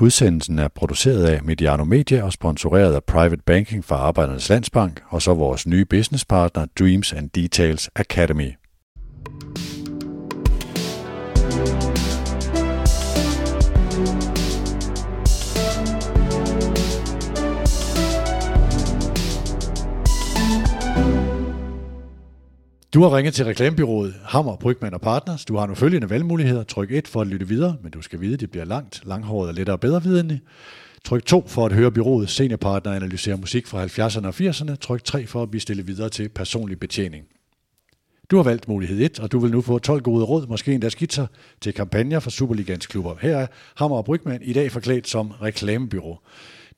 Udsendelsen er produceret af Mediano Media og sponsoreret af Private Banking fra Arbejdernes Landsbank og så vores nye businesspartner Dreams and Details Academy. Du har ringet til reklamebyrået Hammer, Brygman og Partners. Du har nu følgende valgmuligheder. Tryk 1 for at lytte videre, men du skal vide, at det bliver langt, langhåret og lettere og bedre vidende. Tryk 2 for at høre byrådet seniorpartner analysere musik fra 70'erne og 80'erne. Tryk 3 for at blive stillet videre til personlig betjening. Du har valgt mulighed 1, og du vil nu få 12 gode råd, måske endda skitser, til kampagner for Superligans klubber. Her er Hammer og Brygman i dag forklædt som reklamebyrå.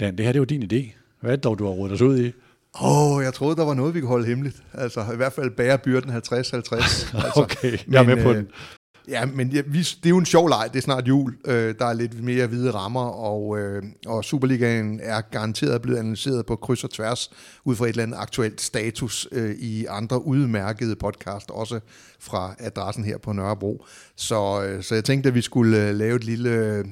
Dan, det her det er jo din idé. Hvad er det dog, du har rådet os ud i? Åh, oh, jeg troede, der var noget, vi kunne holde hemmeligt. Altså, i hvert fald bære byrden 50-50. Altså, okay, jeg er med på den. Øh, ja, men ja, vi, det er jo en sjov leg. Det er snart jul. Øh, der er lidt mere hvide rammer, og, øh, og Superligaen er garanteret blevet analyseret på kryds og tværs, ud fra et eller andet aktuelt status øh, i andre udmærkede podcast, også fra adressen her på Nørrebro. Så, øh, så jeg tænkte, at vi skulle øh, lave et lille øh,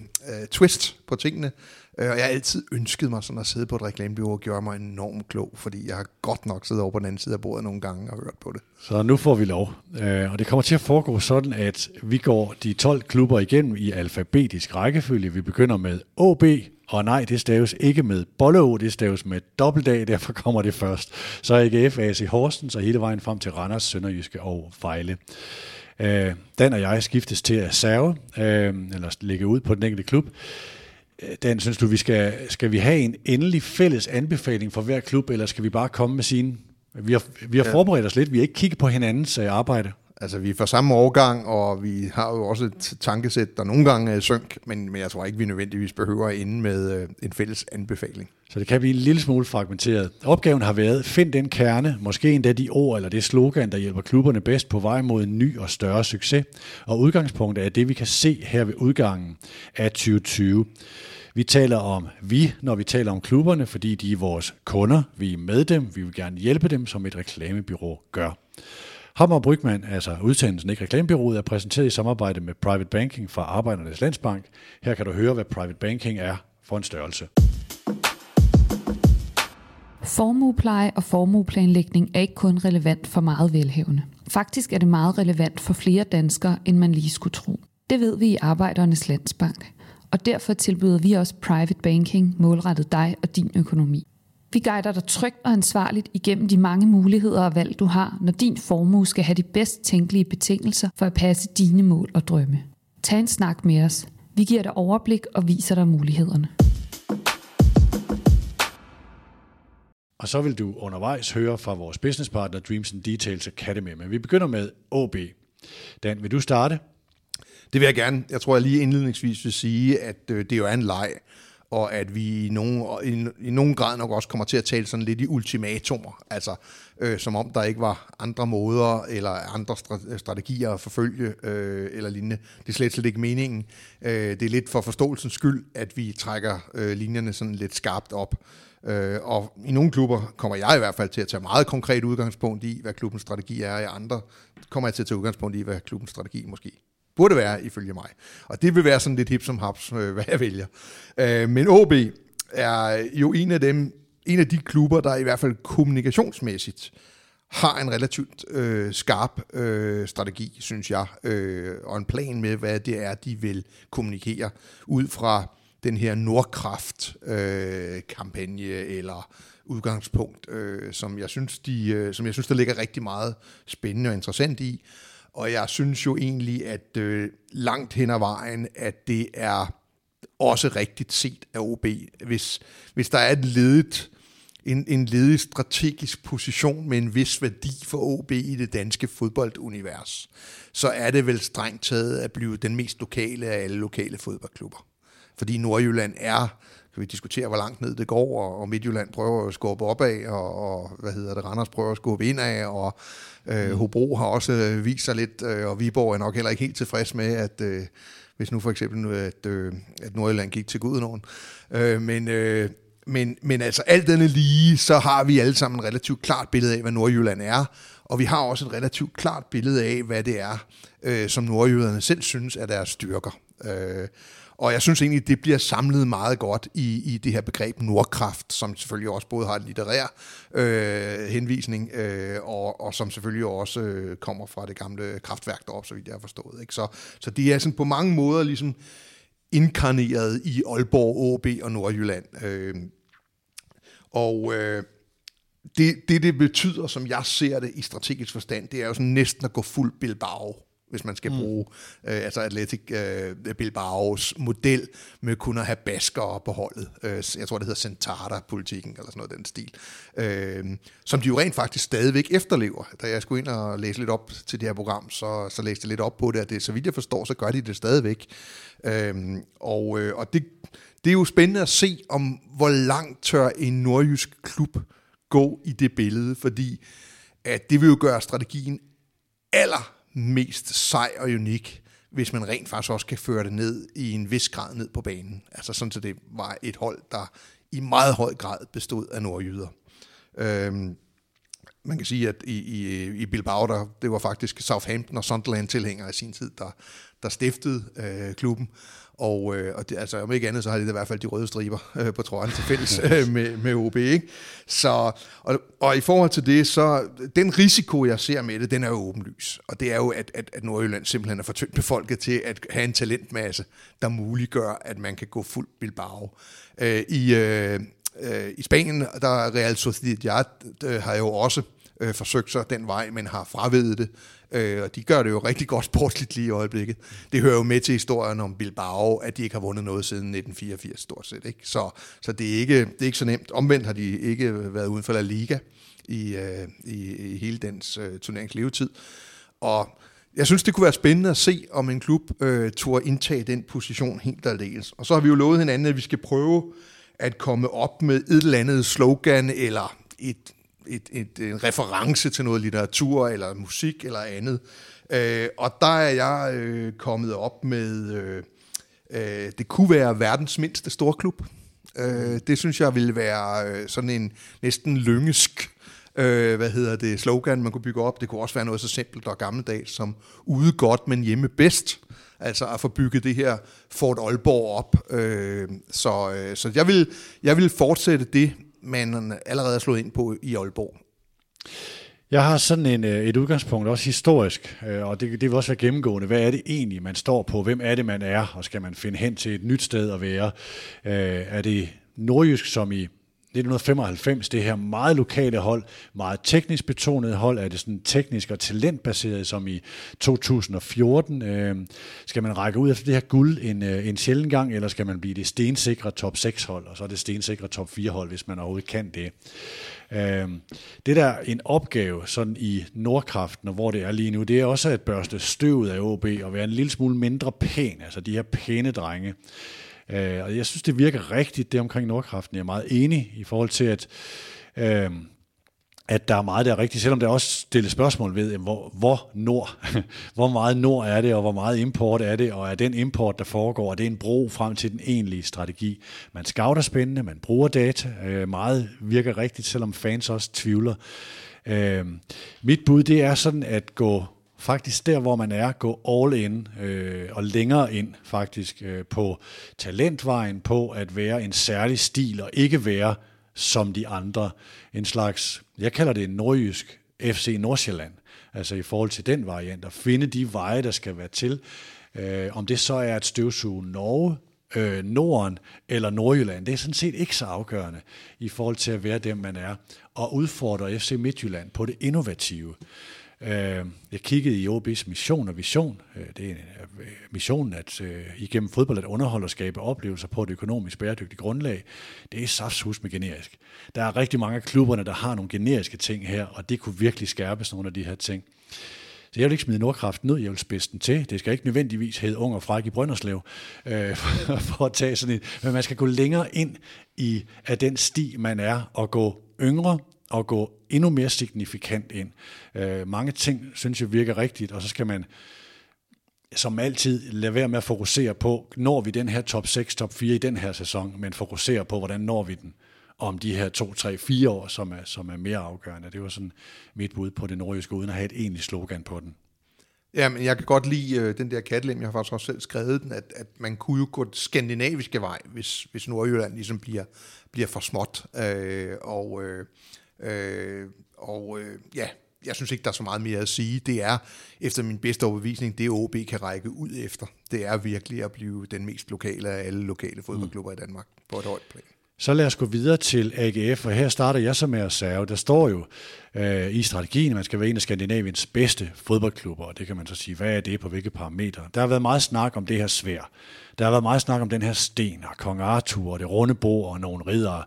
twist på tingene, Øh, og jeg har altid ønsket mig sådan at sidde på et reklamebureau og gøre mig enormt klog, fordi jeg har godt nok siddet over på den anden side af bordet nogle gange og hørt på det. Så nu får vi lov. Øh, og det kommer til at foregå sådan, at vi går de 12 klubber igennem i alfabetisk rækkefølge. Vi begynder med AB, og nej, det staves ikke med Bolleå, det staves med dobbelt A, derfor kommer det først. Så AGF, AC Horsens og hele vejen frem til Randers, Sønderjyske og Fejle. Øh, Dan og jeg skiftes til at serve, øh, eller lægge ud på den enkelte klub. Øh, Dan, synes du, vi skal, skal vi have en endelig fælles anbefaling for hver klub, eller skal vi bare komme med sine? Vi har, vi har ja. forberedt os lidt, vi har ikke kigget på hinandens øh, arbejde. Altså, vi er fra samme årgang, og vi har jo også et tankesæt, der nogle gange er synk, men, men jeg tror ikke, vi nødvendigvis behøver at ende med øh, en fælles anbefaling. Så det kan blive en lille smule fragmenteret. Opgaven har været, find den kerne, måske endda de ord eller det slogan, der hjælper klubberne bedst på vej mod en ny og større succes. Og udgangspunktet er det, vi kan se her ved udgangen af 2020. Vi taler om vi, når vi taler om klubberne, fordi de er vores kunder. Vi er med dem. Vi vil gerne hjælpe dem, som et reklamebyrå gør. Hammer Brygman, altså udsendelsen ikke reklamebyrået, er præsenteret i samarbejde med Private Banking fra Arbejdernes Landsbank. Her kan du høre, hvad Private Banking er for en størrelse. Formuepleje og formueplanlægning er ikke kun relevant for meget velhævende. Faktisk er det meget relevant for flere danskere, end man lige skulle tro. Det ved vi i Arbejdernes Landsbank og derfor tilbyder vi også private banking målrettet dig og din økonomi. Vi guider dig trygt og ansvarligt igennem de mange muligheder og valg, du har, når din formue skal have de bedst tænkelige betingelser for at passe dine mål og drømme. Tag en snak med os. Vi giver dig overblik og viser dig mulighederne. Og så vil du undervejs høre fra vores businesspartner Dreams and Details Academy. Men vi begynder med OB. Dan, vil du starte? Det vil jeg gerne. Jeg tror, jeg lige indledningsvis vil sige, at øh, det jo er en leg, og at vi i nogen, i, i nogen grad nok også kommer til at tale sådan lidt i ultimatumer, altså øh, som om der ikke var andre måder eller andre strategier at forfølge øh, eller lignende. Det er slet, slet ikke meningen. Øh, det er lidt for forståelsens skyld, at vi trækker øh, linjerne sådan lidt skarpt op. Øh, og i nogle klubber kommer jeg i hvert fald til at tage meget konkret udgangspunkt i, hvad klubbens strategi er, og i andre kommer jeg til at tage udgangspunkt i, hvad klubbens strategi måske Burde være, ifølge mig. Og det vil være sådan lidt hip som haps, øh, hvad jeg vælger. Øh, men OB er jo en af dem, en af de klubber, der i hvert fald kommunikationsmæssigt har en relativt øh, skarp øh, strategi, synes jeg, øh, og en plan med, hvad det er, de vil kommunikere ud fra den her Nordkraft-kampagne øh, eller udgangspunkt, øh, som jeg synes, de, øh, som jeg synes, der ligger rigtig meget spændende og interessant i. Og jeg synes jo egentlig, at øh, langt hen ad vejen, at det er også rigtigt set af OB. Hvis, hvis der er et ledet, en, en ledig strategisk position med en vis værdi for OB i det danske fodboldunivers, så er det vel strengt taget at blive den mest lokale af alle lokale fodboldklubber. Fordi Nordjylland er kan vi diskutere, hvor langt ned det går, og, og Midtjylland prøver at skubbe opad, og, og hvad hedder det, Randers prøver at skubbe indad, og øh, mm. Hobro har også øh, vist sig lidt, øh, og Viborg er nok heller ikke helt tilfreds med, at øh, hvis nu for eksempel, at, øh, at Nordjylland gik til Gudenåen. Øh, men, øh, men, men altså alt denne lige, så har vi alle sammen et relativt klart billede af, hvad Nordjylland er, og vi har også et relativt klart billede af, hvad det er, øh, som nordjyderne selv synes er deres styrker. Øh, og jeg synes egentlig, det bliver samlet meget godt i, i det her begreb Nordkraft, som selvfølgelig også både har en litterær øh, henvisning, øh, og, og som selvfølgelig også øh, kommer fra det gamle kraftværk deroppe, så vidt jeg har forstået. Ikke? Så, så det er sådan på mange måder ligesom inkarneret i Aalborg, AB og Nordjylland. Øh, og øh, det, det, det betyder, som jeg ser det i strategisk forstand, det er jo sådan næsten at gå fuld Bilbao hvis man skal mm. bruge øh, altså Atletic øh, Bilbaos model med kun at have baskere på holdet. Øh, jeg tror, det hedder Centata-politikken, eller sådan noget den stil. Øh, som de jo rent faktisk stadigvæk efterlever. Da jeg skulle ind og læse lidt op til det her program, så, så læste jeg lidt op på det, at det, så vidt jeg forstår, så gør de det stadigvæk. Øh, og øh, og det, det er jo spændende at se, om hvor langt tør en nordjysk klub gå i det billede, fordi at det vil jo gøre strategien aller mest sej og unik, hvis man rent faktisk også kan føre det ned i en vis grad ned på banen. Altså sådan, så det var et hold, der i meget høj grad bestod af nordjyder. Øhm, man kan sige, at i, i, i Bilbao, der, det var faktisk Southampton og Sunderland tilhængere i sin tid, der, der stiftede øh, klubben. Og, øh, og det, altså, om ikke andet, så har de i hvert fald de røde striber øh, på trøjen til fælles øh, med, med OB. Ikke? Så, og, og i forhold til det, så den risiko, jeg ser med det, den er jo åbenlys. Og det er jo, at, at, at Nordjylland simpelthen er for tyndt befolket til at have en talentmasse, der muliggør, at man kan gå fuld Bilbao. Øh, I øh, øh, i Spanien, der Real Sociedad øh, har jo også øh, forsøgt sig den vej, men har fravedet det. Øh, og de gør det jo rigtig godt sportsligt lige i øjeblikket. Det hører jo med til historien om Bilbao, at de ikke har vundet noget siden 1984 stort set. Ikke? Så, så det, er ikke, det er ikke så nemt. Omvendt har de ikke været uden for La Liga i, øh, i, i hele dens øh, turneringslevetid. Og jeg synes, det kunne være spændende at se, om en klub øh, turde indtage den position helt aldeles. Og så har vi jo lovet hinanden, at vi skal prøve at komme op med et eller andet slogan, eller et et, et, en reference til noget litteratur eller musik eller andet. Øh, og der er jeg øh, kommet op med, øh, øh, det kunne være verdens mindste storklub. Øh, det synes jeg ville være øh, sådan en næsten lyngesk øh, hvad hedder det, slogan, man kunne bygge op. Det kunne også være noget så simpelt og gammeldags som ude godt, men hjemme bedst. Altså at få bygget det her Fort Aalborg op. Øh, så, øh, så jeg vil, jeg vil fortsætte det man allerede er slået ind på i Aalborg? Jeg har sådan en, øh, et udgangspunkt, også historisk, øh, og det, det vil også være gennemgående. Hvad er det egentlig, man står på? Hvem er det, man er? Og skal man finde hen til et nyt sted at være? Øh, er det nordjysk, som i 1995, det her meget lokale hold, meget teknisk betonede hold, er det sådan teknisk og talentbaseret som i 2014? Øh, skal man række ud efter det her guld en, øh, en sjælden gang, eller skal man blive det stensikre top 6 hold, og så er det stensikre top 4 hold, hvis man overhovedet kan det? Øh, det der en opgave sådan i Nordkraften, og hvor det er lige nu, det er også at børste støvet af OB og være en lille smule mindre pæn, altså de her pæne drenge. Øh, og jeg synes, det virker rigtigt, det omkring Nordkraften. Jeg er meget enig i forhold til, at, øh, at der er meget, der er rigtigt, selvom der også stilles spørgsmål ved, hvor, hvor nord, hvor meget nord er det, og hvor meget import er det, og er den import, der foregår, er det en bro frem til den egentlige strategi. Man scouter spændende, man bruger data, øh, meget virker rigtigt, selvom fans også tvivler. Øh, mit bud, det er sådan at gå faktisk der, hvor man er, gå all in øh, og længere ind faktisk øh, på talentvejen, på at være en særlig stil og ikke være som de andre. En slags, jeg kalder det en nordjysk FC Nordsjælland, altså i forhold til den variant, at finde de veje, der skal være til. Øh, om det så er et støvsuge Norge, øh, Norden eller Nordjylland, det er sådan set ikke så afgørende i forhold til at være dem, man er, og udfordre FC Midtjylland på det innovative. Øh, jeg kiggede i OB's mission og vision. Øh, det er øh, missionen at øh, igennem fodbold at underholde og skabe oplevelser på et økonomisk bæredygtigt grundlag. Det er saftshus med generisk. Der er rigtig mange af klubberne, der har nogle generiske ting her, og det kunne virkelig skærpes nogle af de her ting. Så jeg vil ikke smide Nordkraft ned, jeg vil spidse den til. Det skal ikke nødvendigvis hedde ung og fræk i Brønderslev, øh, for at tage sådan en. Men man skal gå længere ind i af den sti, man er, og gå yngre at gå endnu mere signifikant ind. Øh, mange ting synes jeg virker rigtigt, og så skal man som altid lade være med at fokusere på, når vi den her top 6, top 4 i den her sæson, men fokusere på, hvordan når vi den om de her 2, 3, 4 år, som er, som er mere afgørende. Det var sådan mit bud på det nordjyske, uden at have et egentligt slogan på den. Ja, men jeg kan godt lide øh, den der kattelem, jeg har faktisk også selv skrevet den, at, at man kunne jo gå den skandinaviske vej, hvis, hvis Nordjylland ligesom bliver, bliver for småt. Øh, og øh, øh, og øh, ja, jeg synes ikke, der er så meget mere at sige. Det er, efter min bedste overbevisning, det OB kan række ud efter. Det er virkelig at blive den mest lokale af alle lokale fodboldklubber mm. i Danmark på et højt plan. Så lad os gå videre til AGF, og her starter jeg så med at sige, Der står jo øh, i strategien, at man skal være en af Skandinaviens bedste fodboldklubber, og det kan man så sige, hvad er det på hvilke parametre? Der har været meget snak om det her svær. Der har været meget snak om den her sten, og kong Arthur, og det runde bord, og nogle ridere.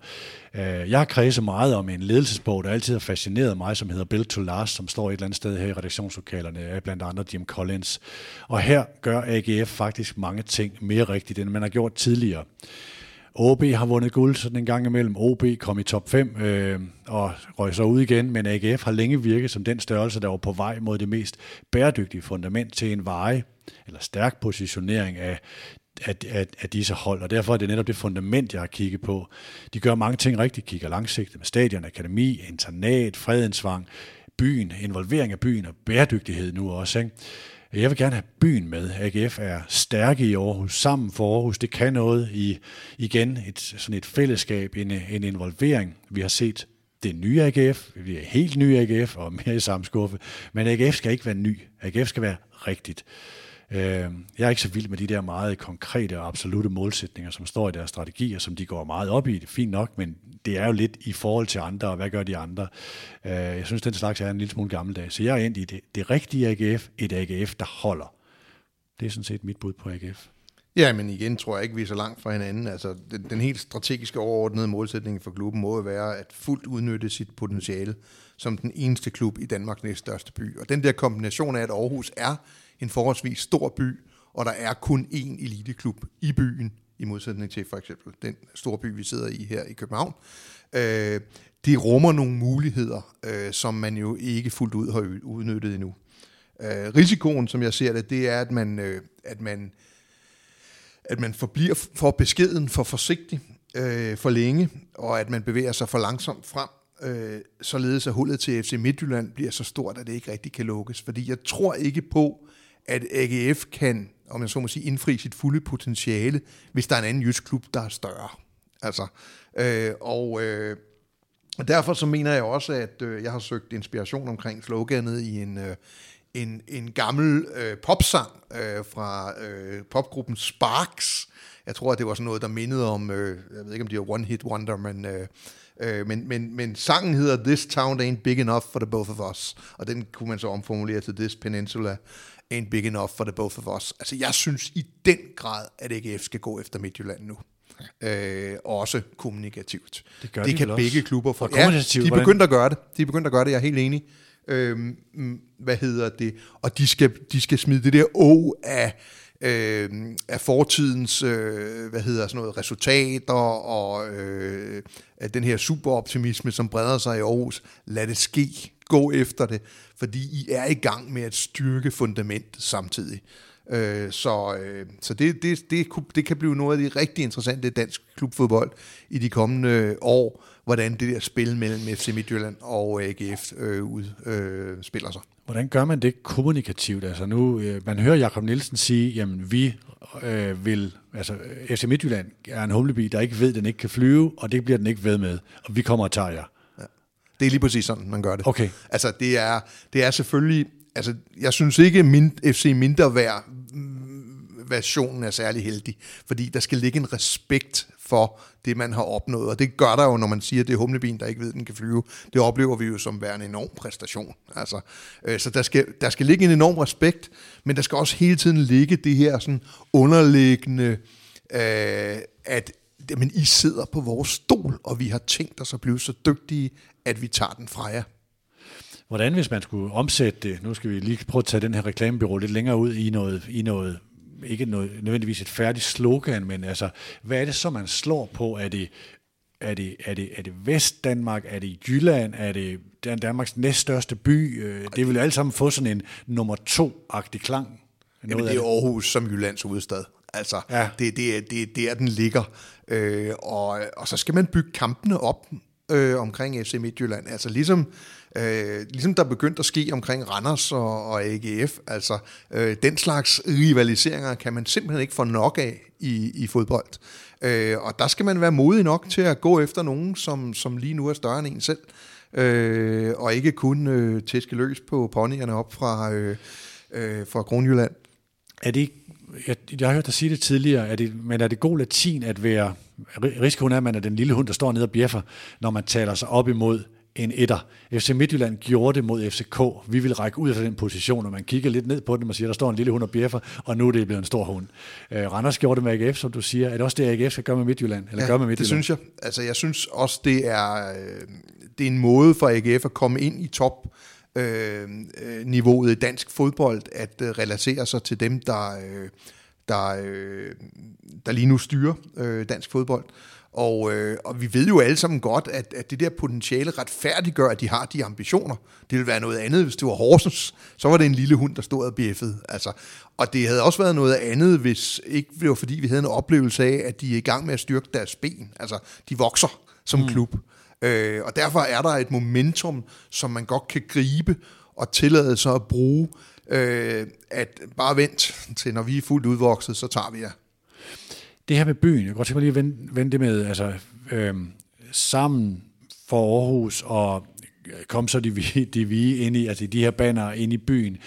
Øh, jeg kredser meget om en ledelsesbog, der altid har fascineret mig, som hedder Build to Last, som står et eller andet sted her i redaktionslokalerne af blandt andre Jim Collins. Og her gør AGF faktisk mange ting mere rigtigt, end man har gjort tidligere. OB har vundet guld sådan en gang imellem. OB kom i top 5 øh, og røg så ud igen, men AGF har længe virket som den størrelse, der var på vej mod det mest bæredygtige fundament til en veje eller stærk positionering af af, af, af disse hold, og derfor er det netop det fundament, jeg har kigget på. De gør mange ting rigtigt, kigger langsigtet med stadion, akademi, internat, fredensvang, byen, involvering af byen og bæredygtighed nu også. Ikke? Jeg vil gerne have byen med. AGF er stærke i Aarhus, sammen for Aarhus. Det kan noget i, igen, et, sådan et fællesskab, en, en involvering. Vi har set det nye AGF, vi er helt nye AGF og mere i samme skuffe, men AGF skal ikke være ny. AGF skal være rigtigt. Øh, jeg er ikke så vild med de der meget konkrete og absolute målsætninger, som står i deres strategier, som de går meget op i. Det er fint nok, men det er jo lidt i forhold til andre, og hvad gør de andre? Øh, jeg synes, den slags er en lille smule gammeldag. Så jeg er ind i det, det rigtige AGF, et AGF, der holder. Det er sådan set mit bud på AGF. Ja, men igen tror jeg ikke, vi er så langt fra hinanden. Altså, den, den helt strategiske overordnede målsætning for klubben må være at fuldt udnytte sit potentiale som den eneste klub i Danmarks næststørste by. Og den der kombination af, at Aarhus er en forholdsvis stor by, og der er kun én eliteklub i byen, i modsætning til for eksempel den store by, vi sidder i her i København. Øh, det rummer nogle muligheder, øh, som man jo ikke fuldt ud har udnyttet endnu. Øh, risikoen, som jeg ser det, det er, at man, øh, at man, at man forbliver for beskeden, for forsigtig, øh, for længe, og at man bevæger sig for langsomt frem, øh, således at hullet til FC Midtjylland bliver så stort, at det ikke rigtig kan lukkes. Fordi jeg tror ikke på, at AGF kan, om jeg så må sige, indfri sit fulde potentiale, hvis der er en anden jysk klub, der er større. Altså, øh, og, øh, og derfor så mener jeg også, at øh, jeg har søgt inspiration omkring sloganet i en, øh, en, en gammel øh, popsang øh, fra øh, popgruppen Sparks. Jeg tror, at det var sådan noget, der mindede om, øh, jeg ved ikke om det er One Hit Wonder, men... Øh, Øh, men, men, men sangen hedder This Town Ain't Big Enough for the Both of Us, og den kunne man så omformulere til This Peninsula ain't big enough for the both of us. Altså, jeg synes i den grad, at AGF skal gå efter Midtjylland nu. Øh, også kommunikativt. Det, gør det de kan begge også. klubber få. Ja, de er begyndt at gøre det. De er begyndt at gøre det, jeg er helt enig. Øh, hvad hedder det? Og de skal, de skal smide det der å af øh, af fortidens øh, hvad hedder sådan noget, resultater og øh, af den her superoptimisme, som breder sig i Aarhus. Lad det ske. Gå efter det, fordi I er i gang med at styrke fundamentet samtidig. Øh, så øh, så det, det, det, det kan blive noget af det rigtig interessante dansk klubfodbold i de kommende år, hvordan det der spil mellem FC Midtjylland og AGF øh, ud, øh, spiller sig. Hvordan gør man det kommunikativt? Altså nu, øh, man hører Jakob Nielsen sige, jamen vi øh, vil, altså FC Midtjylland er en humlebi, der ikke ved, at den ikke kan flyve, og det bliver den ikke ved med, og vi kommer og tager jer. Det er lige præcis sådan, man gør det. Okay. Altså det er, det er selvfølgelig, altså jeg synes ikke, min, FC mindre værd versionen er særlig heldig, fordi der skal ligge en respekt for det, man har opnået, og det gør der jo, når man siger, at det er humlebien, der ikke ved, den kan flyve. Det oplever vi jo som værende en enorm præstation. Altså, øh, så der skal, der skal ligge en enorm respekt, men der skal også hele tiden ligge det her sådan underliggende, øh, at men I sidder på vores stol, og vi har tænkt os at blive så dygtige, at vi tager den fra jer. Hvordan hvis man skulle omsætte det, nu skal vi lige prøve at tage den her reklamebyrå lidt længere ud i noget, i noget ikke noget, nødvendigvis et færdigt slogan, men altså, hvad er det så, man slår på? Er det, er det, er det, er det Vest-Danmark? Er det Jylland? Er det Danmarks næststørste by? Øh, det vil alle sammen få sådan en nummer to-agtig klang. Jamen, det er Aarhus som Jyllands hovedstad. Altså, ja. det, det, det, det er der, den ligger. Øh, og, og så skal man bygge kampene op øh, omkring FC Midtjylland. Altså ligesom, øh, ligesom der begyndte at ske omkring Randers og, og AGF. Altså øh, den slags rivaliseringer kan man simpelthen ikke få nok af i, i fodbold. Øh, og der skal man være modig nok til at gå efter nogen, som, som lige nu er større end en selv. Øh, og ikke kun øh, tæske løs på ponyerne op fra, øh, øh, fra Kronjylland. Er det jeg, jeg har hørt dig sige det tidligere, er det, men er det god latin at være, risikoen er, at man er den lille hund, der står nede og bjeffer, når man taler sig op imod en etter. FC Midtjylland gjorde det mod FCK. Vi vil række ud af den position, og man kigger lidt ned på den og siger, der står en lille hund og bjeffer, og nu er det blevet en stor hund. Uh, Randers gjorde det med AGF, som du siger. Er det også det, AGF skal gøre med Midtjylland? Eller ja, gør med Midtjylland? det synes jeg. Altså, jeg synes også, det er, øh, det er en måde for AGF at komme ind i top øh, niveauet i dansk fodbold, at øh, relatere sig til dem, der, øh, der, øh, der lige nu styrer øh, dansk fodbold. Og, øh, og vi ved jo alle sammen godt, at, at det der potentiale retfærdiggør, at de har de ambitioner. Det ville være noget andet, hvis det var Horsens. Så var det en lille hund, der stod og bjeffede. Altså, og det havde også været noget andet, hvis ikke det var fordi, vi havde en oplevelse af, at de er i gang med at styrke deres ben. Altså, de vokser som mm. klub. Øh, og derfor er der et momentum, som man godt kan gribe og tillade sig at bruge. Øh, at bare vent til, når vi er fuldt udvokset, så tager vi jer. Det her med byen, jeg kan godt tænke mig lige at vende, vende det med, altså øh, sammen for Aarhus og kom så de, de vi ind i, altså de her baner ind i byen.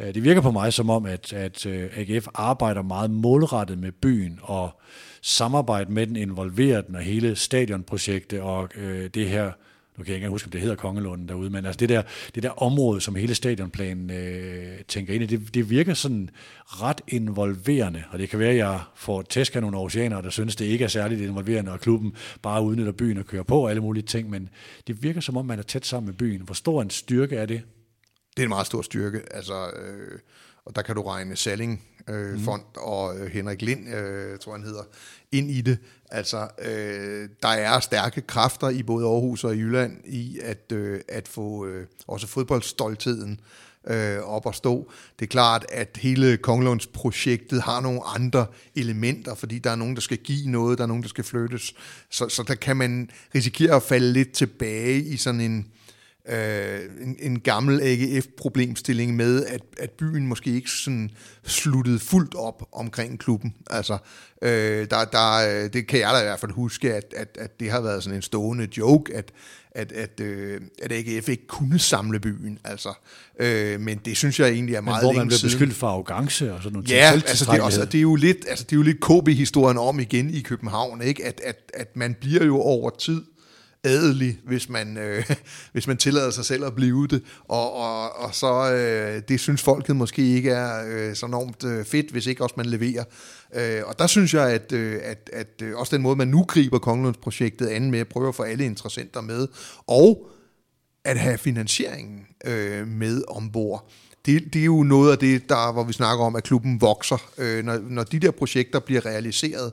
Øh, det virker på mig som om, at, at øh, AGF arbejder meget målrettet med byen og samarbejde med den, involvere den og hele stadionprojektet og øh, det her nu kan jeg ikke huske, om det hedder Kongelunden derude, men altså det der, det der område, som hele stadionplanen øh, tænker ind i, det, det virker sådan ret involverende, og det kan være, at jeg får tæsk af nogle oceaner, der synes, det ikke er særligt involverende, og klubben bare udnytter byen og kører på og alle mulige ting, men det virker som om, man er tæt sammen med byen. Hvor stor en styrke er det? Det er en meget stor styrke, altså, øh, og der kan du regne Salling øh, mm. Fond og øh, Henrik Lind, øh, tror han hedder, ind i det. Altså, øh, der er stærke kræfter i både Aarhus og Jylland i at, øh, at få øh, også fodboldstoltheden øh, op at stå. Det er klart, at hele Konglunds projektet har nogle andre elementer, fordi der er nogen, der skal give noget, der er nogen, der skal flyttes. Så, så der kan man risikere at falde lidt tilbage i sådan en, øh, en, en gammel AGF-problemstilling med, at, at byen måske ikke sådan sluttede fuldt op omkring klubben. Altså, øh, der, der, det kan jeg da i hvert fald huske, at, at, at det har været sådan en stående joke, at, at, at, øh, at AGF ikke kunne samle byen. Altså, øh, men det synes jeg egentlig er meget men hvor man bliver beskyldt for arrogance og sådan noget. Ja, altså det, også, det, er jo lidt, altså det er jo lidt KB-historien om igen i København, ikke? At, at, at man bliver jo over tid adelig, hvis man, øh, hvis man tillader sig selv at blive det, og, og, og så øh, det synes folket måske ikke er øh, så enormt øh, fedt, hvis ikke også man leverer. Øh, og der synes jeg, at, øh, at, at øh, også den måde, man nu griber Kongelundsprojektet an med, at prøve at få alle interessenter med, og at have finansieringen øh, med ombord. Det, det er jo noget af det, der, hvor vi snakker om, at klubben vokser. Øh, når, når de der projekter bliver realiseret,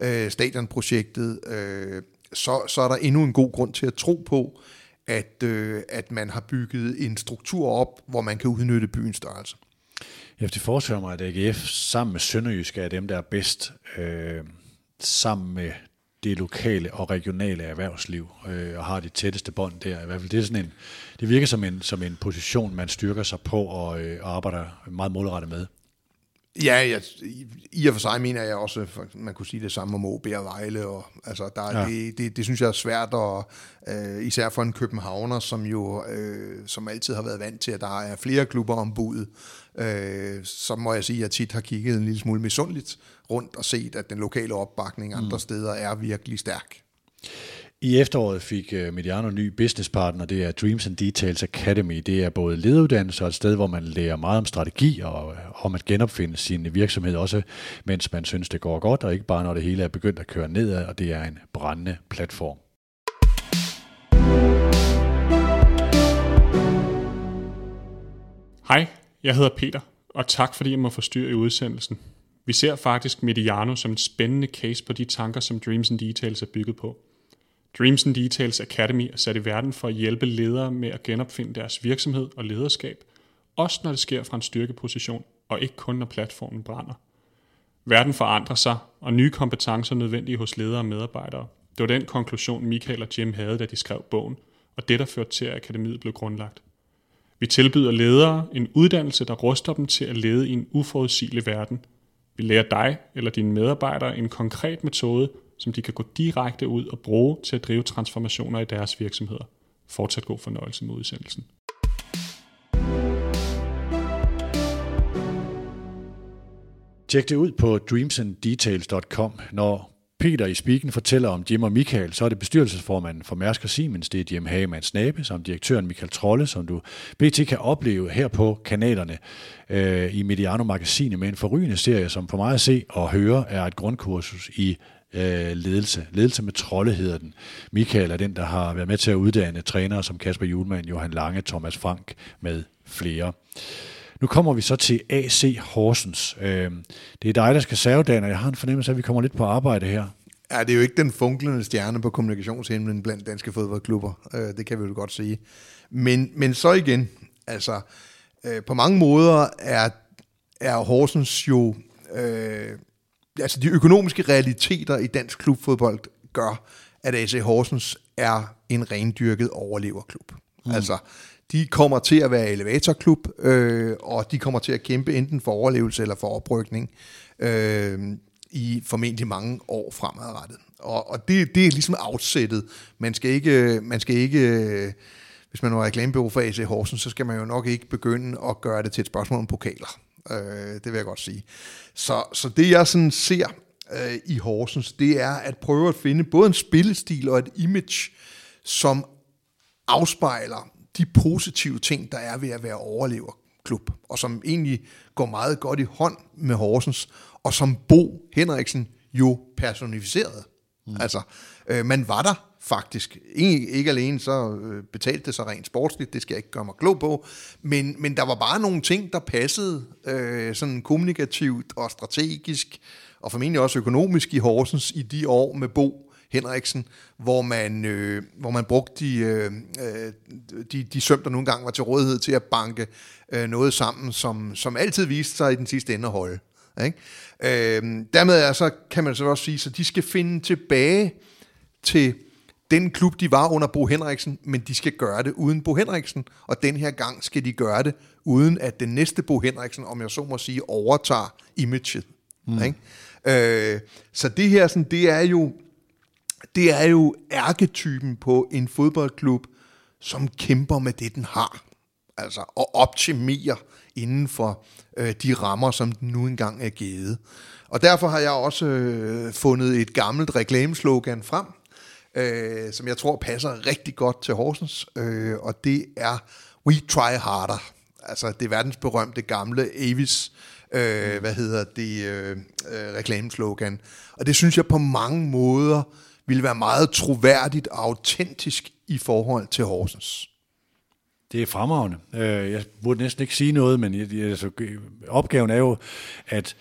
øh, stadionprojektet, øh, så, så er der endnu en god grund til at tro på, at, øh, at man har bygget en struktur op, hvor man kan udnytte byens størrelse. Ja, det forestiller mig, at AGF sammen med Sønderjysk er dem, der er bedst øh, sammen med det lokale og regionale erhvervsliv øh, og har de tætteste bånd der. I hvert fald det, er sådan en, det virker som en, som en position, man styrker sig på og, øh, og arbejder meget målrettet med. Ja, jeg, i og for sig mener jeg også, man kunne sige det samme om OB og Vejle. Og, altså, der, ja. det, det, det synes jeg er svært, og, øh, især for en københavner, som jo øh, som altid har været vant til, at der er flere klubber om budet. Øh, så må jeg sige, at jeg tit har kigget en lille smule misundeligt rundt og set, at den lokale opbakning andre mm. steder er virkelig stærk. I efteråret fik Mediano Mediano ny businesspartner, det er Dreams and Details Academy. Det er både lederuddannelse og et sted, hvor man lærer meget om strategi og øh, om at genopfinde sin virksomhed, også mens man synes, det går godt, og ikke bare når det hele er begyndt at køre nedad, og det er en brændende platform. Hej, jeg hedder Peter, og tak fordi jeg må forstyrre i udsendelsen. Vi ser faktisk Mediano som en spændende case på de tanker, som Dreams and Details er bygget på. Dreams and Details Academy er sat i verden for at hjælpe ledere med at genopfinde deres virksomhed og lederskab, også når det sker fra en styrkeposition, og ikke kun når platformen brænder. Verden forandrer sig, og nye kompetencer er nødvendige hos ledere og medarbejdere. Det var den konklusion, Michael og Jim havde, da de skrev bogen, og det, der førte til, at akademiet blev grundlagt. Vi tilbyder ledere en uddannelse, der ruster dem til at lede i en uforudsigelig verden. Vi lærer dig eller dine medarbejdere en konkret metode, som de kan gå direkte ud og bruge til at drive transformationer i deres virksomheder. Fortsat god fornøjelse med udsendelsen. Tjek det ud på dreamsanddetails.com. Når Peter i Spiken fortæller om Jim og Michael, så er det bestyrelsesformanden for Mærsk og Siemens, det er Jim Hagemann Snabe, som direktøren Michael Trolle, som du BT kan opleve her på kanalerne øh, i Mediano Magasinet med en forrygende serie, som for mig at se og høre er et grundkursus i øh, ledelse. Ledelse med trolde hedder den. Michael er den, der har været med til at uddanne trænere som Kasper Julemand, Johan Lange, Thomas Frank med flere. Nu kommer vi så til AC Horsens. Øh, det er dig, der skal serve, Dan, og jeg har en fornemmelse af, at vi kommer lidt på arbejde her. Ja, det er jo ikke den funklende stjerne på kommunikationshimlen blandt danske fodboldklubber. Øh, det kan vi jo godt sige. Men, men så igen, altså, øh, på mange måder er, er Horsens jo... Øh, altså, de økonomiske realiteter i dansk klubfodbold gør, at AC Horsens er en rendyrket overleverklub. Mm. Altså, de kommer til at være elevatorklub, øh, og de kommer til at kæmpe enten for overlevelse eller for oprykning øh, i formentlig mange år fremadrettet. Og, og det, det er ligesom outsættet. Man skal ikke, man skal ikke hvis man er reklamebureau for AC Horsens, så skal man jo nok ikke begynde at gøre det til et spørgsmål om pokaler. Øh, det vil jeg godt sige. Så, så det jeg sådan ser øh, i Horsens, det er at prøve at finde både en spillestil og et image, som afspejler de positive ting, der er ved at være overleverklub, og som egentlig går meget godt i hånd med Horsens, og som Bo Henriksen jo personificerede. Mm. Altså, øh, man var der faktisk. Ikke, ikke alene så øh, betalte det sig rent sportsligt, det skal jeg ikke gøre mig klog på, men, men der var bare nogle ting, der passede øh, sådan kommunikativt og strategisk, og formentlig også økonomisk i Horsens i de år med Bo, Henriksen, hvor man, øh, hvor man brugte de, øh, øh, de, de søm, der nogle gange var til rådighed til at banke øh, noget sammen, som, som altid viste sig i den sidste ende at holde. Ikke? Øh, dermed er, så kan man så også sige, at de skal finde tilbage til den klub, de var under Bo Henriksen, men de skal gøre det uden Bo Henriksen, og den her gang skal de gøre det, uden at den næste Bo Henriksen, om jeg så må sige, overtager imaget. Mm. Ikke? Øh, så det her, sådan, det er jo det er jo ærketypen på en fodboldklub, som kæmper med det, den har. Altså, og optimerer inden for øh, de rammer, som den nu engang er givet. Og derfor har jeg også øh, fundet et gammelt reklameslogan frem, øh, som jeg tror passer rigtig godt til Horsens, øh, og det er We Try Harder. Altså det verdensberømte gamle Avis, øh, hvad hedder det, øh, øh, reklameslogan. Og det synes jeg på mange måder ville være meget troværdigt og autentisk i forhold til Horsens. Det er fremragende. Øh, jeg burde næsten ikke sige noget, men altså, opgaven er jo, at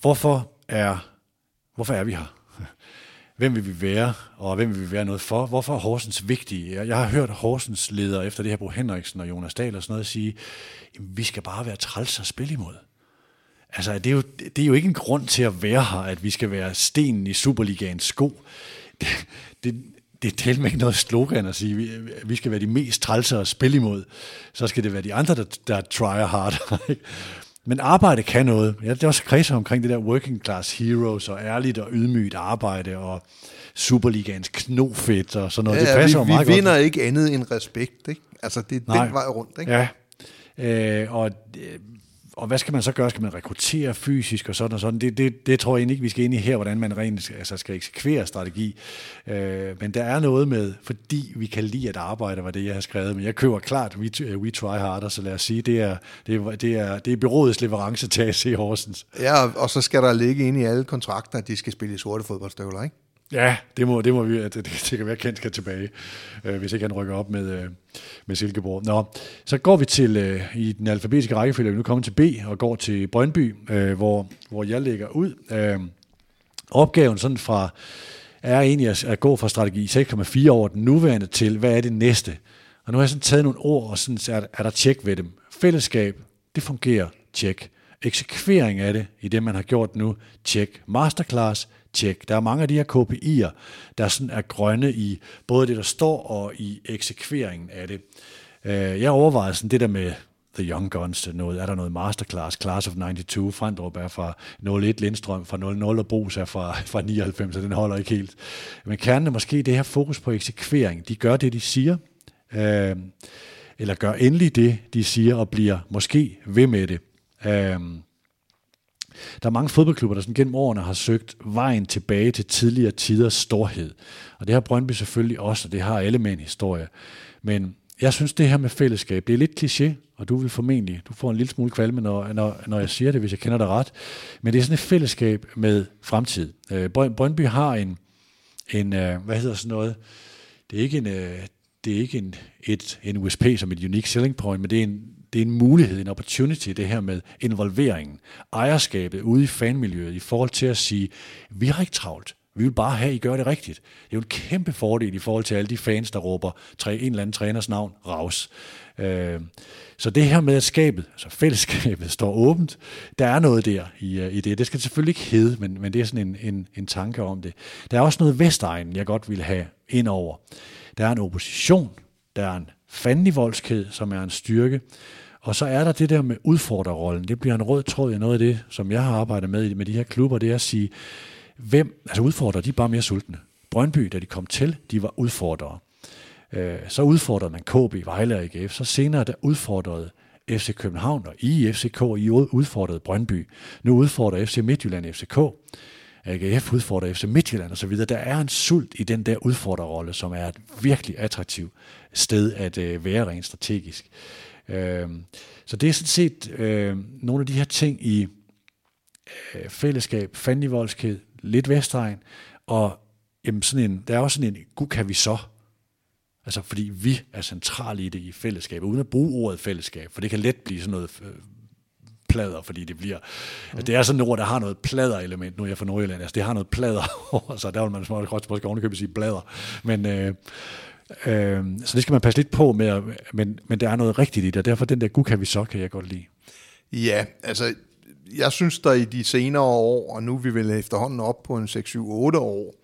hvorfor er, hvorfor er vi her? Hvem vil vi være, og hvem vil vi være noget for? Hvorfor er Horsens vigtig? Jeg har hørt Horsens leder efter det her, Bo Henriksen og Jonas Dahl og sådan noget, sige, vi skal bare være træls og spille imod. Altså, det er, jo, det er jo ikke en grund til at være her, at vi skal være stenen i Superligaens sko. Det, det, det er med ikke noget slogan at sige, vi, vi skal være de mest trælse at spille imod. Så skal det være de andre, der, der try hard. Men arbejde kan noget. Ja, det er også kredser omkring det der working class heroes og ærligt og ydmygt arbejde og Superligaens knofedt og sådan noget. Ja, det passer vi, vi meget vi vinder godt. ikke andet end respekt. Ikke? Altså, det er Nej. den vej rundt. Ikke? Ja, øh, og, øh, og hvad skal man så gøre? Skal man rekruttere fysisk og sådan og sådan? Det, det, det tror jeg egentlig ikke, vi skal ind i her, hvordan man rent altså skal eksekvere strategi. Øh, men der er noget med, fordi vi kan lide at arbejde, var det, jeg har skrevet. Men jeg køber klart We, we Try Harder, så lad os sige, det er, det er, det er, det er byrådets leverance til AC Horsens. Ja, og, så skal der ligge ind i alle kontrakter, at de skal spille i sorte fodboldstøvler, ikke? Ja, det må, det må vi, det, det, det kan være, Kent skal tilbage, øh, hvis ikke han rykker op med, øh, med Silkeborg. Nå, så går vi til, øh, i den alfabetiske rækkefølge, er vi nu kommet til B, og går til Brøndby, øh, hvor, hvor jeg lægger ud. Øh, opgaven sådan fra, er egentlig at, at gå fra strategi 6,4 over den nuværende til, hvad er det næste? Og nu har jeg sådan taget nogle ord, og sådan er, er der tjek ved dem. Fællesskab, det fungerer, tjek. Eksekvering af det, i det man har gjort nu, tjek. Masterclass, tjek. Der er mange af de her KPI'er, der sådan er grønne i både det, der står, og i eksekveringen af det. Øh, jeg overvejede sådan det der med The Young Guns, noget, er der noget Masterclass, Class of 92, Frandrup er fra 01, Lindstrøm fra 00, og Bos er fra, fra 99, så den holder ikke helt. Men kernen er måske det her fokus på eksekvering. De gør det, de siger, øh, eller gør endelig det, de siger, og bliver måske ved med det. Øh, der er mange fodboldklubber, der sådan gennem årene har søgt vejen tilbage til tidligere tiders storhed. Og det har Brøndby selvfølgelig også, og det har alle med en historie. Men jeg synes, det her med fællesskab, det er lidt kliché, og du vil formentlig, du får en lille smule kvalme, når, når, når jeg siger det, hvis jeg kender dig ret. Men det er sådan et fællesskab med fremtid. Øh, Brøndby har en, en øh, hvad hedder sådan noget, det er ikke en, øh, det er ikke en, et, en USP som et unique selling point, men det er en, det er en mulighed, en opportunity, det her med involveringen, ejerskabet ude i fanmiljøet, i forhold til at sige, vi har ikke travlt. Vi vil bare have, at I gør det rigtigt. Det er jo en kæmpe fordel i forhold til alle de fans, der råber en eller anden træners navn, raus. Øh, så det her med, at skabet, altså fællesskabet, står åbent, der er noget der i, øh, i det. Det skal selvfølgelig ikke hedde, men, men det er sådan en, en, en tanke om det. Der er også noget Vestegnen, jeg godt vil have ind over. Der er en opposition, der er en fandenivoldskhed, som er en styrke, og så er der det der med udfordrerrollen. Det bliver en rød tråd i noget af det, som jeg har arbejdet med med de her klubber, det er at sige, hvem, altså udfordrer, de er bare mere sultne. Brøndby, da de kom til, de var udfordrere. Øh, så udfordrede man KB, Vejle og IGF. Så senere, der udfordrede FC København og IFCK, I udfordrede Brøndby. Nu udfordrer FC Midtjylland FCK. AGF udfordrer FC Midtjylland osv. Der er en sult i den der udfordrerrolle, som er et virkelig attraktivt sted at øh, være rent strategisk. Øh, så det er sådan set øh, nogle af de her ting i øh, fællesskab, fandenivoldskhed, lidt Vestegn, og jamen sådan en, der er også sådan en, gud kan vi så? Altså fordi vi er centrale i det i fællesskabet, uden at bruge ordet fællesskab, for det kan let blive sådan noget øh, plader, fordi det bliver... Mm. Altså, det er sådan et ord, der har noget plader-element. Nu er jeg fra Nordjylland, altså det har noget plader over så Der vil man måske måske ovenikøbet sige blader. Men, øh, øh, så det skal man passe lidt på med, men, men der er noget rigtigt i det, og derfor den der gud kan vi så, kan jeg godt lide. Ja, altså jeg synes der i de senere år, og nu er vi vel efterhånden op på en 6-7-8 år,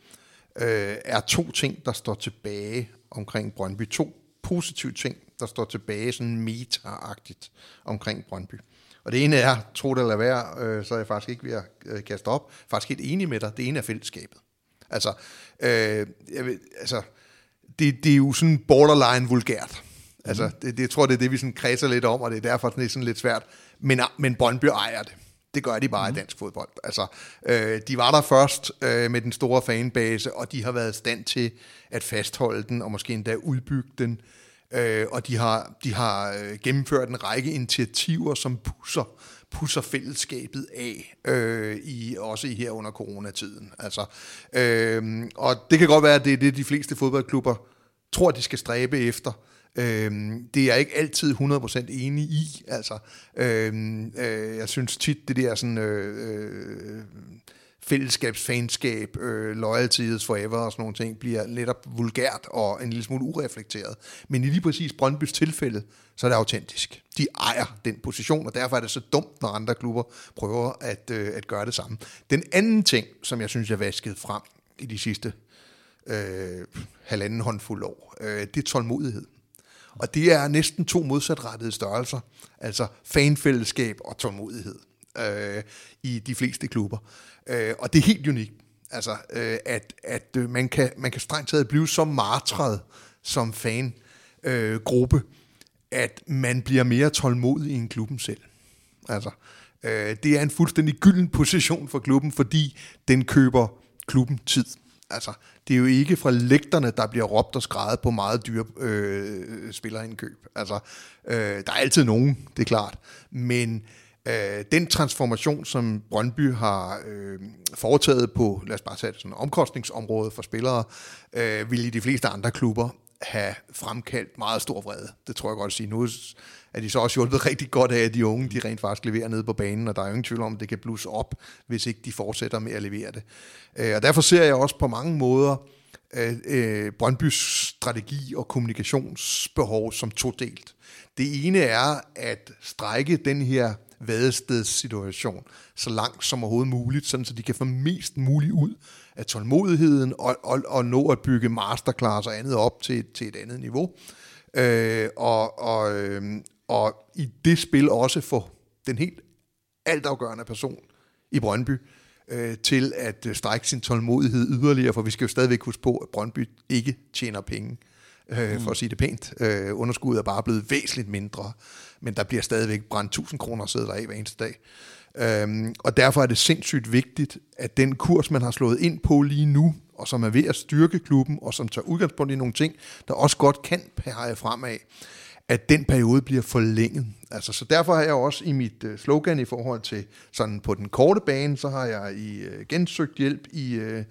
øh, er to ting, der står tilbage omkring Brøndby. To positive ting, der står tilbage sådan meta-agtigt omkring Brøndby. Og det ene er, tro det eller være, øh, så er jeg faktisk ikke ved at øh, kaste op, faktisk helt enig med dig, det ene er fællesskabet. Altså, øh, jeg ved, altså det, det er jo sådan borderline vulgært. Altså, mhm. det, det, jeg tror, det er det, vi sådan kredser lidt om, og det er derfor det er sådan lidt svært. Men, men Brøndby ejer det. Det gør de bare mm. i mhm. dansk fodbold. Altså, øh, de var der først øh, med den store fanbase, og de har været i stand til at fastholde den, og måske endda udbygge den. Øh, og de har, de har øh, gennemført en række initiativer, som pusser, pusser fællesskabet af, øh, i, også i her under coronatiden. Altså, øh, og det kan godt være, at det er det, de fleste fodboldklubber tror, de skal stræbe efter. Øhm, det er jeg ikke altid 100% enig i. Altså, øhm, øh, jeg synes tit, det der sådan, øh, øh, fællesskabsfanskab, øh, loyalty is forever og sådan nogle ting, bliver netop vulgært og en lille smule ureflekteret. Men i lige præcis Brøndbys tilfælde, så er det autentisk. De ejer den position, og derfor er det så dumt, når andre klubber prøver at, øh, at gøre det samme. Den anden ting, som jeg synes, jeg vaskede frem i de sidste øh, halvanden håndfuld år, øh, det er tålmodighed. Og det er næsten to modsatrettede størrelser, altså fanfællesskab og tålmodighed øh, i de fleste klubber. Øh, og det er helt unikt, altså, øh, at, at øh, man, kan, man kan strengt taget blive så martret som fangruppe, øh, at man bliver mere tålmodig end klubben selv. Altså, øh, det er en fuldstændig gylden position for klubben, fordi den køber klubben tid. Altså, det er jo ikke fra lægterne, der bliver råbt og skrevet på meget dyre øh, spillerindkøb. Altså, øh, der er altid nogen, det er klart. Men øh, den transformation, som Brøndby har øh, foretaget på, lad os bare tage sådan omkostningsområde for spillere, øh, vil i de fleste andre klubber have fremkaldt meget stor vrede. Det tror jeg godt at sige. Nu er de så også hjulpet rigtig godt af, at de unge de rent faktisk leverer nede på banen, og der er jo ingen tvivl om, at det kan blusse op, hvis ikke de fortsætter med at levere det. Øh, og derfor ser jeg også på mange måder øh, øh Brøndbys strategi og kommunikationsbehov som todelt. Det ene er at strække den her vadestedssituation så langt som overhovedet muligt, sådan så de kan få mest muligt ud af tålmodigheden og, og, og nå at bygge masterclass og andet op til, til et andet niveau. Øh, og, og, øh, og i det spil også få den helt altafgørende person i Brøndby øh, til at øh, strække sin tålmodighed yderligere, for vi skal jo stadigvæk huske på, at Brøndby ikke tjener penge, øh, for at sige det pænt. Øh, underskuddet er bare blevet væsentligt mindre, men der bliver stadigvæk brændt 1000 kroner sædler af hver eneste dag. Øhm, og derfor er det sindssygt vigtigt, at den kurs, man har slået ind på lige nu, og som er ved at styrke klubben, og som tager udgangspunkt i nogle ting, der også godt kan pege fremad, at den periode bliver forlænget. Altså, så derfor har jeg også i mit uh, slogan i forhold til sådan på den korte bane, så har jeg i uh, gensøgt hjælp i, uh,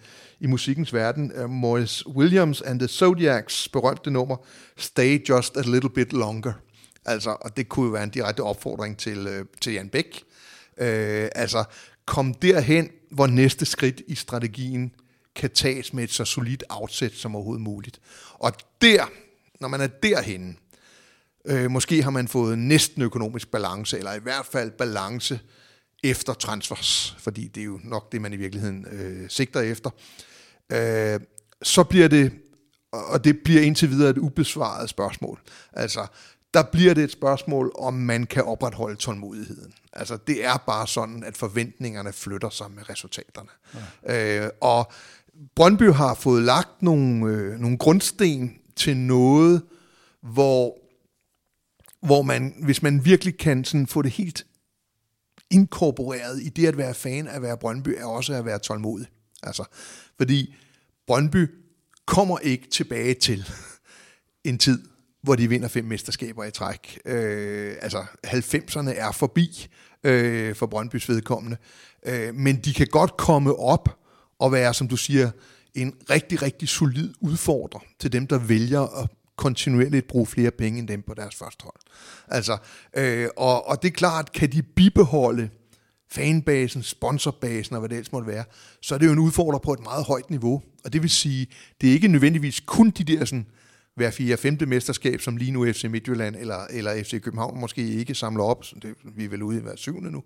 i musikkens verden. Uh, Morris Williams and the Zodiacs berømte nummer, Stay Just a Little Bit Longer. Altså, og det kunne jo være en direkte opfordring til, uh, til Jan Bæk. Uh, altså, kom derhen, hvor næste skridt i strategien kan tages med et så solidt afsæt som overhovedet muligt. Og der, når man er derhenne, Øh, måske har man fået næsten økonomisk balance, eller i hvert fald balance efter transfers, fordi det er jo nok det, man i virkeligheden øh, sigter efter. Øh, så bliver det, og det bliver indtil videre et ubesvaret spørgsmål. Altså, der bliver det et spørgsmål, om man kan opretholde tålmodigheden. Altså, det er bare sådan, at forventningerne flytter sig med resultaterne. Ja. Øh, og Brøndby har fået lagt nogle, øh, nogle grundsten til noget, hvor hvor man, hvis man virkelig kan sådan få det helt inkorporeret i det at være fan af at være Brøndby, er også at være tålmodig. Altså, fordi Brøndby kommer ikke tilbage til en tid, hvor de vinder fem mesterskaber i træk. Øh, altså, 90'erne er forbi øh, for Brøndbys vedkommende. Øh, men de kan godt komme op og være, som du siger, en rigtig, rigtig solid udfordrer til dem, der vælger at kontinuerligt bruge flere penge end dem på deres første hold. Altså, øh, og, og det er klart, kan de bibeholde fanbasen, sponsorbasen og hvad det ellers måtte være, så er det jo en udfordrer på et meget højt niveau. Og det vil sige, det er ikke nødvendigvis kun de der sådan, hver fire femte mesterskab, som lige nu FC Midtjylland eller, eller FC København måske ikke samler op. Så det, vi er vel ude i hver syvende nu.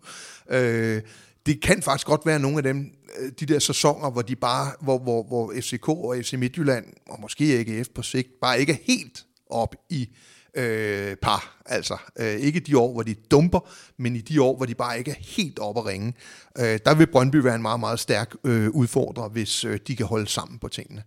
Øh, det kan faktisk godt være nogle af dem, øh, de der sæsoner, hvor de bare, hvor, hvor, hvor FCK og FC Midtjylland, og måske AGF på sigt, bare ikke er helt op i øh, par. Altså øh, ikke de år, hvor de dumper, men i de år, hvor de bare ikke er helt oppe at ringe. Øh, der vil Brøndby være en meget, meget stærk øh, udfordrer, hvis øh, de kan holde sammen på tingene.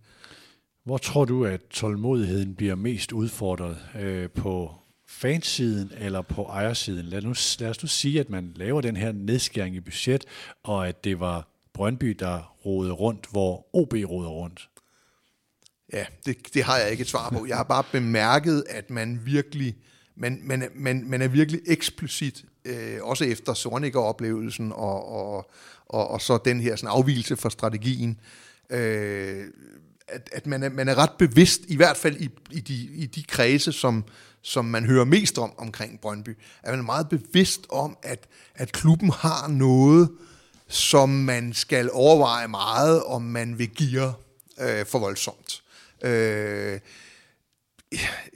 Hvor tror du, at tålmodigheden bliver mest udfordret øh, på fansiden eller på ejersiden? Lad, nu, lad os nu sige, at man laver den her nedskæring i budget, og at det var Brøndby, der rode rundt, hvor OB roder rundt. Ja, det, det har jeg ikke et svar på. Jeg har bare bemærket, at man virkelig, man, man, man, man er virkelig eksplicit, øh, også efter Sorniger-oplevelsen og, og, og, og så den her sådan afvielse fra strategien, øh, at, at man, er, man er ret bevidst, i hvert fald i, i, de, i de kredse, som, som man hører mest om omkring Brøndby, at man er meget bevidst om, at, at klubben har noget, som man skal overveje meget, om man vil give øh, for voldsomt. Øh,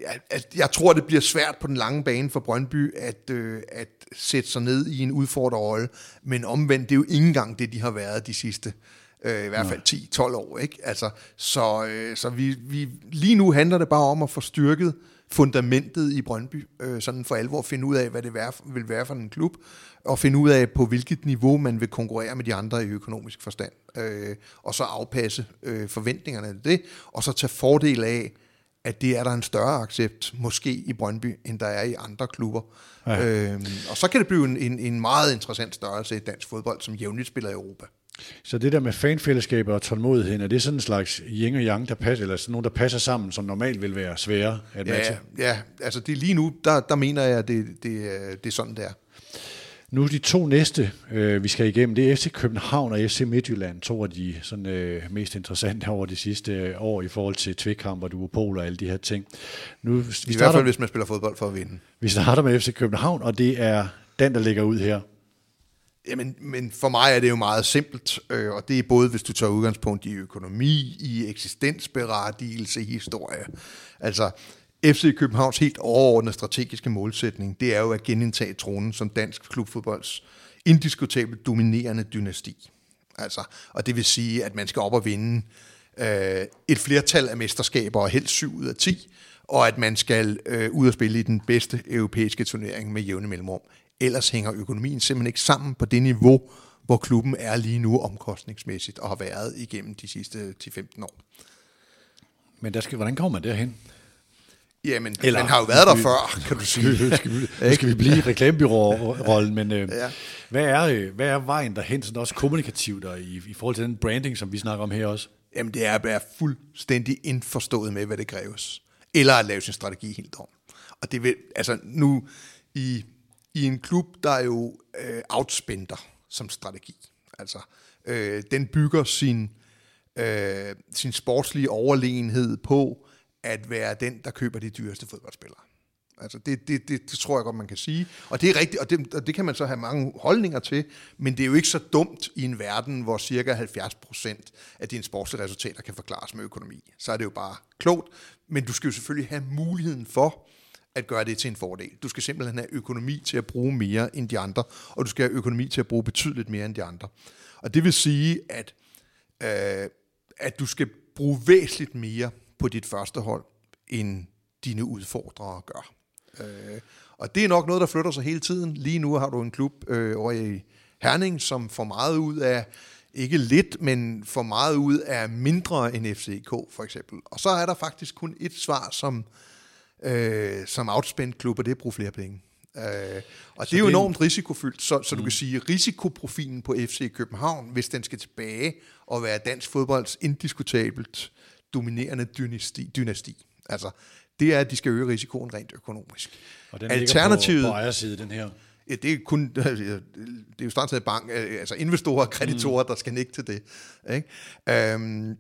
jeg, jeg tror, det bliver svært på den lange bane for Brøndby at, øh, at sætte sig ned i en udfordrerrolle, men omvendt, det er jo ikke engang det, de har været de sidste øh, i hvert fald 10-12 år. Ikke? Altså, så øh, så vi, vi, lige nu handler det bare om at få styrket fundamentet i Brøndby, øh, sådan for alvor at finde ud af, hvad det vær, vil være for en klub, og finde ud af, på hvilket niveau man vil konkurrere med de andre i økonomisk forstand, øh, og så afpasse øh, forventningerne af det, og så tage fordel af, at det er der en større accept, måske i Brøndby, end der er i andre klubber. Ja. Øhm, og så kan det blive en, en, en meget interessant størrelse i dansk fodbold, som jævnligt spiller i Europa. Så det der med fanfællesskaber og tålmodighed, er det sådan en slags yin og yang, der passer, eller sådan nogle, der passer sammen, som normalt vil være svære at ja, matche? Ja, altså det lige nu, der, der mener jeg, at det, det, det er sådan, det er. Nu de to næste, øh, vi skal igennem, det er FC København og FC Midtjylland, to af de sådan, øh, mest interessante over de sidste øh, år i forhold til tvikkamp og duopol og alle de her ting. Nu, vi starter, I hvert fald, hvis man spiller fodbold for at vinde. Vi starter med FC København, og det er den, der ligger ud her. Jamen, men for mig er det jo meget simpelt, øh, og det er både, hvis du tager udgangspunkt i økonomi, i eksistensberettigelse, i historie. Altså, FC Københavns helt overordnede strategiske målsætning, det er jo at genindtage tronen som dansk klubfodbolds indiskutabelt dominerende dynasti. Altså, og det vil sige, at man skal op og vinde øh, et flertal af mesterskaber, og helst 7 ud af 10, og at man skal øh, ud og spille i den bedste europæiske turnering med jævne mellemrum. Ellers hænger økonomien simpelthen ikke sammen på det niveau, hvor klubben er lige nu omkostningsmæssigt og har været igennem de sidste 10-15 år. Men der skal, hvordan kommer man derhen? Jamen, Eller, man har jo været der før, kan du sige. Skal, skal, vi, skal vi blive i reklamebyrå-rollen, men øh, ja. hvad, er, øh, hvad er vejen derhen, sådan også kommunikativt og i, i forhold til den branding, som vi snakker om her også? Jamen, det er at være fuldstændig indforstået med, hvad det kræves. Eller at lave sin strategi helt om. Og det vil, altså nu, i, i en klub, der er jo øh, outspender som strategi. Altså, øh, den bygger sin, øh, sin sportslige overlegenhed på, at være den, der køber de dyreste fodboldspillere. Altså det, det, det, det tror jeg godt, man kan sige. Og det er rigtigt, og det, og det kan man så have mange holdninger til, men det er jo ikke så dumt i en verden, hvor cirka 70 procent af dine sportslige resultater kan forklares med økonomi. Så er det jo bare klogt, men du skal jo selvfølgelig have muligheden for at gøre det til en fordel. Du skal simpelthen have økonomi til at bruge mere end de andre, og du skal have økonomi til at bruge betydeligt mere end de andre. Og det vil sige, at, øh, at du skal bruge væsentligt mere på dit første hold, end dine udfordrere gør. Øh, og det er nok noget, der flytter sig hele tiden. Lige nu har du en klub øh, over i Herning, som får meget ud af, ikke lidt, men får meget ud af mindre end FCK for eksempel. Og så er der faktisk kun et svar som, øh, som outspændt klub, og det er at bruge flere penge. Øh, og så det er jo enormt risikofyldt, så, så mm. du kan sige, risikoprofilen på FC København, hvis den skal tilbage og være dansk fodbolds indiskutabelt dominerende dynasti, dynasti. Altså, det er, at de skal øge risikoen rent økonomisk. Og den Alternativet, på, på ejerside, den her? Ja, det er kun, det er jo startet bank, øh, altså investorer og kreditorer, mm. der skal nikke til det. Ikke? Um,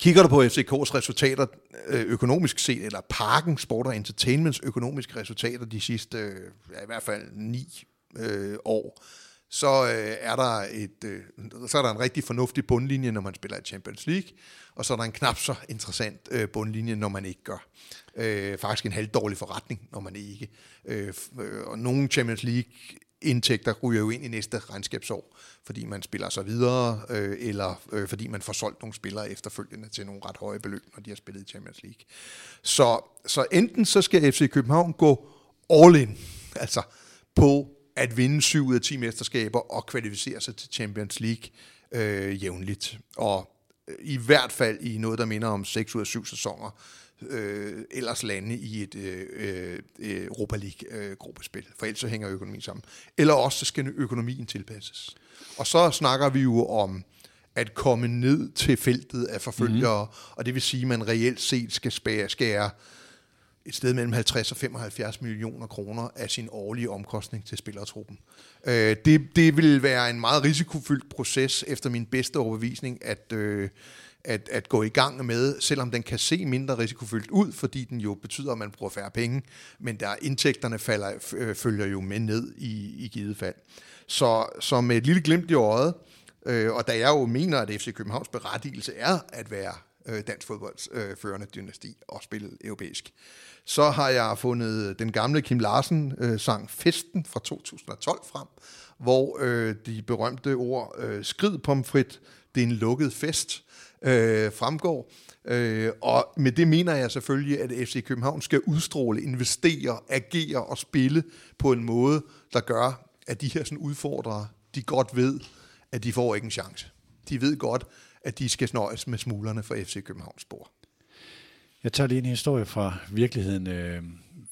kigger du på FCK's resultater øh, økonomisk set, eller Parken Sport og Entertainments økonomiske resultater de sidste, ja, i hvert fald ni øh, år, så øh, er der et, øh, så er der en rigtig fornuftig bundlinje, når man spiller i Champions League, og så er der en knap så interessant øh, bundlinje, når man ikke gør. Øh, faktisk en halvdårlig forretning, når man ikke. Øh, øh og nogle Champions League indtægter ryger jo ind i næste regnskabsår, fordi man spiller sig videre, øh, eller øh, fordi man får solgt nogle spillere efterfølgende til nogle ret høje beløb, når de har spillet i Champions League. Så, så enten så skal FC København gå all in, altså på at vinde 7 ud af 10 mesterskaber og kvalificere sig til Champions League øh, jævnligt. Og øh, i hvert fald i noget, der minder om 6 ud af 7 sæsoner, øh, ellers lande i et øh, øh, Europa League-gruppespil, øh, for ellers så hænger økonomien sammen. Eller også så skal økonomien tilpasses. Og så snakker vi jo om at komme ned til feltet af forfølgere, mm. og det vil sige, at man reelt set skal spære, skære et sted mellem 50 og 75 millioner kroner af sin årlige omkostning til spillertruppen. Øh, det, det vil være en meget risikofyldt proces, efter min bedste overbevisning, at, øh, at, at gå i gang med, selvom den kan se mindre risikofyldt ud, fordi den jo betyder, at man bruger færre penge, men der indtægterne falder, øh, følger jo med ned i, i givet fald. Så, så med et lille glimt i øjet, øh, og da jeg jo mener, at FC Københavns berettigelse er at være øh, dansk fodbolds øh, førende dynasti og spille europæisk, så har jeg fundet den gamle Kim Larsen øh, sang Festen fra 2012 frem, hvor øh, de berømte ord øh, skrid pomfrit, det er en lukket fest, øh, fremgår. Øh, og med det mener jeg selvfølgelig, at FC København skal udstråle, investere, agere og spille på en måde, der gør, at de her sådan udfordrere, de godt ved, at de får ikke en chance. De ved godt, at de skal snøjes med smuglerne for FC Københavns bord. Jeg tager lige en historie fra virkeligheden. Øh,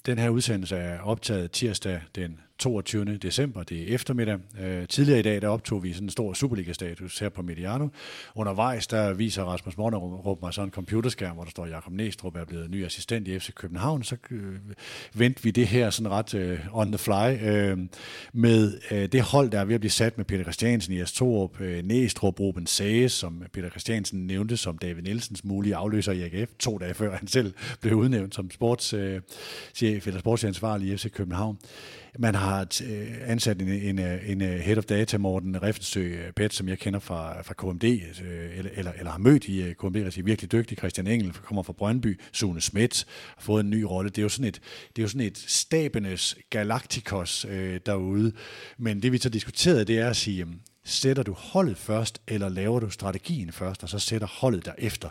den her udsendelse er optaget tirsdag den 22. december, det er eftermiddag. Øh, tidligere i dag, der optog vi sådan en stor Superliga-status her på Mediano. Undervejs, der viser Rasmus Mornerup mig sådan en computerskærm, hvor der står, Jakob Næstrup er blevet ny assistent i FC København. Så øh, vendte vi det her sådan ret øh, on the fly øh, med øh, det hold, der er ved at blive sat med Peter Christiansen i Astorup, øh, Næstrup, Ruben Sages, som Peter Christiansen nævnte som David Nielsens mulige afløser i AGF, to dage før han selv blev udnævnt som sportschef øh, eller sportsansvarlig i FC København man har øh, ansat en, en, en øh, head of data, Morten Riftensø øh, Pet, som jeg kender fra, fra KMD, eller, eller, eller har mødt i KMD, er virkelig dygtig. Christian Engel kommer fra Brøndby. Sune Schmidt har fået en ny rolle. Det er jo sådan et, det er jo sådan et stabenes galaktikos øh, derude. Men det vi så diskuterede, det er at sige, sætter du holdet først, eller laver du strategien først, og så sætter holdet derefter.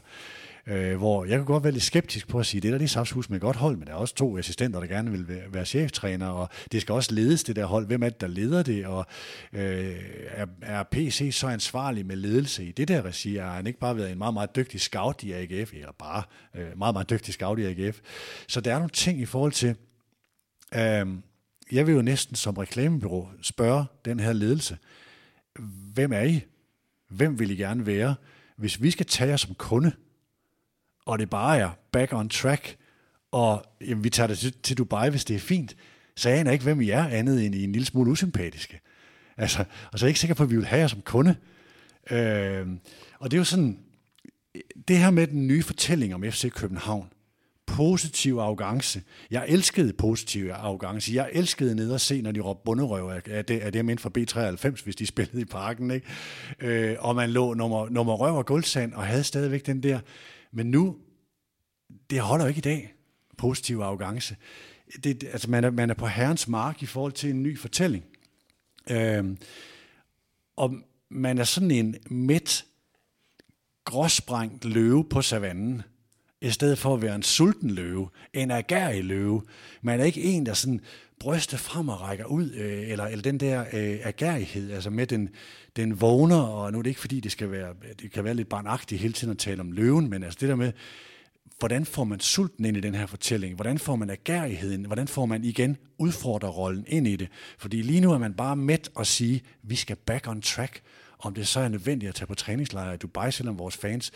Øh, hvor jeg kan godt være lidt skeptisk på at sige, det er der lige Safshus med godt hold, men der er også to assistenter, der gerne vil være, være cheftræner, og det skal også ledes det der hold. Hvem er det, der leder det? Og øh, er, er PC så ansvarlig med ledelse i det der regi? Har han ikke bare været en meget, meget dygtig scout i AGF, eller bare øh, meget, meget dygtig scout i AGF? Så der er nogle ting i forhold til, øh, jeg vil jo næsten som reklamebyrå spørge den her ledelse, hvem er I? Hvem vil I gerne være? Hvis vi skal tage jer som kunde, og det bare er back on track, og jamen, vi tager det til, til Dubai, hvis det er fint, så aner jeg ikke, hvem I er, andet end I en lille smule usympatiske. Altså, og så er jeg ikke sikker på, at vi vil have jer som kunde. Øh, og det er jo sådan, det her med den nye fortælling om FC København, positiv arrogance. Jeg elskede positiv arrogance. Jeg elskede ned at se, når de råbte bunderøv af det, af det inden for B93, hvis de spillede i parken. Ikke? Øh, og man lå nummer, nummer røv og guldsand og havde stadigvæk den der. Men nu, det holder jo ikke i dag, positiv arrogance. Det, altså man, er, man er på herrens mark i forhold til en ny fortælling. Øhm, og man er sådan en midt gråsprængt løve på savannen i stedet for at være en sulten løve, en agerig løve. Man er ikke en, der sådan bryste frem og rækker ud, øh, eller, eller den der øh, agerighed, altså med den, den vågner, og nu er det ikke fordi, det skal være, det kan være lidt barnagtigt hele tiden at tale om løven, men altså det der med, hvordan får man sulten ind i den her fortælling? Hvordan får man agerigheden? Hvordan får man igen udfordrerrollen ind i det? Fordi lige nu er man bare med at sige, vi skal back on track. Om det så er nødvendigt at tage på træningslejre i Dubai, selvom vores fans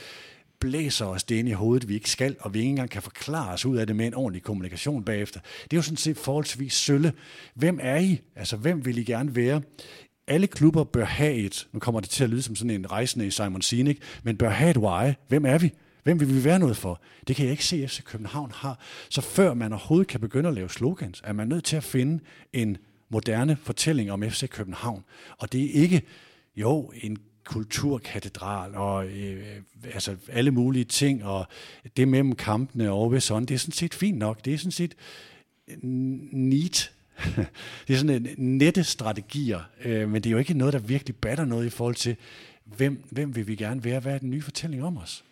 blæser os det ind i hovedet, vi ikke skal, og vi ikke engang kan forklare os ud af det med en ordentlig kommunikation bagefter. Det er jo sådan set forholdsvis sølle. Hvem er I? Altså, hvem vil I gerne være? Alle klubber bør have et, nu kommer det til at lyde som sådan en rejsende i Simon Sinek, men bør have et why. Hvem er vi? Hvem vil vi være noget for? Det kan jeg ikke se, at FC København har. Så før man overhovedet kan begynde at lave slogans, er man nødt til at finde en moderne fortælling om FC København. Og det er ikke, jo, en kulturkatedral og øh, altså alle mulige ting, og det mellem kampene og ved sådan, det er sådan set fint nok. Det er sådan set neat. det er sådan øh, en nette strategier, øh, men det er jo ikke noget, der virkelig batter noget i forhold til, hvem, hvem vil vi gerne være? Hvad er den nye fortælling om os?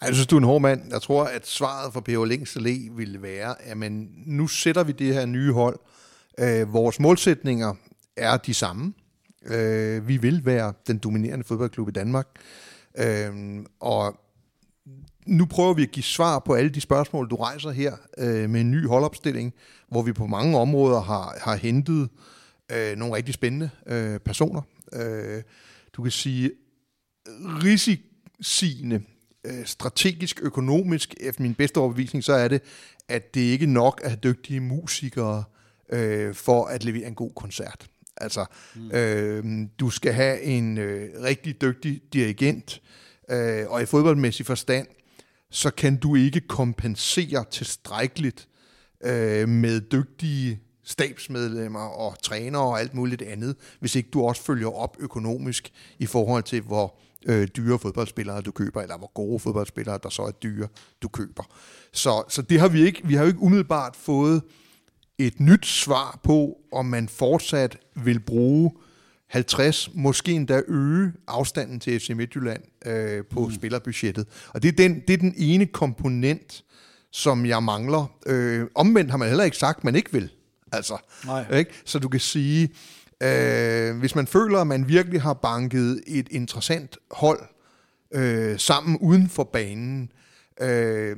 Jeg synes, du er en hård mand. Jeg tror, at svaret for P.O. Links Allé ville være, at men nu sætter vi det her nye hold. Øh, vores målsætninger er de samme. Øh, vi vil være den dominerende fodboldklub i Danmark. Øh, og nu prøver vi at give svar på alle de spørgsmål, du rejser her øh, med en ny holdopstilling, hvor vi på mange områder har, har hentet øh, nogle rigtig spændende øh, personer. Øh, du kan sige, risikosigende, øh, strategisk, økonomisk, efter min bedste overbevisning, så er det, at det ikke nok at have dygtige musikere øh, for at levere en god koncert. Altså, mm. øh, du skal have en øh, rigtig dygtig dirigent, øh, og i fodboldmæssig forstand, så kan du ikke kompensere tilstrækkeligt øh, med dygtige stabsmedlemmer og trænere og alt muligt andet, hvis ikke du også følger op økonomisk i forhold til, hvor øh, dyre fodboldspillere du køber, eller hvor gode fodboldspillere der så er dyre, du køber. Så, så det har vi ikke, vi har jo ikke umiddelbart fået et nyt svar på, om man fortsat vil bruge 50, måske endda øge afstanden til FC Midtjylland øh, på mm. spillerbudgettet. Og det er, den, det er den ene komponent, som jeg mangler. Øh, omvendt har man heller ikke sagt, man ikke vil. Altså, Nej. Ikke? Så du kan sige, øh, hvis man føler, at man virkelig har banket et interessant hold øh, sammen uden for banen, øh,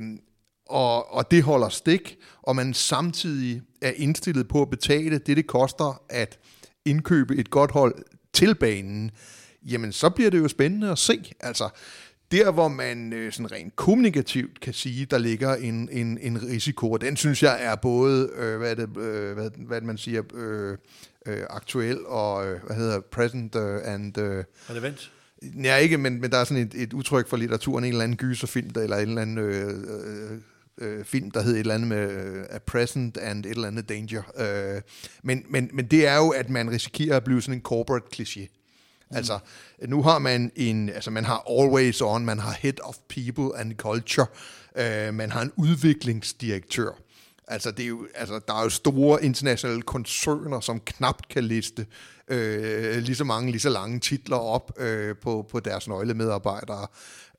og, og det holder stik, og man samtidig er indstillet på at betale det, det koster at indkøbe et godt hold til banen, jamen så bliver det jo spændende at se. Altså, der hvor man øh, sådan rent kommunikativt kan sige, der ligger en, en, en risiko, og den synes jeg er både, øh, hvad, er det, øh, hvad, hvad man siger, øh, øh, aktuel og, øh, hvad hedder present øh, and... Øh, Relevant. Ja, ikke, men, men der er sådan et, et udtryk for litteraturen, en eller anden gyserfilm, eller en eller anden øh, øh, øh, film, der hed et eller andet med øh, A Present and et eller andet Danger. Øh, men, men, men det er jo, at man risikerer at blive sådan en corporate kliché. Mm. Altså, nu har man en, altså man har always on, man har head of people and culture, øh, man har en udviklingsdirektør. Altså, det er jo, altså, der er jo store internationale koncerner, som knap kan liste øh, lige så mange, lige så lange titler op øh, på, på deres nøglemedarbejdere.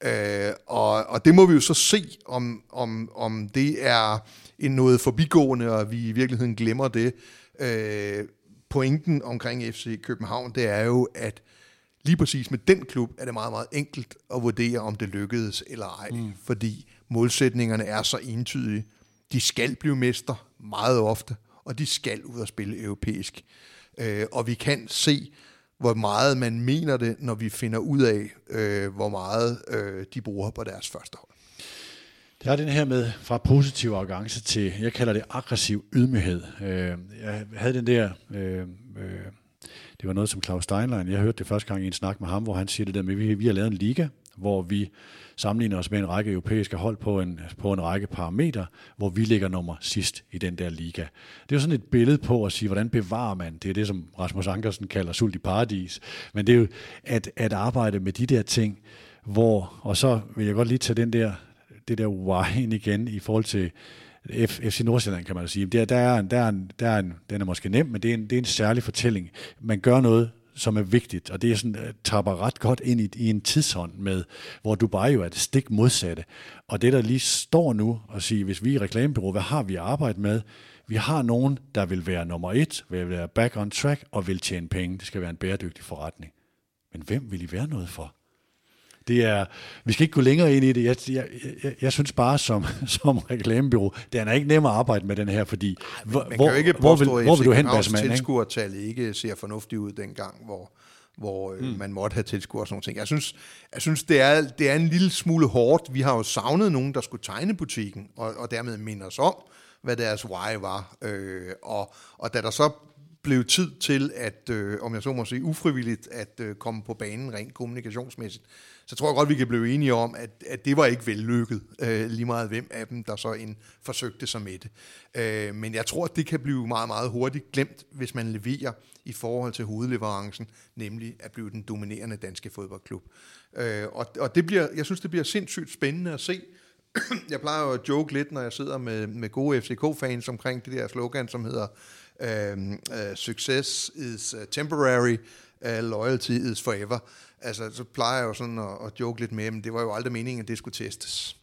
Øh, og, og det må vi jo så se, om, om, om det er en noget forbigående, og vi i virkeligheden glemmer det. Øh, pointen omkring FC København, det er jo, at lige præcis med den klub er det meget, meget enkelt at vurdere, om det lykkedes eller ej, mm. fordi målsætningerne er så entydige. De skal blive mester meget ofte, og de skal ud og spille europæisk. Øh, og vi kan se, hvor meget man mener det, når vi finder ud af, øh, hvor meget øh, de bruger på deres første hold. Det er den her med fra positiv arrogance til, jeg kalder det aggressiv ydmyghed. Øh, jeg havde den der, øh, øh, det var noget som Claus Steinlein, jeg hørte det første gang i en snak med ham, hvor han siger det der med, at vi, vi har lavet en liga, hvor vi sammenligner os med en række europæiske hold på en, på en række parametre, hvor vi ligger nummer sidst i den der liga. Det er jo sådan et billede på at sige, hvordan bevarer man, det er det, som Rasmus Ankersen kalder sult i paradis, men det er jo at, at arbejde med de der ting, hvor, og så vil jeg godt lige tage den der, det der why ind igen i forhold til FC Nordsjælland, kan man sige. Der, der er en, der er en, der er en, den er måske nem, men det er, en, det er en særlig fortælling. Man gør noget, som er vigtigt, og det er sådan, tapper ret godt ind i, i en tidshånd med, hvor Dubai jo er det stik modsatte. Og det, der lige står nu og siger, hvis vi er reklamebyrå, hvad har vi at arbejde med? Vi har nogen, der vil være nummer et, vil være back on track og vil tjene penge. Det skal være en bæredygtig forretning. Men hvem vil I være noget for? Det er, vi skal ikke gå længere ind i det. Jeg, jeg, jeg, jeg synes bare som, som reklamebyrå, det er ikke nemt at arbejde med den her, fordi Ej, man, man hvor, kan jo ikke hvor, vil, hvor vil du hen, Basman? tilskuertallet ikke ser fornuftigt ud dengang, hvor, hvor mm. man måtte have tilskuer og sådan noget. Jeg synes, jeg synes det, er, det er en lille smule hårdt. Vi har jo savnet nogen, der skulle tegne butikken, og, og dermed minde os om, hvad deres why var. Øh, og, og da der så blev tid til, at, øh, om jeg så må sige, ufrivilligt at øh, komme på banen rent kommunikationsmæssigt, så tror jeg godt, vi kan blive enige om, at, at det var ikke vellykket, øh, lige meget hvem af dem, der så en forsøgte sig med det. Øh, men jeg tror, at det kan blive meget, meget hurtigt glemt, hvis man leverer i forhold til hovedleverancen, nemlig at blive den dominerende danske fodboldklub. Øh, og, og det bliver, jeg synes, det bliver sindssygt spændende at se, jeg plejer jo at joke lidt, når jeg sidder med, med gode FCK-fans omkring det der slogan, som hedder øh, uh, Success is uh, temporary, uh, loyalty is forever. Altså, så plejer jeg jo sådan at, at joke lidt med, men det var jo aldrig meningen, at det skulle testes.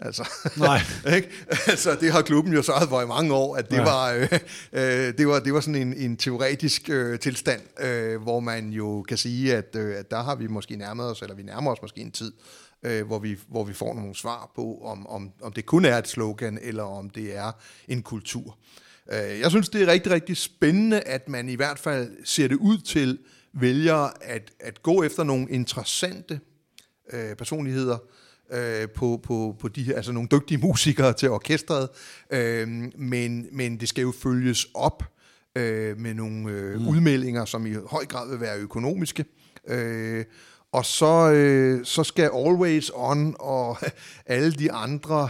Altså, Nej. ikke? altså, det har klubben jo sørget for i mange år, at det, ja. var, øh, øh, det, var, det var sådan en, en teoretisk øh, tilstand, øh, hvor man jo kan sige, at, øh, at der har vi måske nærmet os, eller vi nærmer os måske en tid, øh, hvor, vi, hvor vi får nogle svar på, om, om, om det kun er et slogan, eller om det er en kultur. Øh, jeg synes, det er rigtig, rigtig spændende, at man i hvert fald ser det ud til, vælger at, at gå efter nogle interessante øh, personligheder, øh, på, på, på de her, altså nogle dygtige musikere til orkestret, øh, men, men det skal jo følges op øh, med nogle øh, mm. udmeldinger, som i høj grad vil være økonomiske. Øh, og så, øh, så skal Always On og alle de andre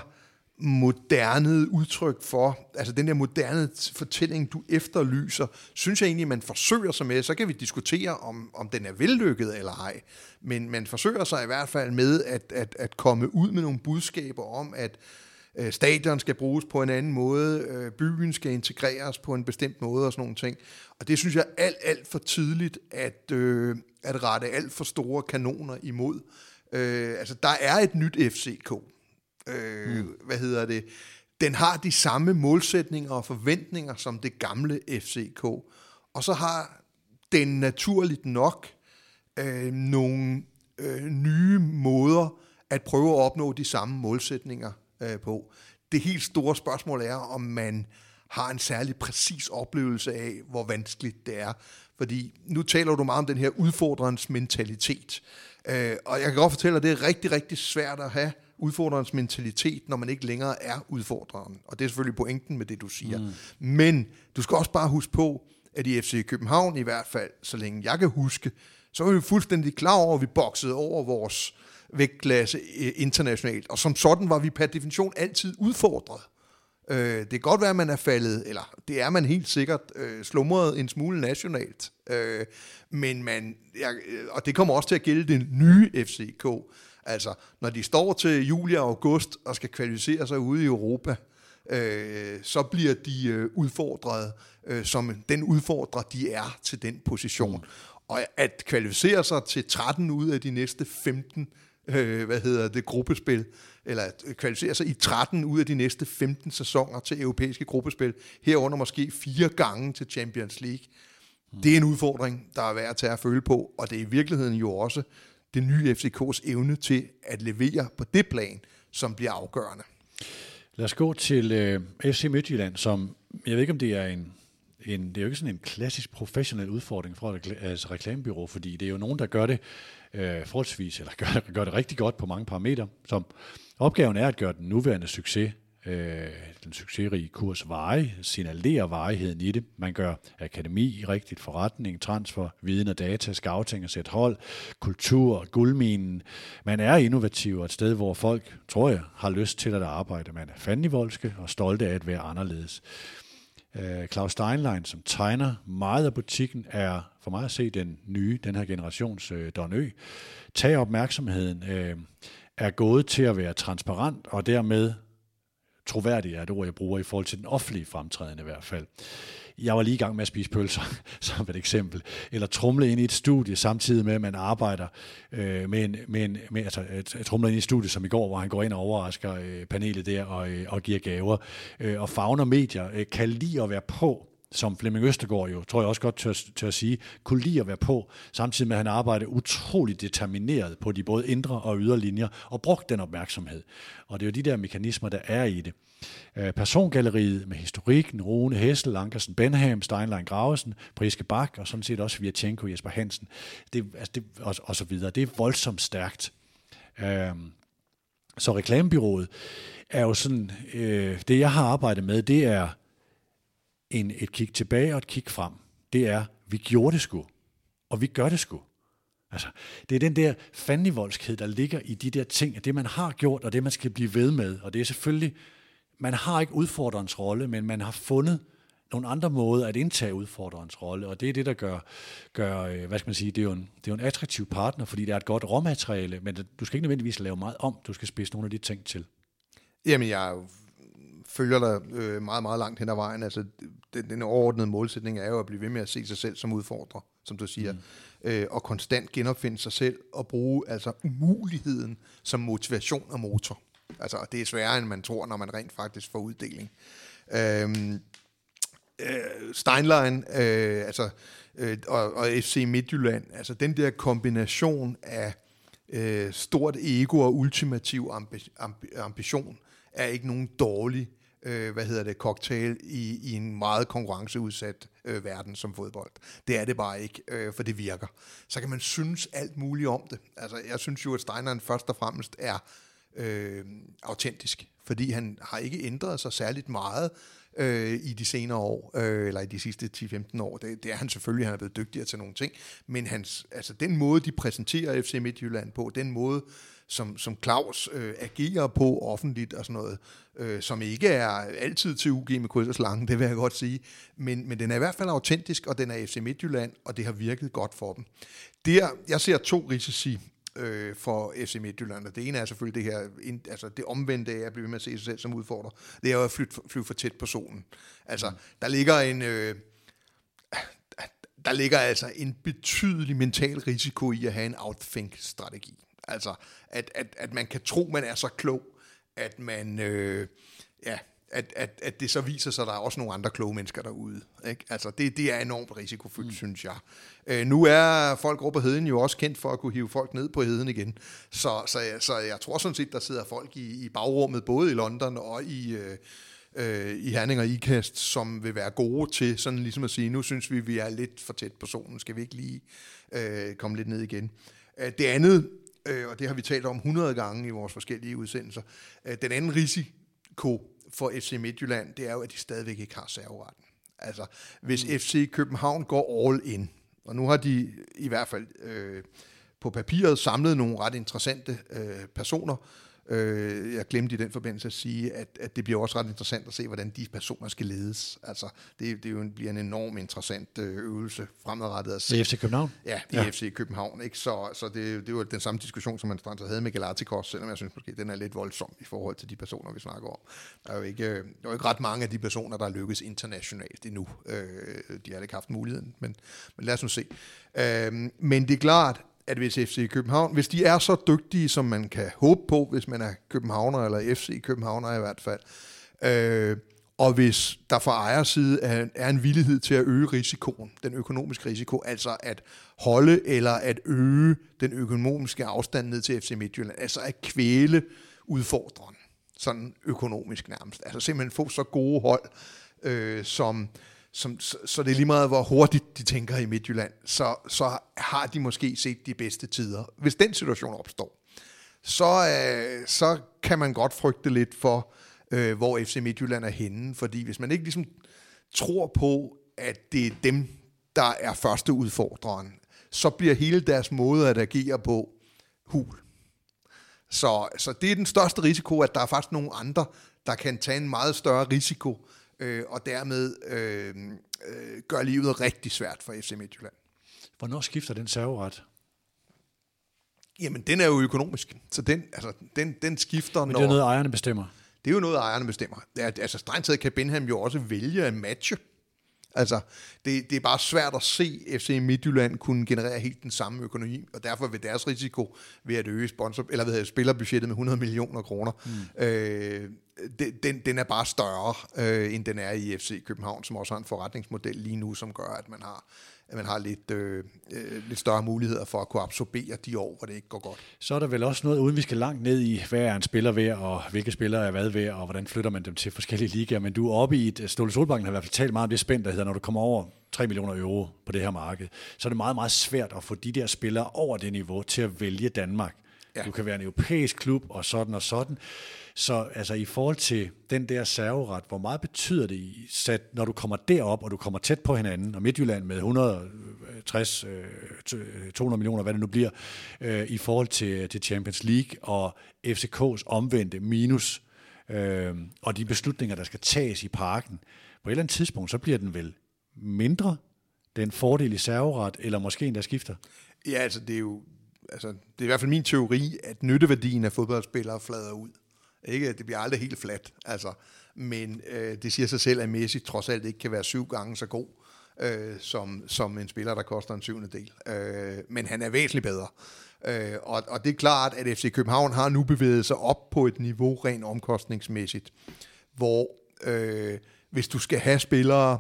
moderne udtryk for, altså den der moderne fortælling, du efterlyser, synes jeg egentlig, man forsøger sig med. Så kan vi diskutere, om, om den er vellykket eller ej. Men man forsøger sig i hvert fald med at, at, at komme ud med nogle budskaber om, at øh, stadion skal bruges på en anden måde, øh, byen skal integreres på en bestemt måde og sådan nogle ting. Og det synes jeg er alt, alt for tidligt at, øh, at rette alt for store kanoner imod. Øh, altså, der er et nyt FCK. Øh, mm. Hvad hedder det? Den har de samme målsætninger og forventninger som det gamle FCK. Og så har den naturligt nok øh, nogle øh, nye måder at prøve at opnå de samme målsætninger øh, på. Det helt store spørgsmål er, om man har en særlig præcis oplevelse af, hvor vanskeligt det er. Fordi nu taler du meget om den her udfordrens mentalitet. Øh, og jeg kan godt fortælle at det er rigtig, rigtig svært at have udfordrerens mentalitet, når man ikke længere er udfordreren. Og det er selvfølgelig pointen med det, du siger. Mm. Men du skal også bare huske på, at i FC København i hvert fald, så længe jeg kan huske, så er vi fuldstændig klar over, at vi boksede over vores vægtklasse øh, internationalt, og som sådan var vi per definition altid udfordret. Øh, det kan godt være, at man er faldet, eller det er man helt sikkert, øh, slumret en smule nationalt. Øh, men man, ja, øh, og det kommer også til at gælde den nye FCK. Altså, når de står til juli og august og skal kvalificere sig ude i Europa, øh, så bliver de øh, udfordret, øh, som den udfordrer, de er til den position. Og at kvalificere sig til 13 ud af de næste 15 øh, hvad hedder det, gruppespil, eller at øh, kvalificere sig i 13 ud af de næste 15 sæsoner til europæiske gruppespil, herunder måske fire gange til Champions League. Det er en udfordring, der er værd at tage at føle på, og det er i virkeligheden jo også det nye FCK's evne til at levere på det plan, som bliver afgørende. Lad os gå til øh, FC Midtjylland, som, jeg ved ikke om det er en, en, det er jo ikke sådan en klassisk professionel udfordring fra et altså reklamebyrå, fordi det er jo nogen, der gør det øh, forholdsvis, eller gør, gør det rigtig godt på mange parametre. Som opgaven er at gøre den nuværende succes, øh, den succesrige kurs veje, signalerer varigheden i det. Man gør akademi, rigtigt forretning, transfer, viden og data, scouting og sæt hold, kultur, guldminen. Man er innovativ og et sted, hvor folk, tror jeg, har lyst til at arbejde. Man er fandenivoldske og stolte af at være anderledes. Øh, uh, Claus Steinlein, som tegner meget af butikken, er for mig at se den nye, den her generations øh, Don Ø. Tag opmærksomheden, Øh, er gået til at være transparent, og dermed troværdig er et ord, jeg bruger i forhold til den offentlige fremtræden i hvert fald. Jeg var lige i gang med at spise pølser, som et eksempel, eller trumle ind i et studie, samtidig med, at man arbejder øh, med en, med en med, altså, øh, et, trumle ind i et studie, som i går, hvor han går ind og overrasker øh, panelet der og, øh, og giver gaver. Øh, og fagner medier øh, kan lide at være på som Flemming Østergaard jo, tror jeg også godt tør, tør at sige, kunne lide at være på, samtidig med at han arbejder utrolig determineret på de både indre og ydre linjer, og brugte den opmærksomhed. Og det er jo de der mekanismer, der er i det. Øh, persongalleriet med historikken, Rune Hessel, Ankersen Benham, Steinlein Gravesen, Priske Bak, og sådan set også Virchenko, Jesper Hansen, det, altså det, og, og så videre. Det er voldsomt stærkt. Øhm, så reklamebyrået er jo sådan, øh, det jeg har arbejdet med, det er end et kig tilbage og et kig frem. Det er, vi gjorde det sgu, og vi gør det sgu. Altså, det er den der fandenivoldskhed, der ligger i de der ting, at det man har gjort, og det man skal blive ved med. Og det er selvfølgelig, man har ikke udfordrerens rolle, men man har fundet nogle andre måder at indtage udfordrerens rolle, og det er det, der gør, gør øh, hvad skal man sige, det er, jo en, det er jo en attraktiv partner, fordi det er et godt råmateriale, men du skal ikke nødvendigvis lave meget om, du skal spise nogle af de ting til. Jamen, jeg er jo følger dig øh, meget, meget langt hen ad vejen. Altså, den, den overordnede målsætning er jo at blive ved med at se sig selv som udfordrer, som du siger, mm. øh, og konstant genopfinde sig selv og bruge altså umuligheden som motivation og motor. Altså, det er sværere, end man tror, når man rent faktisk får uddeling. Øhm, øh, Steinlein, øh, altså, øh, og, og FC Midtjylland, altså den der kombination af øh, stort ego og ultimativ ambi, ambi, ambition, er ikke nogen dårlig øh, hvad hedder det, cocktail i, i en meget konkurrenceudsat øh, verden som fodbold. Det er det bare ikke, øh, for det virker. Så kan man synes alt muligt om det. Altså, jeg synes jo, at Steineren først og fremmest er øh, autentisk, fordi han har ikke ændret sig særligt meget øh, i de senere år, øh, eller i de sidste 10-15 år. Det, det er han selvfølgelig, han er blevet dygtigere til nogle ting, men hans, altså, den måde, de præsenterer FC Midtjylland på, den måde, som, som Claus øh, agerer på offentligt og sådan noget, øh, som ikke er altid til UG med kryds og slange, det vil jeg godt sige, men, men den er i hvert fald autentisk, og den er FC Midtjylland, og det har virket godt for dem. Der, jeg ser to risici øh, for FC Midtjylland, og det ene er selvfølgelig det her, altså det omvendte af at blive med at se sig selv som udfordrer, det er jo at flyve, fly for tæt på solen. Altså, mm. der ligger en... Øh, der ligger altså en betydelig mental risiko i at have en outthink-strategi. Altså, at, at, at man kan tro, man er så klog, at man, øh, ja, at, at, at det så viser sig, at der er også nogle andre kloge mennesker derude. Ikke? Altså, det, det er enormt risikofyldt, mm. synes jeg. Øh, nu er folk over på heden jo også kendt for at kunne hive folk ned på heden igen. Så, så, så jeg tror sådan set, der sidder folk i, i bagrummet, både i London og i... Øh, øh, i Herning og IKAST, som vil være gode til sådan ligesom at sige, nu synes vi, vi er lidt for tæt på solen, skal vi ikke lige øh, komme lidt ned igen. Øh, det andet, øh, og det har vi talt om 100 gange i vores forskellige udsendelser. Øh, den anden risiko for FC Midtjylland, det er jo, at de stadigvæk ikke har serveretten. Altså, hvis mm. FC København går all in, og nu har de i hvert fald øh, på papiret samlet nogle ret interessante øh, personer, Øh, jeg glemte i den forbindelse at sige, at, at det bliver også ret interessant at se, hvordan de personer skal ledes. Altså, det, det jo bliver en enorm interessant øh, øvelse fremadrettet at se. I FC København? Ja, i ja. FC København. Ikke? Så, så det, det var den samme diskussion, som man havde med Galacticos, selvom jeg synes måske, den er lidt voldsom i forhold til de personer, vi snakker om. Der er jo ikke, der er jo ikke ret mange af de personer, der er lykkes internationalt endnu. Øh, de har ikke haft muligheden, men, men lad os nu se. Øh, men det er klart, at hvis FC København, hvis de er så dygtige, som man kan håbe på, hvis man er københavner, eller FC Københavner i hvert fald, øh, og hvis der fra ejerside er, er en villighed til at øge risikoen, den økonomiske risiko, altså at holde eller at øge den økonomiske afstand ned til FC Midtjylland, altså at kvæle udfordreren, sådan økonomisk nærmest. Altså simpelthen få så gode hold, øh, som, som, så, så det er lige meget, hvor hurtigt de tænker i Midtjylland, så, så har de måske set de bedste tider. Hvis den situation opstår, så, øh, så kan man godt frygte lidt for, øh, hvor FC Midtjylland er henne, fordi hvis man ikke ligesom tror på, at det er dem, der er første udfordreren, så bliver hele deres måde at agere på hul. Så, så det er den største risiko, at der er faktisk nogle andre, der kan tage en meget større risiko, øh, og dermed øh, øh, gør livet rigtig svært for FC Midtjylland. Hvornår skifter den serveret? Jamen, den er jo økonomisk, så den, altså, den, den skifter, Men det er noget, ejerne bestemmer. Det er jo noget, ejerne bestemmer. Altså, strengt taget kan Benham jo også vælge at matche. Altså, det, det er bare svært at se FC Midtjylland kunne generere helt den samme økonomi, og derfor vil deres risiko ved at øge sponsor, eller ved at spillerbudgettet med 100 millioner kroner, mm. øh, den, den er bare større, øh, end den er i FC København, som også har en forretningsmodel lige nu, som gør, at man har at man har lidt, øh, øh, lidt større muligheder for at kunne absorbere de år, hvor det ikke går godt. Så er der vel også noget, uden vi skal langt ned i, hvad er en spiller værd, og hvilke spillere er hvad værd, og hvordan flytter man dem til forskellige ligaer. Men du er oppe i et, øh, Ståle Solbanken har i hvert fald talt meget om det spænd, der hedder, når du kommer over 3 millioner euro på det her marked, så er det meget, meget svært at få de der spillere over det niveau til at vælge Danmark. Ja. Du kan være en europæisk klub, og sådan og sådan. Så altså i forhold til den der serveret, hvor meget betyder det, sat, når du kommer derop, og du kommer tæt på hinanden, og Midtjylland med 160, 200 øh, millioner, hvad det nu bliver, øh, i forhold til, til Champions League og FCK's omvendte minus, øh, og de beslutninger, der skal tages i parken, på et eller andet tidspunkt, så bliver den vel mindre, den fordel i serveret, eller måske endda skifter? Ja, altså det er jo altså, det er i hvert fald min teori, at nytteværdien af fodboldspillere flader ud. Ikke? Det bliver aldrig helt fladt, altså. men øh, det siger sig selv, at Messi trods alt ikke kan være syv gange så god, øh, som, som en spiller, der koster en syvende del. Øh, men han er væsentligt bedre. Øh, og, og det er klart, at FC København har nu bevæget sig op på et niveau rent omkostningsmæssigt, hvor øh, hvis du skal have spillere,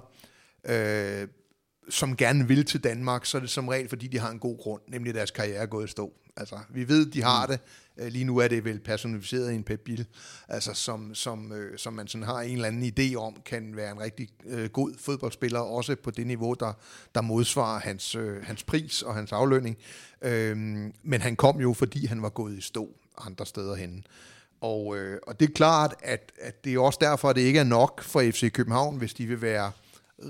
øh, som gerne vil til Danmark, så er det som regel, fordi de har en god grund, nemlig deres karriere er gået i stå. Altså, vi ved, de har mm. det. Øh, lige nu er det vel personificeret i en Pep Bill, altså, som, som, øh, som man sådan har en eller anden idé om, kan være en rigtig øh, god fodboldspiller, også på det niveau, der, der modsvarer hans, øh, hans pris og hans aflønning. Øh, men han kom jo, fordi han var gået i stå andre steder hen. Og, øh, og det er klart, at, at det er også derfor, at det ikke er nok for FC København, hvis de vil være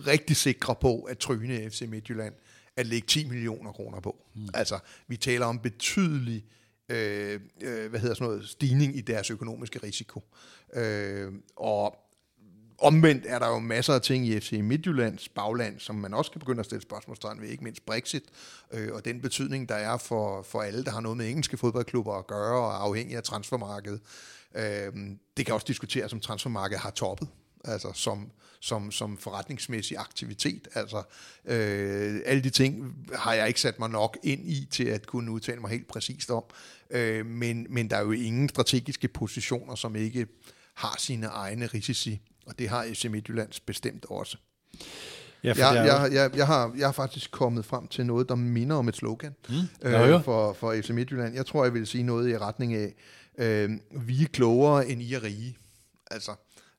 rigtig sikre på at tryne FC Midtjylland, at lægge 10 millioner kroner på. Mm. Altså, vi taler om betydelig øh, øh, hvad hedder sådan noget, stigning i deres økonomiske risiko. Øh, og omvendt er der jo masser af ting i FC Midtjyllands bagland, som man også kan begynde at stille spørgsmålstegn ved, ikke mindst Brexit, øh, og den betydning, der er for, for alle, der har noget med engelske fodboldklubber at gøre, og er afhængig af transfermarkedet. Øh, det kan også diskuteres, om transfermarkedet har toppet altså som, som, som forretningsmæssig aktivitet. Altså, øh, alle de ting har jeg ikke sat mig nok ind i til at kunne udtale mig helt præcist om, øh, men, men der er jo ingen strategiske positioner, som ikke har sine egne risici, og det har FC Midtjyllands bestemt også. Ja, jeg, er... jeg, jeg, jeg, har, jeg har faktisk kommet frem til noget, der minder om et slogan mm, øh, for, for FC Midtjylland. Jeg tror, jeg vil sige noget i retning af, øh, vi er klogere end I er rige. Altså,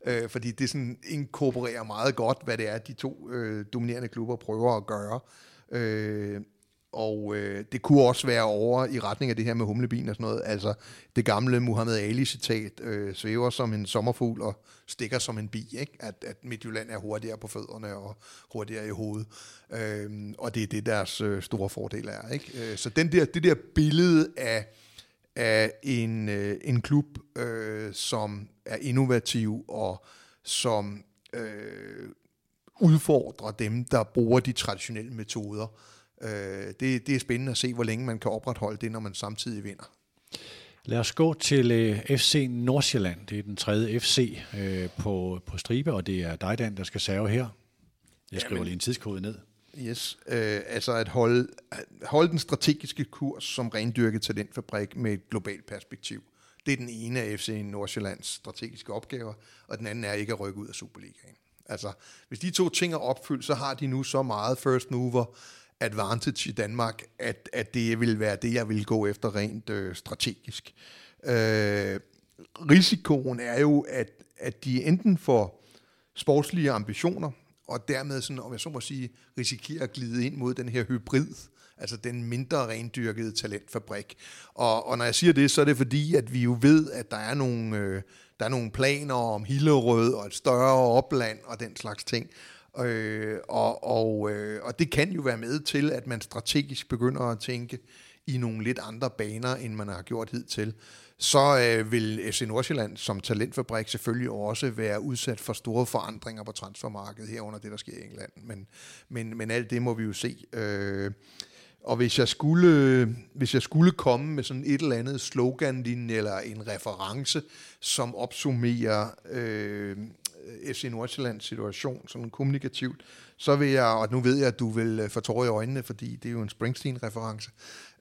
øh, fordi det sådan inkorporerer meget godt, hvad det er, de to øh, dominerende klubber prøver at gøre. Øh, og øh, det kunne også være over i retning af det her med humlebien og sådan noget. Altså det gamle Muhammad Ali-citat, øh, svæver som en sommerfugl og stikker som en bi, ikke? At, at Midtjylland er hurtigere på fødderne og hurtigere i hovedet. Øh, og det er det, deres øh, store fordel er. Ikke? Øh, så den der, det der billede af, af en, øh, en klub, øh, som er innovativ og som øh, udfordrer dem, der bruger de traditionelle metoder. Øh, det, det er spændende at se, hvor længe man kan opretholde det, når man samtidig vinder. Lad os gå til øh, FC Nordsjælland. Det er den tredje FC øh, på, på stribe, og det er dig, Dan, der skal serve her. Jeg skriver Jamen, lige en tidskode ned. Yes, øh, altså at holde, holde den strategiske kurs som rendyrket talentfabrik med et globalt perspektiv. Det er den ene af FC Nordsjællands strategiske opgaver, og den anden er ikke at rykke ud af Superligaen. Altså, hvis de to ting er opfyldt, så har de nu så meget first mover advantage i Danmark, at, at det vil være det, jeg vil gå efter rent øh, strategisk. Øh, risikoen er jo, at, at de enten får sportslige ambitioner, og dermed, sådan, om jeg så må sige, risikerer at glide ind mod den her hybrid, altså den mindre rendyrkede talentfabrik. Og, og når jeg siger det, så er det fordi, at vi jo ved, at der er nogle, øh, der er nogle planer om Hillerød og et større opland og den slags ting. Øh, og, og, øh, og det kan jo være med til, at man strategisk begynder at tænke i nogle lidt andre baner, end man har gjort hidtil. Så øh, vil FC Nordsjælland som talentfabrik selvfølgelig også være udsat for store forandringer på transfermarkedet herunder det, der sker i England. Men, men, men alt det må vi jo se. Øh, og hvis jeg skulle, hvis jeg skulle komme med sådan et eller andet slogan eller en reference, som opsummerer øh, FC Nordsjællands situation sådan kommunikativt, så vil jeg, og nu ved jeg, at du vil øh, få tårer i øjnene, fordi det er jo en Springsteen-reference,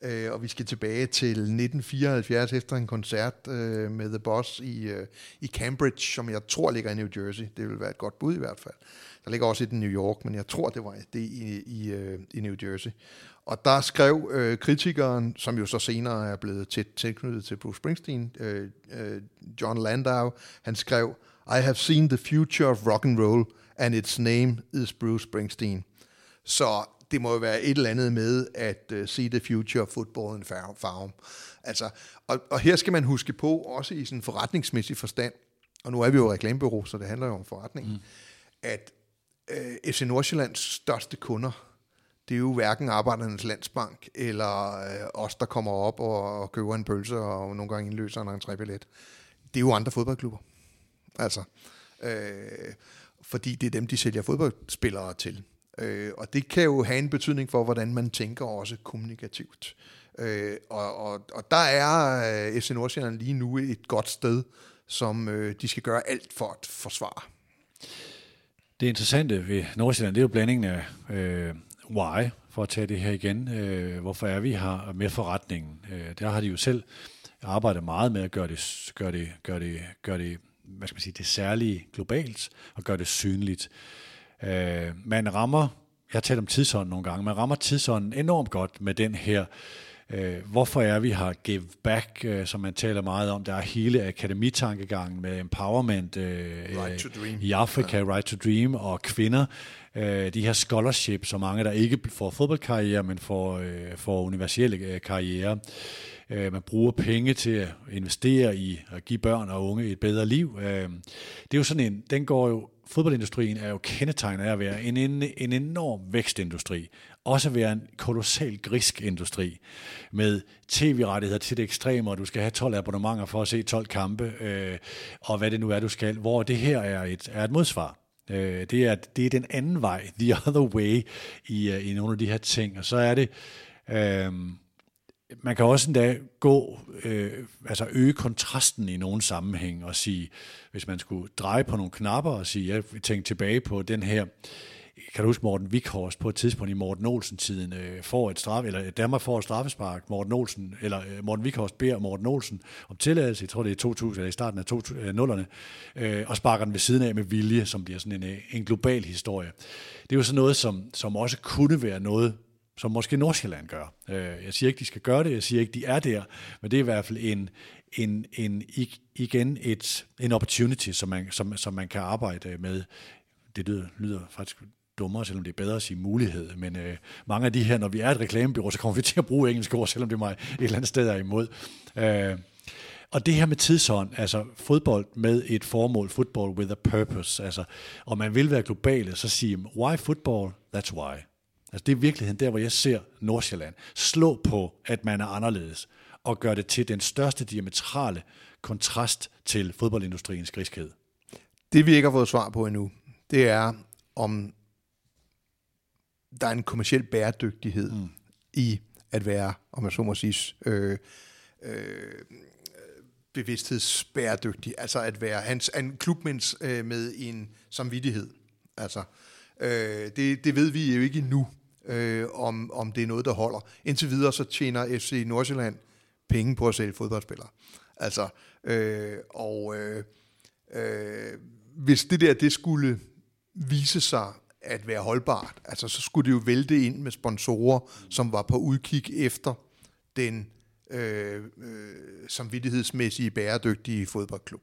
øh, og vi skal tilbage til 1974 efter en koncert øh, med The Boss i, øh, i Cambridge, som jeg tror ligger i New Jersey. Det vil være et godt bud i hvert fald. Der ligger også et i New York, men jeg tror, det var det i, i, øh, i New Jersey. Og der skrev øh, kritikeren, som jo så senere er blevet tæt tilknyttet til Bruce Springsteen, øh, øh, John Landau, han skrev, I have seen the future of rock and roll, and its name is Bruce Springsteen. Så det må jo være et eller andet med at uh, see the future of football in farm. Altså, og, og her skal man huske på, også i sådan forretningsmæssig forstand, og nu er vi jo reklamebyrå, så det handler jo om forretning, mm. at øh, FC Nordsjællands største kunder, det er jo hverken Arbejdernes Landsbank, eller øh, os, der kommer op og, og køber en pølse, og nogle gange indløser en entrébillet. Det er jo andre fodboldklubber. Altså, øh, fordi det er dem, de sælger fodboldspillere til. Øh, og det kan jo have en betydning for, hvordan man tænker også kommunikativt. Øh, og, og, og der er øh, FC Nordsjælland lige nu et godt sted, som øh, de skal gøre alt for at forsvare. Det interessante ved Nordsjælland, det er jo blandingen af øh, why, for at tage det her igen. Øh, hvorfor er vi her med forretningen? Øh, der har de jo selv arbejdet meget med at gøre det, gøre det, gøre det, gøre det hvad skal man sige, det særlige globalt og gøre det synligt. Øh, man rammer, jeg har talt om tidsånden nogle gange, man rammer tidsånden enormt godt med den her Øh, hvorfor er vi har Give Back, øh, som man taler meget om. Der er hele akademitankegangen med empowerment øh, right to dream. i Afrika, ja. Right to Dream, og kvinder. Øh, de her scholarships, så mange der ikke får fodboldkarriere, men får, øh, får universelle øh, karriere. Øh, man bruger penge til at investere i at give børn og unge et bedre liv. Øh, det er jo sådan en, den går jo fodboldindustrien er jo kendetegnet af at være en, en, en enorm vækstindustri. Også at være en kolossal grisk industri med tv-rettigheder til det ekstreme, og du skal have 12 abonnementer for at se 12 kampe, øh, og hvad det nu er, du skal. Hvor det her er et, er et modsvar. Øh, det, er, det er den anden vej, the other way, i, øh, i nogle af de her ting. Og så er det... Øh, man kan også endda gå, øh, altså øge kontrasten i nogle sammenhæng og sige, hvis man skulle dreje på nogle knapper og sige, jeg tænker tilbage på den her, kan du huske Morten Vikhorst på et tidspunkt i Morten Olsen-tiden øh, får et straf, eller øh, Danmark får et straffespark, Morten Olsen, eller øh, Morten Vikhorst beder Morten Olsen om tilladelse, jeg tror det er 2000, eller i starten af 2000'erne, øh, øh, og sparker den ved siden af med vilje, som bliver sådan en, øh, en global historie. Det er jo sådan noget, som, som også kunne være noget, som måske Nordsjælland gør. Øh, jeg siger ikke, de skal gøre det, jeg siger ikke, de er der, men det er i hvert fald en, en, en igen et, en opportunity, som man, som, som man kan arbejde med. Det lyder, lyder faktisk dummere, selvom det er bedre at sige mulighed. Men øh, mange af de her, når vi er et reklamebyrå, så kommer vi til at bruge engelske ord, selvom det mig et eller andet sted er imod. Øh, og det her med tidsånd, altså fodbold med et formål, football with a purpose, altså, og man vil være globale, så sige, why football? That's why. Altså det er virkeligheden der, hvor jeg ser Nordsjælland slå på, at man er anderledes, og gøre det til den største diametrale kontrast til fodboldindustriens griskhed. Det vi ikke har fået svar på endnu, det er, om der er en kommersiel bæredygtighed mm. i at være, om jeg så må sige, øh, øh, bevidsthedsbæredygtig. Altså at være hans, en klubmænds øh, med en samvittighed. Altså, øh, det, det ved vi jo ikke endnu, øh, om, om det er noget, der holder. Indtil videre så tjener FC Nordsjælland penge på at sælge fodboldspillere. Altså, øh, og øh, øh, hvis det der, det skulle vise sig at være holdbart, altså så skulle det jo vælte ind med sponsorer, som var på udkig efter den øh, øh, samvittighedsmæssige bæredygtige fodboldklub.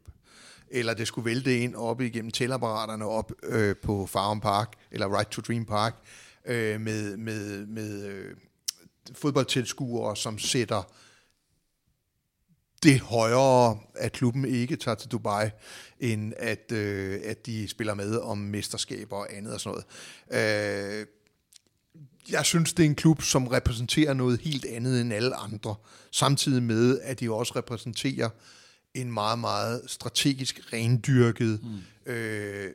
Eller det skulle vælte ind op igennem tælapparaterne op øh, på Farm Park, eller Right to Dream Park, øh, med, med, med øh, fodboldtilskuere, som sætter det højere, at klubben ikke tager til Dubai, end at, øh, at de spiller med om mesterskaber og andet og sådan noget. Øh, jeg synes, det er en klub, som repræsenterer noget helt andet end alle andre, samtidig med, at de også repræsenterer en meget, meget strategisk rendyrket, mm. øh,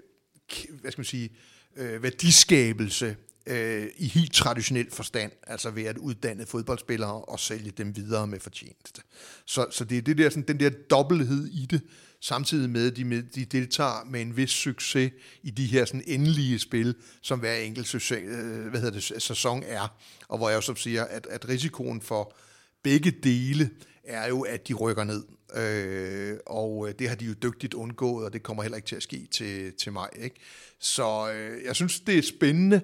hvad skal man sige, øh, værdiskabelse øh, i helt traditionel forstand, altså ved at uddanne fodboldspillere og sælge dem videre med fortjeneste. Så, så det er det der, sådan, den der dobbelthed i det, samtidig med, at de, med, de deltager med en vis succes i de her sådan endelige spil, som hver enkelt succes, øh, hvad hedder det, sæson er. Og hvor jeg også siger, at, at risikoen for begge dele er jo, at de rykker ned. Øh, og øh, det har de jo dygtigt undgået, og det kommer heller ikke til at ske til, til mig. Ikke? Så øh, jeg synes, det er spændende.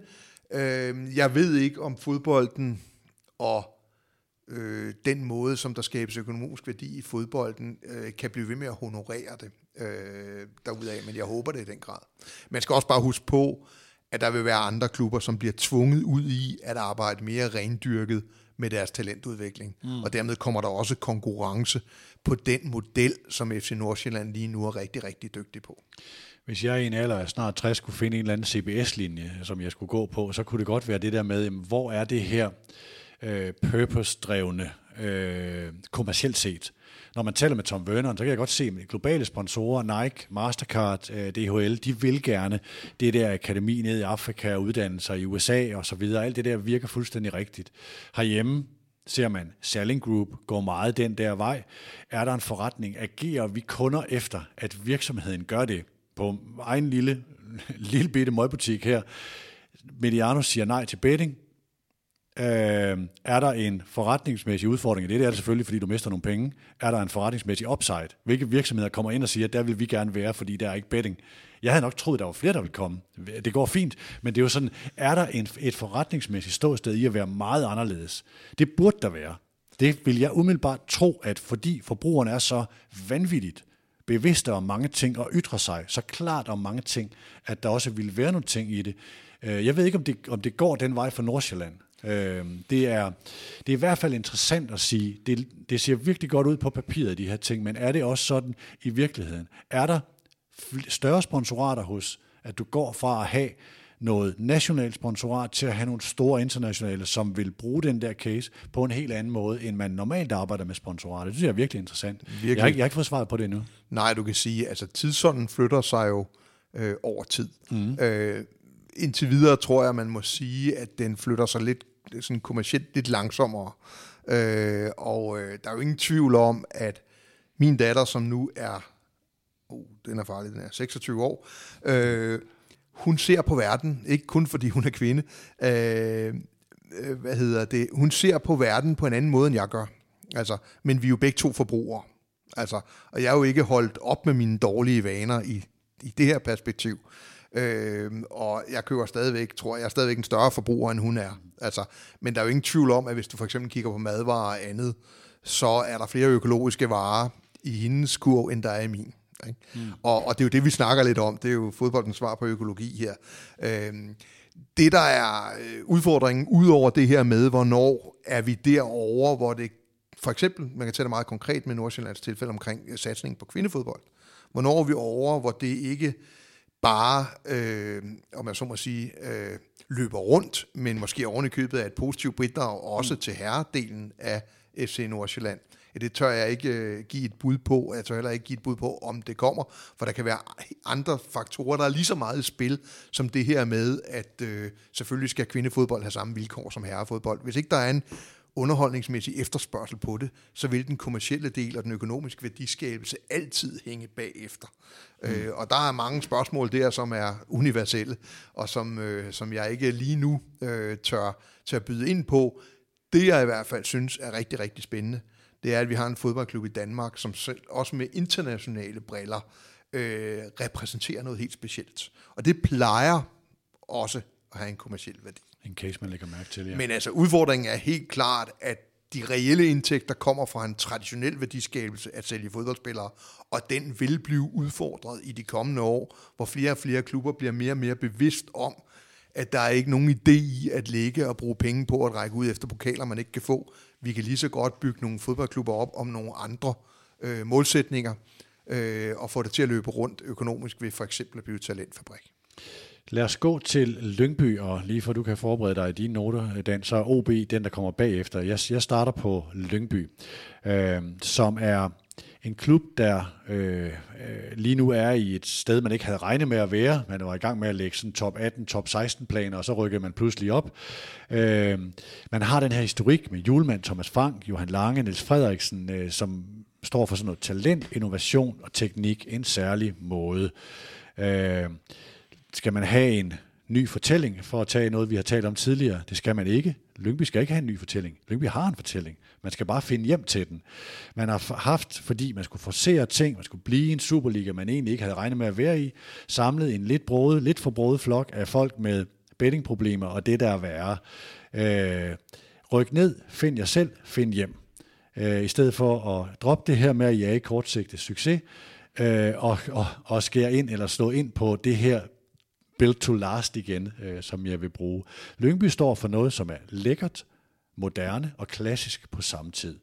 Øh, jeg ved ikke, om fodbolden og øh, den måde, som der skabes økonomisk værdi i fodbolden, øh, kan blive ved med at honorere det øh, derudaf, men jeg håber det i den grad. Man skal også bare huske på, at der vil være andre klubber, som bliver tvunget ud i at arbejde mere rendyrket med deres talentudvikling. Mm. Og dermed kommer der også konkurrence på den model, som FC Nordsjælland lige nu er rigtig, rigtig dygtig på. Hvis jeg i en alder af snart 60 skulle finde en eller anden CBS-linje, som jeg skulle gå på, så kunne det godt være det der med, hvor er det her øh, purpose-drevne øh, kommercielt set. Når man taler med Tom Werner, så kan jeg godt se, at globale sponsorer, Nike, Mastercard, øh, DHL, de vil gerne det der akademi ned i Afrika, uddannelser i USA og så videre. Alt det der virker fuldstændig rigtigt. Herhjemme ser man, Selling Group går meget den der vej. Er der en forretning? Agerer vi kunder efter, at virksomheden gør det? På egen lille, lille bitte møgbutik her. Mediano siger nej til betting Øh, er der en forretningsmæssig udfordring det? Det er det selvfølgelig, fordi du mister nogle penge. Er der en forretningsmæssig upside? Hvilke virksomheder kommer ind og siger, at der vil vi gerne være, fordi der er ikke betting? Jeg havde nok troet, der var flere, der ville komme. Det går fint, men det er jo sådan, er der en, et forretningsmæssigt ståsted i at være meget anderledes? Det burde der være. Det vil jeg umiddelbart tro, at fordi forbrugerne er så vanvittigt bevidste om mange ting og ytrer sig så klart om mange ting, at der også vil være nogle ting i det. Øh, jeg ved ikke, om det, om det går den vej for Nordsjælland. Øh, det, er, det er i hvert fald interessant at sige, det, det ser virkelig godt ud på papiret, de her ting, men er det også sådan i virkeligheden? Er der større sponsorater hos, at du går fra at have noget nationalt sponsorat til at have nogle store internationale, som vil bruge den der case på en helt anden måde, end man normalt arbejder med sponsorater. Det synes jeg er virkelig interessant. Virkelig. Jeg, har ikke, jeg har ikke fået svaret på det endnu. Nej, du kan sige, altså tidsånden flytter sig jo øh, over tid. Mm. Øh, indtil videre tror jeg, man må sige, at den flytter sig lidt sådan kommercielt lidt langsommere. Øh, og øh, der er jo ingen tvivl om, at min datter, som nu er, oh, den er farlig, den er 26 år, øh, hun ser på verden, ikke kun fordi hun er kvinde, øh, øh, hvad hedder det, hun ser på verden på en anden måde, end jeg gør. Altså, men vi er jo begge to forbrugere. Altså, og jeg er jo ikke holdt op med mine dårlige vaner i, i det her perspektiv. Øh, og jeg køber stadigvæk, tror jeg, jeg er stadigvæk en større forbruger, end hun er. Altså, men der er jo ingen tvivl om, at hvis du for eksempel kigger på madvarer og andet, så er der flere økologiske varer i hendes kurv, end der er i min. Ikke? Mm. Og, og det er jo det, vi snakker lidt om. Det er jo fodboldens svar på økologi her. Øh, det, der er øh, udfordringen, udover det her med, hvornår er vi derovre, hvor det for eksempel, man kan tage det meget konkret med Nordsjællands tilfælde omkring øh, satsning på kvindefodbold. Hvornår er vi over, hvor det ikke bare, øh, om jeg så må sige, øh, løber rundt, men måske oven i købet af et positivt bidrag også mm. til herredelen af FC Nordsjælland. Det tør jeg ikke øh, give et bud på, jeg tør heller ikke give et bud på, om det kommer, for der kan være andre faktorer, der er lige så meget i spil, som det her med, at øh, selvfølgelig skal kvindefodbold have samme vilkår som herrefodbold. Hvis ikke der er en underholdningsmæssig efterspørgsel på det, så vil den kommercielle del og den økonomiske værdiskabelse altid hænge bagefter. Mm. Øh, og der er mange spørgsmål der, som er universelle, og som, øh, som jeg ikke lige nu øh, tør, tør byde ind på. Det jeg i hvert fald synes er rigtig, rigtig spændende, det er, at vi har en fodboldklub i Danmark, som selv, også med internationale briller øh, repræsenterer noget helt specielt. Og det plejer også at have en kommersiel værdi. En case, man lægger mærke til, ja. Men altså, udfordringen er helt klart, at de reelle indtægter kommer fra en traditionel værdiskabelse at sælge fodboldspillere, og den vil blive udfordret i de kommende år, hvor flere og flere klubber bliver mere og mere bevidst om, at der er ikke nogen idé i at ligge og bruge penge på at række ud efter pokaler, man ikke kan få. Vi kan lige så godt bygge nogle fodboldklubber op om nogle andre øh, målsætninger, øh, og få det til at løbe rundt økonomisk ved for eksempel at blive talentfabrik. Lad os gå til Lyngby, og lige for du kan forberede dig i dine noter, Dan, så er OB den, der kommer bagefter. Jeg, jeg starter på Lyngby, øh, som er en klub, der øh, øh, lige nu er i et sted, man ikke havde regnet med at være. Man var i gang med at lægge sådan top 18, top 16 planer, og så rykkede man pludselig op. Øh, man har den her historik med Julemand, Thomas Frank, Johan Lange, Niels Frederiksen, øh, som står for sådan noget talent, innovation og teknik en særlig måde. Øh, skal man have en ny fortælling for at tage noget, vi har talt om tidligere? Det skal man ikke. Lyngby skal ikke have en ny fortælling. Lyngby har en fortælling. Man skal bare finde hjem til den. Man har haft, fordi man skulle forsere ting, man skulle blive en Superliga, man egentlig ikke havde regnet med at være i, samlet en lidt broet, lidt for broet flok af folk med bettingproblemer og det, der er værre. Øh, ryk ned, find jer selv, find hjem. Øh, I stedet for at droppe det her med at jage kortsigtet succes, øh, og, og, og skære ind eller slå ind på det her Built to last igen, øh, som jeg vil bruge. Lyngby står for noget, som er lækkert, moderne og klassisk på samme tid.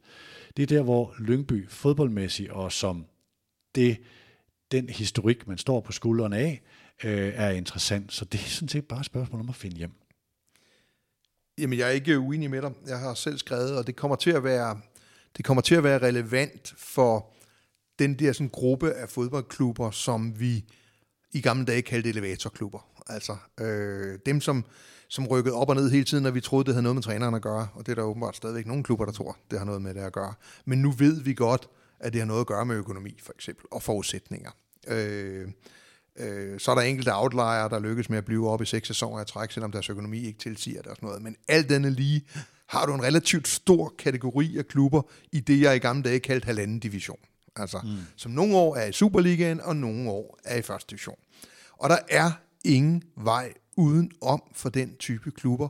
Det er der, hvor Lyngby fodboldmæssigt og som det, den historik, man står på skuldrene af, øh, er interessant. Så det er sådan set bare et spørgsmål om at finde hjem. Jamen, jeg er ikke uenig med dig. Jeg har selv skrevet, og det kommer til at være, det kommer til at være relevant for den der sådan, gruppe af fodboldklubber, som vi i gamle dage kaldte elevatorklubber. Altså øh, dem, som, som rykkede op og ned hele tiden, når vi troede, det havde noget med træneren at gøre. Og det er der åbenbart stadigvæk nogle klubber, der tror, det har noget med det at gøre. Men nu ved vi godt, at det har noget at gøre med økonomi, for eksempel, og forudsætninger. Øh, øh, så er der enkelte outlier, der lykkes med at blive op i seks sæsoner af træk, selvom deres økonomi ikke tilsiger det og sådan noget. Men alt denne lige har du en relativt stor kategori af klubber i det, jeg i gamle dage kaldte halvanden division. Altså, mm. som nogle år er i Superligaen, og nogle år er i første division. Og der er ingen vej uden om for den type klubber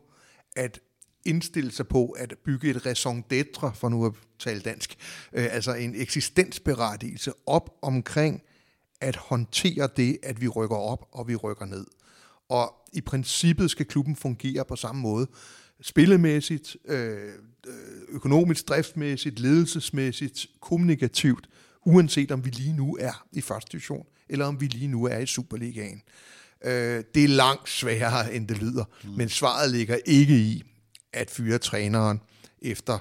at indstille sig på at bygge et raison d'être, for nu at tale dansk, øh, altså en eksistensberettigelse op omkring at håndtere det, at vi rykker op og vi rykker ned. Og i princippet skal klubben fungere på samme måde. Spillemæssigt, øh, økonomisk, driftsmæssigt, ledelsesmæssigt, kommunikativt, uanset om vi lige nu er i første division, eller om vi lige nu er i Superligaen. Øh, det er langt sværere, end det lyder, mm. men svaret ligger ikke i at fyre træneren efter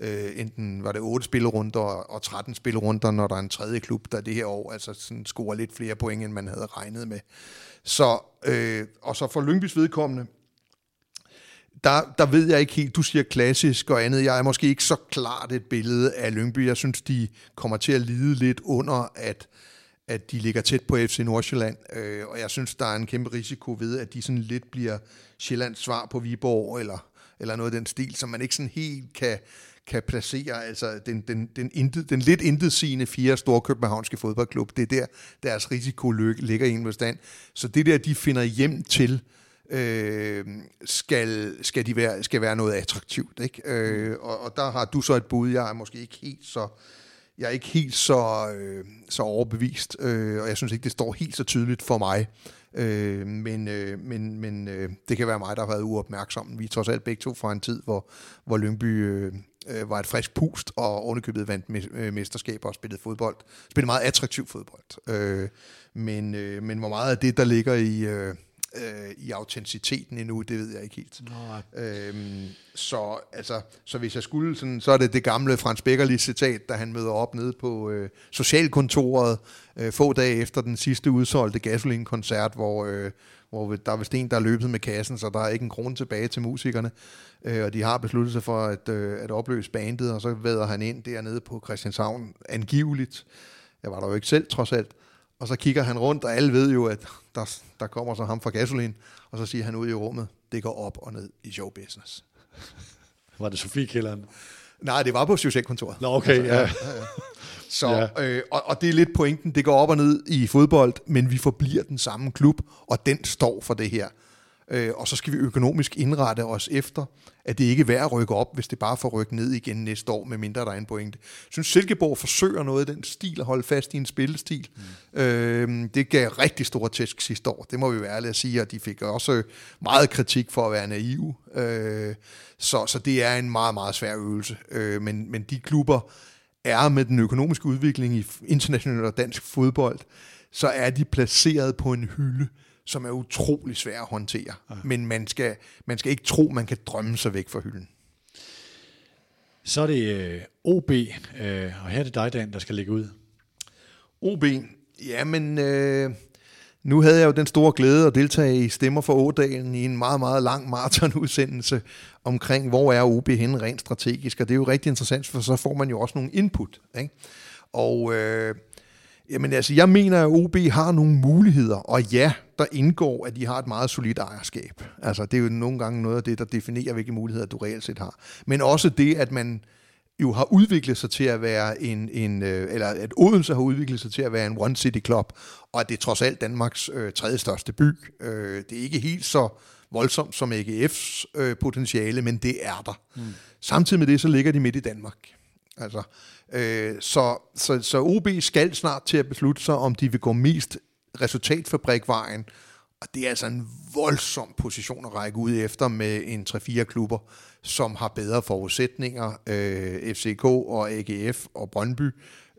øh, enten var det 8 spillerunder og 13 spillerunder, når der er en tredje klub, der det her år altså sådan scorer lidt flere point, end man havde regnet med. Så, øh, og så for Lyngbys vedkommende, der, der ved jeg ikke helt, du siger klassisk og andet, jeg er måske ikke så klart et billede af Lyngby. Jeg synes, de kommer til at lide lidt under, at at de ligger tæt på FC Nordsjælland, øh, og jeg synes, der er en kæmpe risiko ved, at de sådan lidt bliver Sjællands svar på Viborg, eller, eller noget af den stil, som man ikke sådan helt kan, kan placere. Altså den, den, den, intet, den lidt intetsigende fire storkøbenhavnske fodboldklub, det er der, deres risiko ligger i en stand. Så det der, de finder hjem til, øh, skal, skal, de være, skal være noget attraktivt. Ikke? Øh, og, og der har du så et bud, jeg er måske ikke helt så jeg er ikke helt så, øh, så overbevist, øh, og jeg synes ikke, det står helt så tydeligt for mig, Øh, men øh, men, men øh, det kan være mig, der har været uopmærksom. Vi er trods alt begge to fra en tid, hvor, hvor Lyngby øh, øh var et frisk pust, og ovenikøbet vandt øh, mesterskaber og spillede fodbold. Spillede meget attraktiv fodbold. Øh, men, øh, men hvor meget af det, der ligger i... Øh, øh, i autenticiteten endnu, det ved jeg ikke helt. Nå. Øhm, så, altså, så hvis jeg skulle, sådan, så er det det gamle Frans Beckerli citat, da han møder op nede på øh, socialkontoret øh, få dage efter den sidste udsolgte Gasoline-koncert, hvor, øh, hvor der er vist en, der er løbet med kassen, så der er ikke en krone tilbage til musikerne, øh, og de har besluttet sig for at, øh, at opløse bandet, og så væder han ind dernede på Christianshavn angiveligt. Jeg var der jo ikke selv, trods alt. Og så kigger han rundt, og alle ved jo, at der, der kommer så ham fra gasolin, og så siger han ud i rummet, det går op og ned i showbusiness. Var det Sofie Kælderen? Nej, det var på socialkontoret. Nå, okay, altså, ja. ja, ja. Så, ja. øh, og, og det er lidt pointen, det går op og ned i fodbold, men vi forbliver den samme klub, og den står for det her. Øh, og så skal vi økonomisk indrette os efter, at det ikke er værd at rykke op, hvis det bare får rykket ned igen næste år, med mindre der er en pointe. Jeg synes, Silkeborg forsøger noget af den stil at holde fast i en spillestil. Mm. Øh, det gav rigtig stor tæsk sidste år, det må vi være ærlige at sige, og de fik også meget kritik for at være naive. Øh, så, så det er en meget, meget svær øvelse. Øh, men, men de klubber er med den økonomiske udvikling i international og dansk fodbold, så er de placeret på en hylde, som er utrolig svær at håndtere. Ja. Men man skal, man skal ikke tro, man kan drømme sig væk fra hylden. Så er det øh, OB, øh, og her er det dig, Dan, der skal lægge ud. OB, jamen... Øh, nu havde jeg jo den store glæde at deltage i Stemmer for Ådalen i en meget, meget lang maratonudsendelse omkring, hvor er OB henne rent strategisk, og det er jo rigtig interessant, for så får man jo også nogle input. Ikke? Og øh, Jamen altså, jeg mener, at OB har nogle muligheder, og ja, der indgår, at de har et meget solidt ejerskab. Altså, det er jo nogle gange noget af det, der definerer, hvilke muligheder du reelt set har. Men også det, at man jo har udviklet sig til at være en, en øh, eller at Odense har udviklet sig til at være en one city club, og at det er trods alt Danmarks øh, tredje største by. Øh, det er ikke helt så voldsomt som AGF's øh, potentiale, men det er der. Mm. Samtidig med det, så ligger de midt i Danmark. Altså, øh, så, så, så OB skal snart til at beslutte sig, om de vil gå mest resultatfabrikvejen, og det er altså en voldsom position at række ud efter med en 3-4 klubber, som har bedre forudsætninger, øh, FCK og AGF og Brøndby,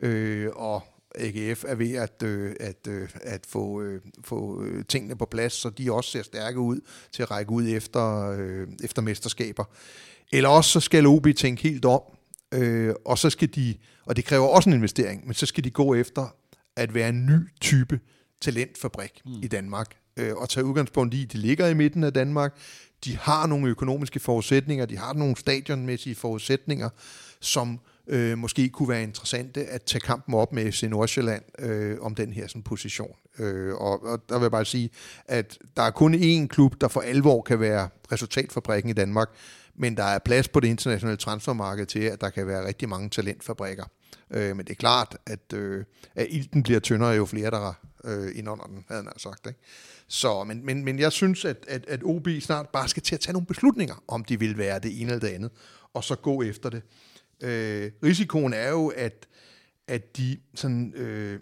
øh, og AGF er ved at, øh, at, øh, at få, øh, få øh, tingene på plads, så de også ser stærke ud til at række ud efter, øh, efter mesterskaber. Eller også så skal OB tænke helt om, øh, og så skal de, og det kræver også en investering, men så skal de gå efter at være en ny type talentfabrik mm. i Danmark, øh, og tage udgangspunkt i, at de ligger i midten af Danmark, de har nogle økonomiske forudsætninger, de har nogle stadionmæssige forudsætninger, som øh, måske kunne være interessante at tage kampen op med FC Nordsjælland øh, om den her sådan, position. Øh, og, og der vil jeg bare sige, at der er kun én klub, der for alvor kan være resultatfabrikken i Danmark, men der er plads på det internationale transfermarked til, at der kan være rigtig mange talentfabrikker. Øh, men det er klart, at, øh, at ilten bliver tyndere, jo flere der er øh, ind under den, havde han sagt. Ikke? Så, men, men, men jeg synes, at, at, at OB snart bare skal til at tage nogle beslutninger, om de vil være det ene eller det andet, og så gå efter det. Øh, risikoen er jo, at, at de sådan, øh,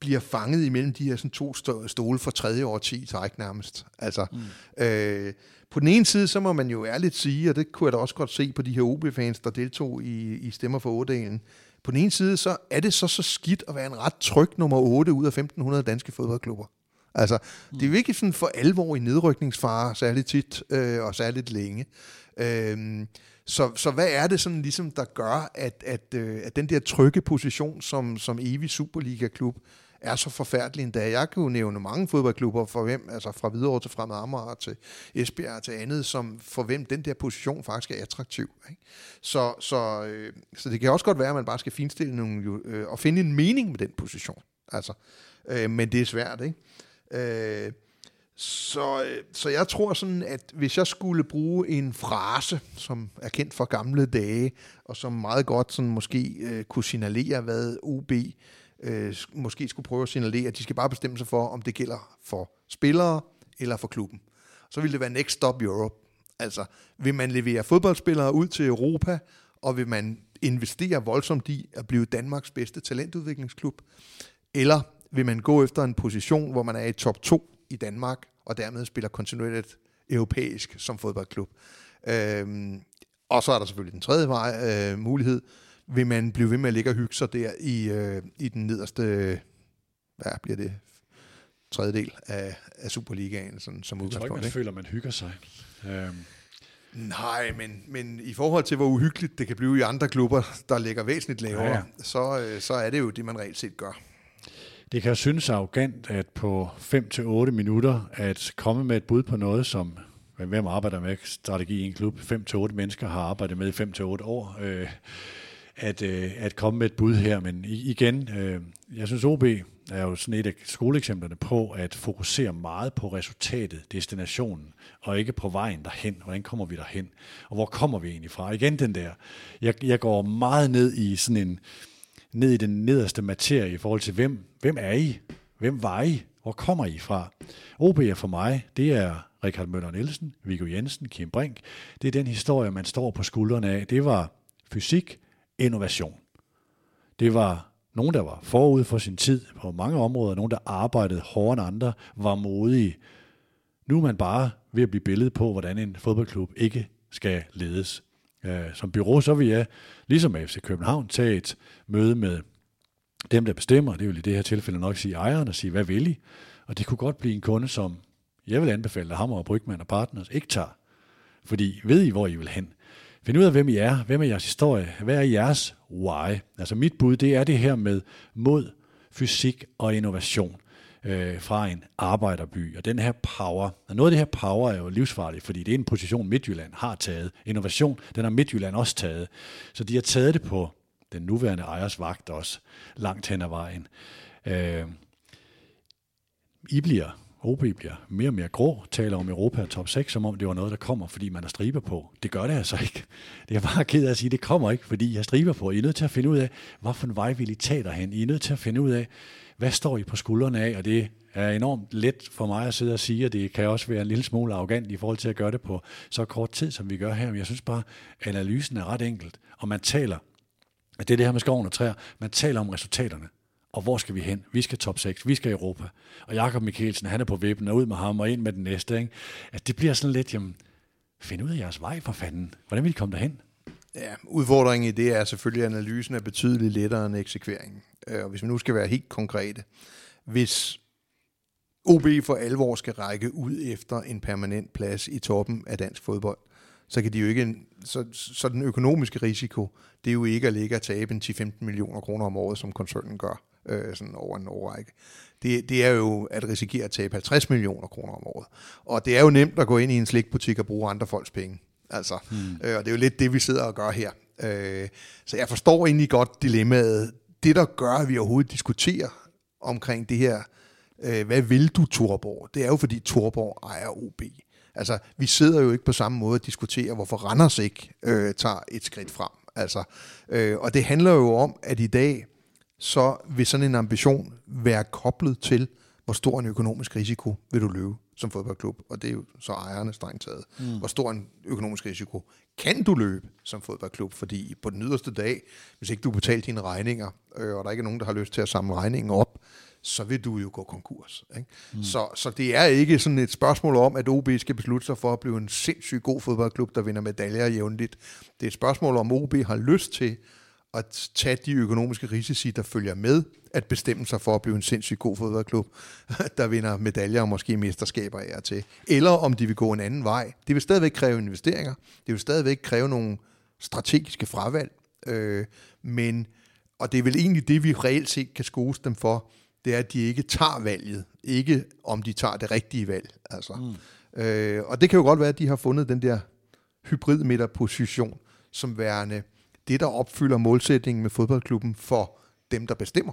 bliver fanget imellem de her sådan, to stole for tredje år 10 træk nærmest. Altså, mm. øh, på den ene side, så må man jo ærligt sige, og det kunne jeg da også godt se på de her OB-fans, der deltog i, i Stemmer for 8 På den ene side, så er det så så skidt at være en ret tryg nummer 8 ud af 1500 danske fodboldklubber. Altså, mm. det er jo ikke sådan for alvor i nedrykningsfare, særligt tit øh, og særligt længe. Øh, så, så hvad er det sådan ligesom, der gør, at, at, øh, at den der trygge position som, som evig Superliga-klub, er så forfærdelig endda. Jeg kan jo nævne mange fodboldklubber, for hvem, altså fra Hvidovre til Fremad Amager til Esbjerg til andet, som for hvem den der position faktisk er attraktiv. Ikke? Så, så, øh, så det kan også godt være, at man bare skal finstille nogle, øh, og finde en mening med den position. Altså, øh, men det er svært, ikke? Øh, så, øh, så jeg tror sådan, at hvis jeg skulle bruge en frase, som er kendt fra gamle dage, og som meget godt sådan måske øh, kunne signalere, hvad OB øh, måske skulle prøve at signalere, at de skal bare bestemme sig for, om det gælder for spillere eller for klubben. Så vil det være Next Stop Europe. Altså, vil man levere fodboldspillere ud til Europa, og vil man investere voldsomt i at blive Danmarks bedste talentudviklingsklub? Eller vil man gå efter en position, hvor man er i top 2 i Danmark, og dermed spiller kontinuerligt europæisk som fodboldklub. Øhm, og så er der selvfølgelig den tredje vej, øh, mulighed. Vil man blive ved med at ligge og hygge sig der i, øh, i den nederste, hvad bliver det, tredjedel af, af Superligaen sådan, som Jeg tror ikke, man udgangspunkt. føler, man hygger sig. Øhm, Nej, men, men i forhold til, hvor uhyggeligt det kan blive i andre klubber, der ligger væsentligt lavere, Ja, ja, ja. ja. Så, øh, så er det jo det, man reelt set gør. Det kan synes arrogant, at på 5-8 minutter at komme med et bud på noget, som hvem arbejder med strategi i en klub, 5-8 mennesker har arbejdet med i 5-8 år, øh, at, øh, at komme med et bud her. Men igen, øh, jeg synes OB er jo sådan et af skoleeksemplerne på at fokusere meget på resultatet, destinationen, og ikke på vejen derhen. Hvordan kommer vi derhen? Og hvor kommer vi egentlig fra? Igen den der. Jeg, jeg går meget ned i sådan en, ned i den nederste materie i forhold til, hvem, hvem er I? Hvem var I? Hvor kommer I fra? OB er for mig, det er Richard Møller Nielsen, Viggo Jensen, Kim Brink. Det er den historie, man står på skuldrene af. Det var fysik, innovation. Det var nogen, der var forud for sin tid på mange områder, nogen, der arbejdede hårdere end andre, var modige. Nu er man bare ved at blive billedet på, hvordan en fodboldklub ikke skal ledes. Øh, som bureau, så vil jeg, ligesom FC København, tage et møde med dem, der bestemmer, det vil i det her tilfælde nok sige ejeren, og sige, hvad vil I? Og det kunne godt blive en kunde, som jeg vil anbefale, at Hammer og Brygman og Partners ikke tager. Fordi ved I, hvor I vil hen? Find ud af, hvem I er. Hvem er jeres historie? Hvad er jeres why? Altså mit bud, det er det her med mod, fysik og innovation øh, fra en arbejderby. Og den her power, og noget af det her power er jo livsfarligt, fordi det er en position, Midtjylland har taget. Innovation, den har Midtjylland også taget. Så de har taget det på den nuværende ejers vagt også, langt hen ad vejen. Øh, I bliver, OB bliver mere og mere grå, taler om Europa top 6, som om det var noget, der kommer, fordi man har striber på. Det gør det altså ikke. Det er bare ked af at sige, det kommer ikke, fordi jeg striber på. I er nødt til at finde ud af, hvorfor en vej vil I tage derhen. I er nødt til at finde ud af, hvad står I på skuldrene af, og det er enormt let for mig at sidde og sige, og det kan også være en lille smule arrogant i forhold til at gøre det på så kort tid, som vi gør her. Men jeg synes bare, analysen er ret enkelt, og man taler, det er det her med skoven og træer, man taler om resultaterne. Og hvor skal vi hen? Vi skal top 6, vi skal i Europa. Og Jakob Mikkelsen, han er på vippen, og ud med ham og ind med den næste. Ikke? At det bliver sådan lidt, jamen, find ud af jeres vej for fanden. Hvordan vil I komme derhen? Ja, udfordringen i det er selvfølgelig, at analysen er betydeligt lettere end eksekveringen. Øh, og hvis vi nu skal være helt konkrete, hvis OB for alvor skal række ud efter en permanent plads i toppen af dansk fodbold, så kan de jo ikke, så, så den økonomiske risiko, det er jo ikke at ligge og tabe en 10-15 millioner kroner om året, som koncernen gør øh, sådan over en årrække. Det, det er jo at risikere at tabe 50 millioner kroner om året. Og det er jo nemt at gå ind i en slikbutik og bruge andre folks penge. Altså, hmm. øh, og det er jo lidt det, vi sidder og gør her. Øh, så jeg forstår egentlig godt dilemmaet. Det, der gør, at vi overhovedet diskuterer omkring det her, øh, hvad vil du, Torborg? Det er jo, fordi Torborg ejer OB. Altså, vi sidder jo ikke på samme måde og diskuterer, hvorfor Randers ikke øh, tager et skridt frem. Altså, øh, og det handler jo om, at i dag, så vil sådan en ambition være koblet til, hvor stor en økonomisk risiko vil du løbe som fodboldklub, og det er jo så ejerne strengt taget. Mm. Hvor stor en økonomisk risiko kan du løbe som fodboldklub, fordi på den yderste dag, hvis ikke du betaler dine regninger, øh, og der ikke er nogen, der har lyst til at samle regningen op, så vil du jo gå konkurs. Ikke? Mm. Så, så det er ikke sådan et spørgsmål om, at OB skal beslutte sig for at blive en sindssygt god fodboldklub, der vinder medaljer jævnligt. Det er et spørgsmål om, OB har lyst til at tage de økonomiske risici, der følger med, at bestemme sig for at blive en sindssygt god fodboldklub, der vinder medaljer og måske mesterskaber af og til. Eller om de vil gå en anden vej. Det vil stadigvæk kræve investeringer. Det vil stadigvæk kræve nogle strategiske fravalg. Øh, men, og det er vel egentlig det, vi reelt set kan skose dem for, det er, at de ikke tager valget. Ikke om de tager det rigtige valg. Altså. Mm. Øh, og det kan jo godt være, at de har fundet den der hybrid midterposition som værende det, der opfylder målsætningen med fodboldklubben for dem, der bestemmer.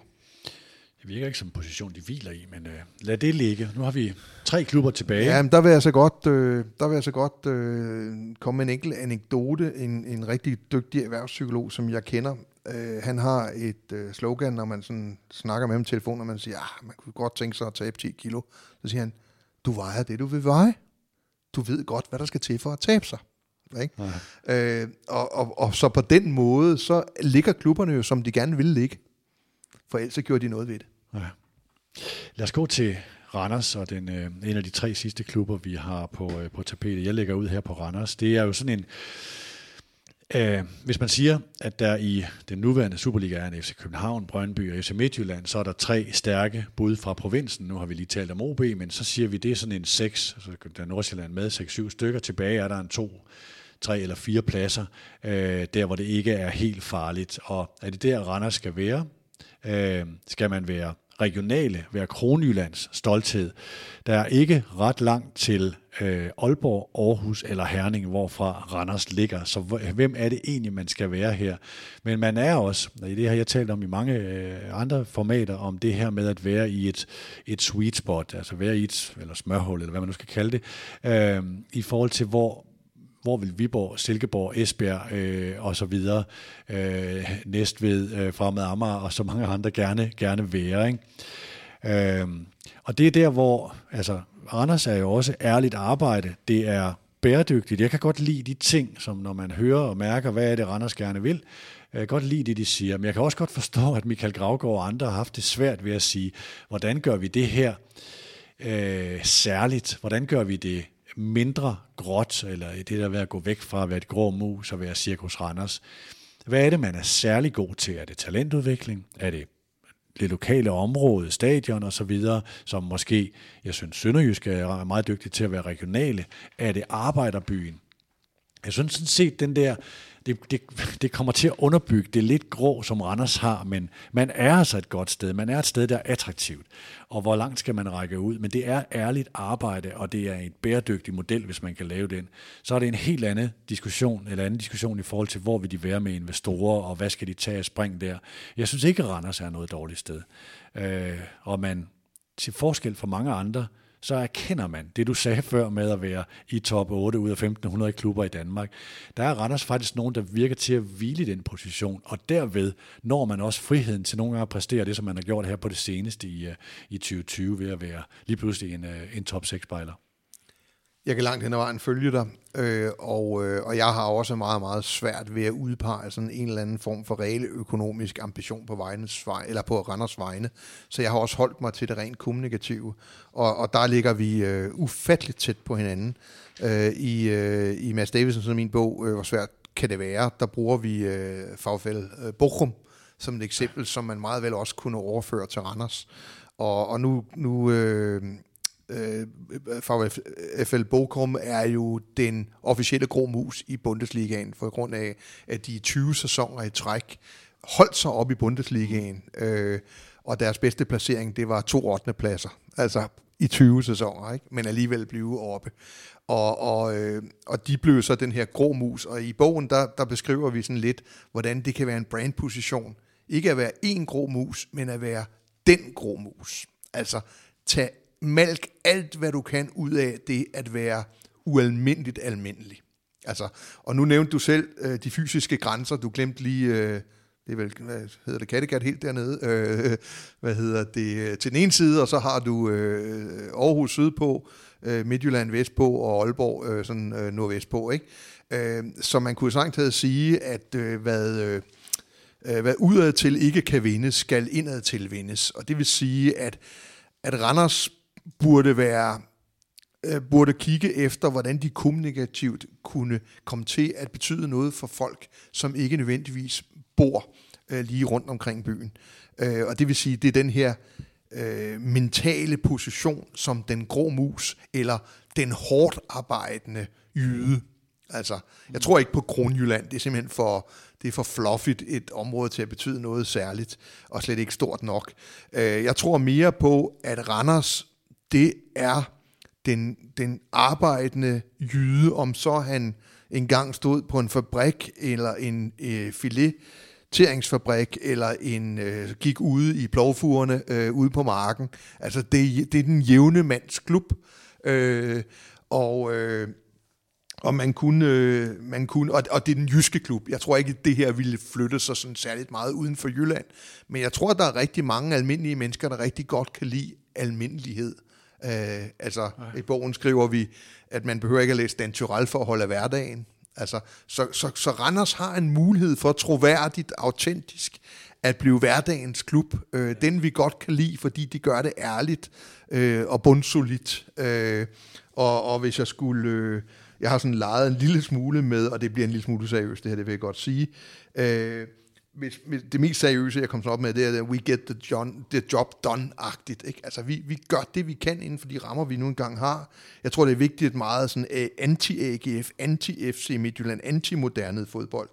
Det virker ikke som en position, de hviler i, men øh, lad det ligge. Nu har vi tre klubber tilbage. Ja, men der vil jeg så godt, øh, der vil jeg så godt øh, komme med en enkelt anekdote. En, en rigtig dygtig erhvervspsykolog, som jeg kender, øh, han har et øh, slogan, når man sådan snakker med ham i telefon, og man siger, ah, man kunne godt tænke sig at tabe 10 kilo. Så siger han, du vejer det, du vil veje. Du ved godt, hvad der skal til for at tabe sig. Ikke? Øh, og, og, og så på den måde, så ligger klubberne jo, som de gerne vil ligge. For ellers så gjorde de noget ved det. Ja. Lad os gå til Randers og den, øh, en af de tre sidste klubber, vi har på, øh, på tapetet. Jeg lægger ud her på Randers. Det er jo sådan en... Øh, hvis man siger, at der i den nuværende Superliga er en FC København, Brøndby og FC Midtjylland, så er der tre stærke bud fra provinsen. Nu har vi lige talt om OB, men så siger vi, det er sådan en seks, så der er Nordsjælland med, seks, syv stykker. Tilbage er der en to, tre eller fire pladser, øh, der hvor det ikke er helt farligt. Og er det der, Randers skal være? Øh, skal man være regionale, være Kronjyllands stolthed. Der er ikke ret langt til øh, Aalborg, Aarhus eller Herning, hvorfra Randers ligger. Så hvem er det egentlig, man skal være her? Men man er også, og det har jeg talt om i mange øh, andre formater, om det her med at være i et, et sweet spot, altså være i et, eller smørhul, eller hvad man nu skal kalde det, øh, i forhold til hvor hvor vil Viborg, Silkeborg, Esbjerg øh, og så videre, øh, Næstved, øh, Fremad Amager og så mange andre gerne, gerne være. Ikke? Øh, og det er der, hvor, altså, Anders er jo også ærligt arbejde. Det er bæredygtigt. Jeg kan godt lide de ting, som når man hører og mærker, hvad er det, Randers gerne vil. Jeg kan godt lide det, de siger, men jeg kan også godt forstå, at Michael Gravgaard og andre har haft det svært ved at sige, hvordan gør vi det her øh, særligt? Hvordan gør vi det mindre gråt, eller det der ved at gå væk fra at være et grå mus og være Cirkus Randers. Hvad er det, man er særlig god til? Er det talentudvikling? Er det det lokale område, stadion og så videre, som måske, jeg synes, Sønderjysk er meget dygtig til at være regionale. Er det arbejderbyen? Jeg synes sådan set, den der det, det, det kommer til at underbygge det lidt grå, som Randers har, men man er altså et godt sted. Man er et sted, der er attraktivt. Og hvor langt skal man række ud? Men det er ærligt arbejde, og det er en bæredygtig model, hvis man kan lave den. Så er det en helt anden diskussion, eller anden diskussion i forhold til, hvor vil de være med investorer, og hvad skal de tage af spring der. Jeg synes ikke, Randers er noget dårligt sted. Øh, og man, til forskel fra mange andre, så erkender man det, du sagde før med at være i top 8 ud af 1500 klubber i Danmark. Der er Randers faktisk nogen, der virker til at hvile i den position, og derved når man også friheden til nogle gange at præstere det, som man har gjort her på det seneste i, øh, i 2020 ved at være lige pludselig en, øh, en top 6 spejler. Jeg kan langt hen ad vejen følge dig, øh, og, øh, og jeg har også meget, meget svært ved at udpege sådan en eller anden form for reelle økonomisk ambition på, vejnes vej, eller på Randers vegne. Så jeg har også holdt mig til det rent kommunikative, og, og der ligger vi øh, ufatteligt tæt på hinanden. Øh, I øh, i Mads Davidsen, som min bog, øh, hvor svært kan det være, der bruger vi øh, fagfælde øh, Bochum som et eksempel, som man meget vel også kunne overføre til Randers. Og, og nu, nu øh, øh, øh FL Bochum er jo den officielle grå mus i Bundesligaen, for grund af, at de 20 sæsoner i træk holdt sig op i Bundesligaen, øh, og deres bedste placering, det var to 8. pladser, altså i 20 sæsoner, ikke? men alligevel blive oppe. Og, og, øh, og de blev så den her grå mus, og i bogen, der, der beskriver vi sådan lidt, hvordan det kan være en brandposition. Ikke at være en grå mus, men at være den grå mus. Altså, tage malk alt, hvad du kan ud af det at være ualmindeligt almindelig. Altså, og nu nævnte du selv øh, de fysiske grænser. Du glemte lige, øh, det er vel, hvad hedder det, Kattegat helt dernede, øh, hvad hedder det, øh, til den ene side, og så har du øh, Aarhus sydpå, øh, Midtjylland vestpå og Aalborg øh, sådan øh, nordvestpå, ikke? Øh, så man kunne sagtens sige, at øh, hvad... Øh, øh, hvad udad til ikke kan vindes, skal indad til vindes. Og det vil sige, at, at Randers burde være øh, burde kigge efter, hvordan de kommunikativt kunne komme til at betyde noget for folk, som ikke nødvendigvis bor øh, lige rundt omkring byen. Øh, og det vil sige, det er den her øh, mentale position som den grå mus, eller den hårdt arbejdende jyde. Altså, jeg tror ikke på Kronjylland, det er simpelthen for, det er for fluffigt et område til at betyde noget særligt, og slet ikke stort nok. Øh, jeg tror mere på, at Randers det er den, den arbejdende jyde, om så han engang stod på en fabrik eller en øh, fileteringsfabrik eller en øh, gik ude i plovfugerne øh, ude på marken. Altså det, det er den jævne mands klub. Øh, og øh, og man kunne, øh, man kunne og, og det er den jyske klub. Jeg tror ikke, at det her ville flytte sig sådan særligt meget uden for Jylland. Men jeg tror, at der er rigtig mange almindelige mennesker, der rigtig godt kan lide almindelighed. Øh, altså, Nej. i bogen skriver vi, at man behøver ikke at læse Dan Tyrell for at holde hverdagen. Altså, så, så, så Randers har en mulighed for troværdigt, autentisk at blive hverdagens klub. Øh, den vi godt kan lide, fordi de gør det ærligt øh, og bundsolidt. Øh, og, og hvis jeg skulle... Øh, jeg har sådan leget en lille smule med, og det bliver en lille smule seriøst, det her, det vil jeg godt sige. Øh, mit, mit, det mest seriøse, jeg kom så op med, det er, at we get the, John, the job done-agtigt. Ikke? Altså, vi, vi gør det, vi kan inden for de rammer, vi nu engang har. Jeg tror, det er vigtigt, at meget sådan øh, anti-AGF, anti-FC Midtjylland, anti-moderne fodbold.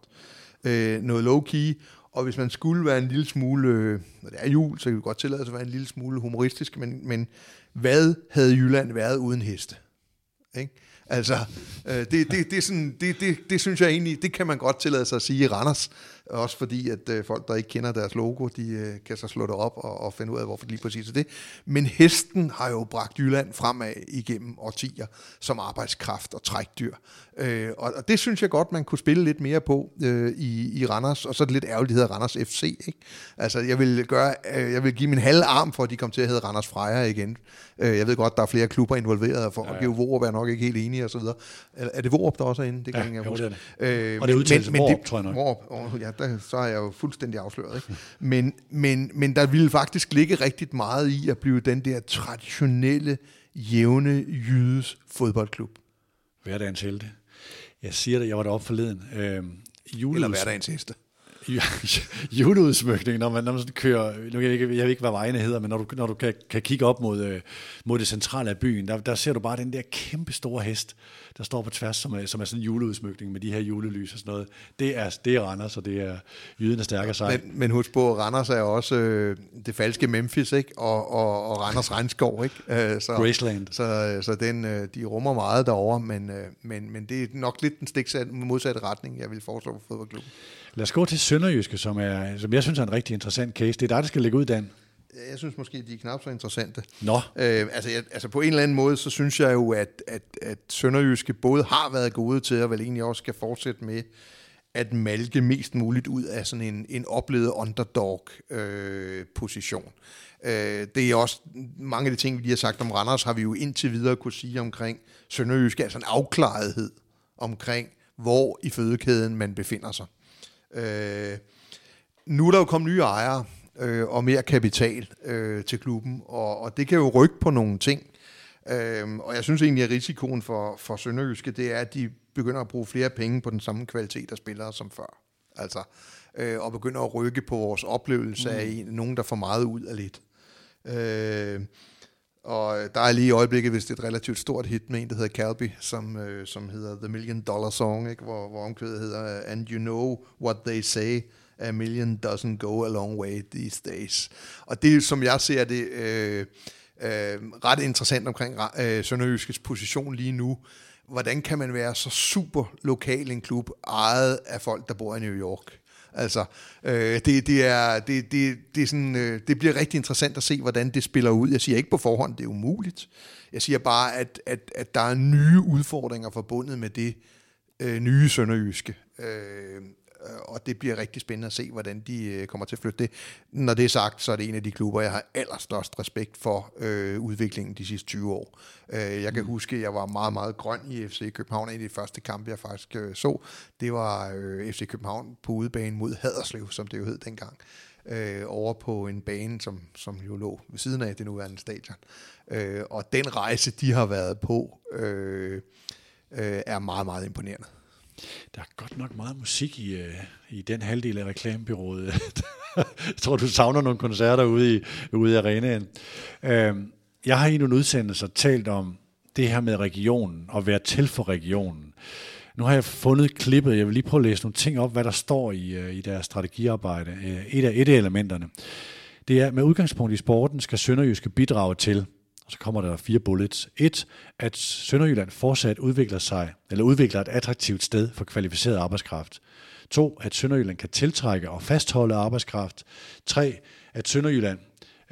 Øh, noget low-key. Og hvis man skulle være en lille smule, øh, når det er jul, så kan vi godt tillade os at være en lille smule humoristisk, men, men hvad havde Jylland været uden heste? Ikke? Altså, øh, det, det, det, er sådan, det, det, det synes jeg egentlig, det kan man godt tillade sig at sige i Randers. Også fordi, at øh, folk, der ikke kender deres logo, de øh, kan så slå det op og, og finde ud af, hvorfor det lige præcis er det. Men hesten har jo bragt Jylland fremad igennem årtier som arbejdskraft og trækdyr. Øh, og, og det synes jeg godt, man kunne spille lidt mere på øh, i, i Randers. Og så er det lidt ærgerligt, det hedder Randers FC. Ikke? Altså, jeg vil, gøre, øh, jeg vil give min halve arm for, at de kommer til at hedde Randers Freja igen. Øh, jeg ved godt, der er flere klubber involveret, for, ja, ja. og Geo Vorup er nok ikke helt enig og så videre. Er, det Vorup, der også er inde? Det kan ja, jeg jo, huske. det er det. Øh, og det er udtalt Vorup, tror jeg nok. Vorup, oh, ja, der, så er jeg jo fuldstændig afsløret. Ikke? Men, men, men der ville faktisk ligge rigtig meget i at blive den der traditionelle, jævne jydes fodboldklub. Hverdagens helte. Jeg siger det, jeg var deroppe forleden. Øh, juleud... Eller hverdagens heste. juleudsmykning, når man, når man sådan kører, nu jeg, ikke, jeg ved ikke, hvad vejene hedder, men når du, når du kan, kan kigge op mod, øh, mod det centrale af byen, der, der ser du bare den der kæmpe store hest, der står på tværs, som er, som er sådan en juleudsmykning med de her julelys og sådan noget. Det er, det er Randers, og det er jyden er stærkere sig. Men, men husk på, Randers er også øh, det falske Memphis, ikke? Og, og, og Randers Regnskov, ikke? Øh, så, Graceland. Så, så den, øh, de rummer meget derovre, men, øh, men, men det er nok lidt den stik modsatte retning, jeg vil foreslå for fodboldklubben. Lad os gå til Sønderjyske, som, er, som jeg synes er en rigtig interessant case. Det er dig, der skal lægge ud, Dan. Jeg synes måske, de er knap så interessante. Nå. Øh, altså, jeg, altså på en eller anden måde, så synes jeg jo, at, at, at Sønderjyske både har været gode til, og vel egentlig også skal fortsætte med, at malke mest muligt ud af sådan en, en oplevet underdog-position. Øh, øh, det er også mange af de ting, vi har sagt om Randers, har vi jo indtil videre kunne sige omkring Sønderjyske, altså en afklarethed omkring, hvor i fødekæden man befinder sig. Øh, nu er der jo kommet nye ejere øh, og mere kapital øh, til klubben, og, og det kan jo rykke på nogle ting. Øh, og jeg synes egentlig, at risikoen for, for Sønderjyske, det er, at de begynder at bruge flere penge på den samme kvalitet af spillere som før. Altså, øh, og begynder at rykke på vores oplevelse mm. af en, nogen, der får meget ud af lidt. Øh, og øh, der er lige i øjeblikket, hvis det er et relativt stort hit med en, der hedder Calby, som, øh, som hedder The Million Dollar Song, ikke? Hvor, hvor omkvædet hedder And you know what they say, a million doesn't go a long way these days. Og det, som jeg ser det, øh, øh, ret interessant omkring øh, Sønderjyskets position lige nu. Hvordan kan man være så super lokal en klub, ejet af folk, der bor i New York? Altså, øh, det, det, er, det, det, det, er sådan, øh, det bliver rigtig interessant at se, hvordan det spiller ud. Jeg siger ikke på forhånd, det er umuligt. Jeg siger bare, at, at, at der er nye udfordringer forbundet med det øh, nye sønderjyske. Øh, og det bliver rigtig spændende at se, hvordan de øh, kommer til at flytte det. Når det er sagt, så er det en af de klubber, jeg har allerstørst respekt for øh, udviklingen de sidste 20 år. Øh, jeg kan mm. huske, at jeg var meget, meget grøn i FC København. En af de første kampe, jeg faktisk øh, så, det var øh, FC København på udebane mod Haderslev, som det jo hed dengang. Øh, over på en bane, som, som jo lå ved siden af det nuværende stadion. Øh, og den rejse, de har været på, øh, øh, er meget, meget imponerende. Der er godt nok meget musik i, øh, i den halvdel af reklamebyrået. jeg tror, du savner nogle koncerter ude i, ude i arenaen. Øh, jeg har i nogle udsendelser talt om det her med regionen, og være til for regionen. Nu har jeg fundet klippet, jeg vil lige prøve at læse nogle ting op, hvad der står i, øh, i deres strategiarbejde. Øh, et, af, et af elementerne. Det er, med udgangspunkt i sporten skal Sønderjyske bidrage til og så kommer der fire bullets. Et, at Sønderjylland fortsat udvikler sig, eller udvikler et attraktivt sted for kvalificeret arbejdskraft. To, at Sønderjylland kan tiltrække og fastholde arbejdskraft. Tre, at Sønderjylland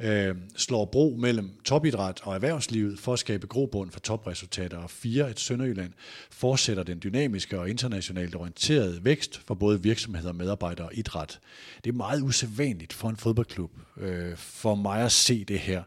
øh, slår bro mellem topidræt og erhvervslivet for at skabe grobund for topresultater. Og fire, at Sønderjylland fortsætter den dynamiske og internationalt orienterede vækst for både virksomheder, medarbejdere og idræt. Det er meget usædvanligt for en fodboldklub, øh, for mig at se det her.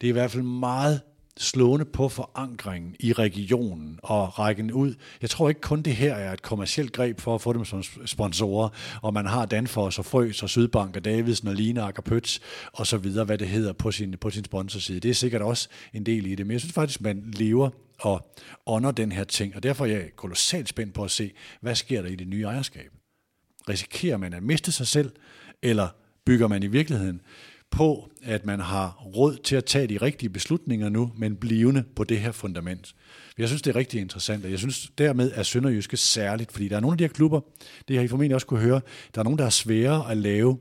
Det er i hvert fald meget slående på forankringen i regionen og rækken ud. Jeg tror ikke kun det her er et kommersielt greb for at få dem som sponsorer, og man har Danfoss og Frøs og Sydbank og Davidsen og Line og Pøts og så videre, hvad det hedder på sin, på sin sponsorside. Det er sikkert også en del i det, men jeg synes faktisk, man lever og ånder den her ting, og derfor er jeg kolossalt spændt på at se, hvad sker der i det nye ejerskab. Risikerer man at miste sig selv, eller bygger man i virkeligheden på, at man har råd til at tage de rigtige beslutninger nu, men blivende på det her fundament. Jeg synes, det er rigtig interessant, og jeg synes dermed er Sønderjyske særligt, fordi der er nogle af de her klubber, det har I formentlig også kunne høre, der er nogle, der er svære at lave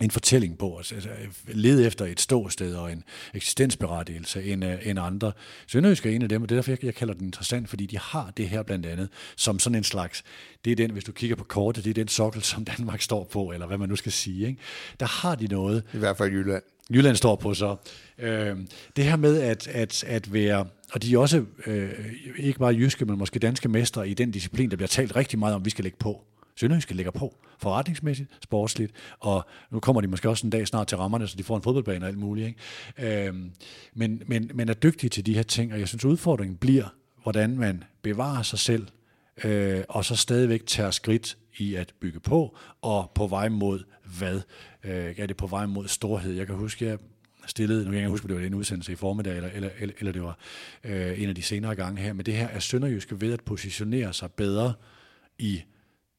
en fortælling på os, altså lede efter et ståsted og en eksistensberettigelse end, uh, end andre. Sønderjysk er en af dem, og det er derfor, jeg, jeg kalder den interessant, fordi de har det her blandt andet som sådan en slags, det er den, hvis du kigger på kortet, det er den sokkel, som Danmark står på, eller hvad man nu skal sige. Ikke? Der har de noget. I hvert fald Jylland. Jylland står på så. Øh, det her med at, at, at være, og de er også øh, ikke bare jyske, men måske danske mestre i den disciplin, der bliver talt rigtig meget om, vi skal lægge på. Sønderjyske ligger på, forretningsmæssigt, sportsligt, og nu kommer de måske også en dag snart til rammerne, så de får en fodboldbane og alt muligt. Ikke? Øhm, men, men, men er dygtige til de her ting, og jeg synes udfordringen bliver, hvordan man bevarer sig selv, øh, og så stadigvæk tager skridt i at bygge på, og på vej mod hvad? Øh, er det på vej mod storhed? Jeg kan huske, jeg stillede, nu kan jeg huske, om det var en udsendelse i formiddag, eller, eller, eller, eller det var øh, en af de senere gange her, men det her er Sønderjyske ved at positionere sig bedre i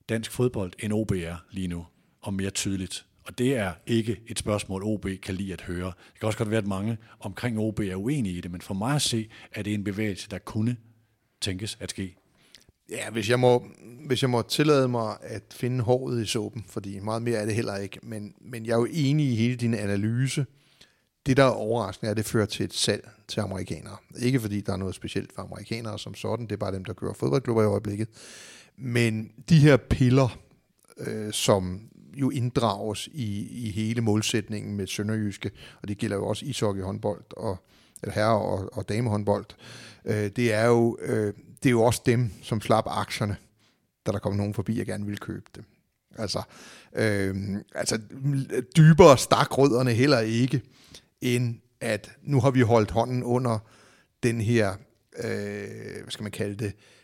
dansk fodbold, end OB er lige nu, og mere tydeligt. Og det er ikke et spørgsmål, OB kan lide at høre. Det kan også godt være, at mange omkring OB er uenige i det, men for mig at se, er det en bevægelse, der kunne tænkes at ske. Ja, hvis jeg, må, hvis jeg må tillade mig at finde håret i såben, fordi meget mere er det heller ikke, men, men jeg er jo enig i hele din analyse. Det, der er overraskende, er, at det fører til et salg til amerikanere. Ikke fordi der er noget specielt for amerikanere som sådan, det er bare dem, der kører fodboldklubber i øjeblikket. Men de her piller, øh, som jo inddrages i, i hele målsætningen med Sønderjyske, og det gælder jo også ishockey, håndbold og eller herre- og, og damehåndbold, øh, det, er jo, øh, det er jo også dem, som slap aktierne, da der kom nogen forbi og gerne ville købe dem. Altså, øh, altså dybere stak rødderne heller ikke, end at nu har vi holdt hånden under den her, øh, hvad skal man kalde det, øh,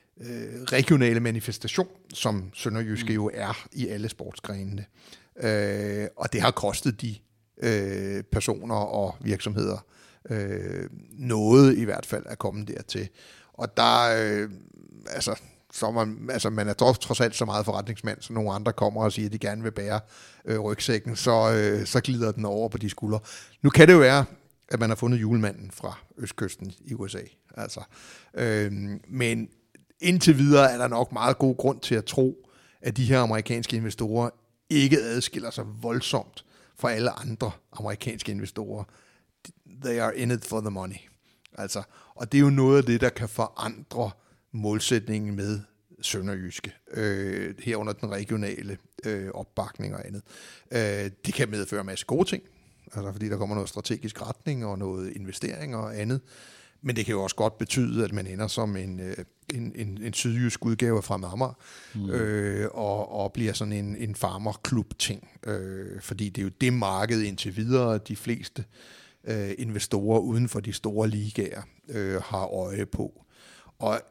regionale manifestation, som Sønderjyske mm. jo er i alle sportsgrenene. Øh, og det har kostet de øh, personer og virksomheder øh, noget i hvert fald at komme dertil. Og der, øh, altså, så man, altså man er trods, trods alt så meget forretningsmand, så nogle andre kommer og siger, at de gerne vil bære øh, rygsækken, så, øh, så glider den over på de skuldre. Nu kan det jo være, at man har fundet julemanden fra østkysten i USA. Altså, øh, men indtil videre er der nok meget god grund til at tro, at de her amerikanske investorer ikke adskiller sig voldsomt fra alle andre amerikanske investorer. They are in it for the money. Altså, og det er jo noget af det, der kan forandre målsætningen med Sønderjyske, øh, herunder den regionale øh, opbakning og andet. Øh, det kan medføre en masse gode ting, altså fordi der kommer noget strategisk retning og noget investering og andet. Men det kan jo også godt betyde, at man ender som en, øh, en, en, en sydjysk udgave fra Amager, mm. øh, og, og bliver sådan en, en farmerklub-ting. Øh, fordi det er jo det marked indtil videre, de fleste øh, investorer uden for de store ligaer øh, har øje på. Og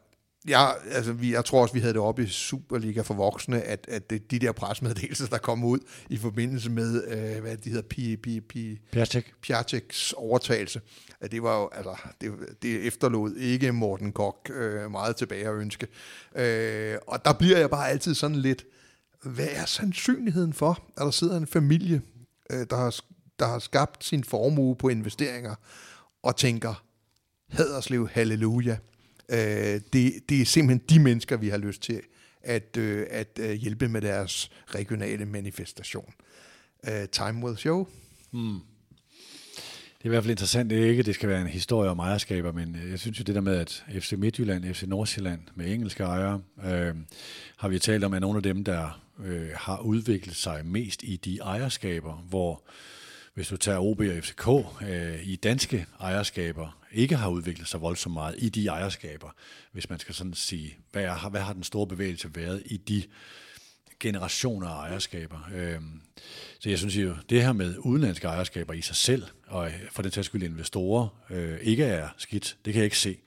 Ja, altså, vi, jeg tror også, vi havde det oppe i Superliga for voksne, at, at det, de der presmeddelelser, der kom ud i forbindelse med, øh, hvad det hedder, Pi, Pi, Pi, Piatek. Piateks overtagelse, at det var jo, altså, det, det efterlod ikke Morten Kok øh, meget tilbage at ønske. Øh, og der bliver jeg bare altid sådan lidt, hvad er sandsynligheden for, at der sidder en familie, øh, der, har, der har skabt sin formue på investeringer, og tænker, Haderslev, halleluja, Øh, det, det er simpelthen de mennesker, vi har lyst til at, øh, at øh, hjælpe med deres regionale manifestation. Øh, time will show. Mm. Det er i hvert fald interessant. Det er ikke, det skal være en historie om ejerskaber, men øh, jeg synes jo det der med, at FC Midtjylland, FC Nordsjælland med engelske ejere, øh, har vi talt om, er nogle af dem, der øh, har udviklet sig mest i de ejerskaber, hvor hvis du tager OB og FCK øh, i danske ejerskaber, ikke har udviklet sig voldsomt meget i de ejerskaber, hvis man skal sådan sige, hvad, er, hvad har den store bevægelse været i de generationer af ejerskaber. Øhm, så jeg synes jo, det her med udenlandske ejerskaber i sig selv, og for den tages skyld investorer, øh, ikke er skidt. Det kan jeg ikke se.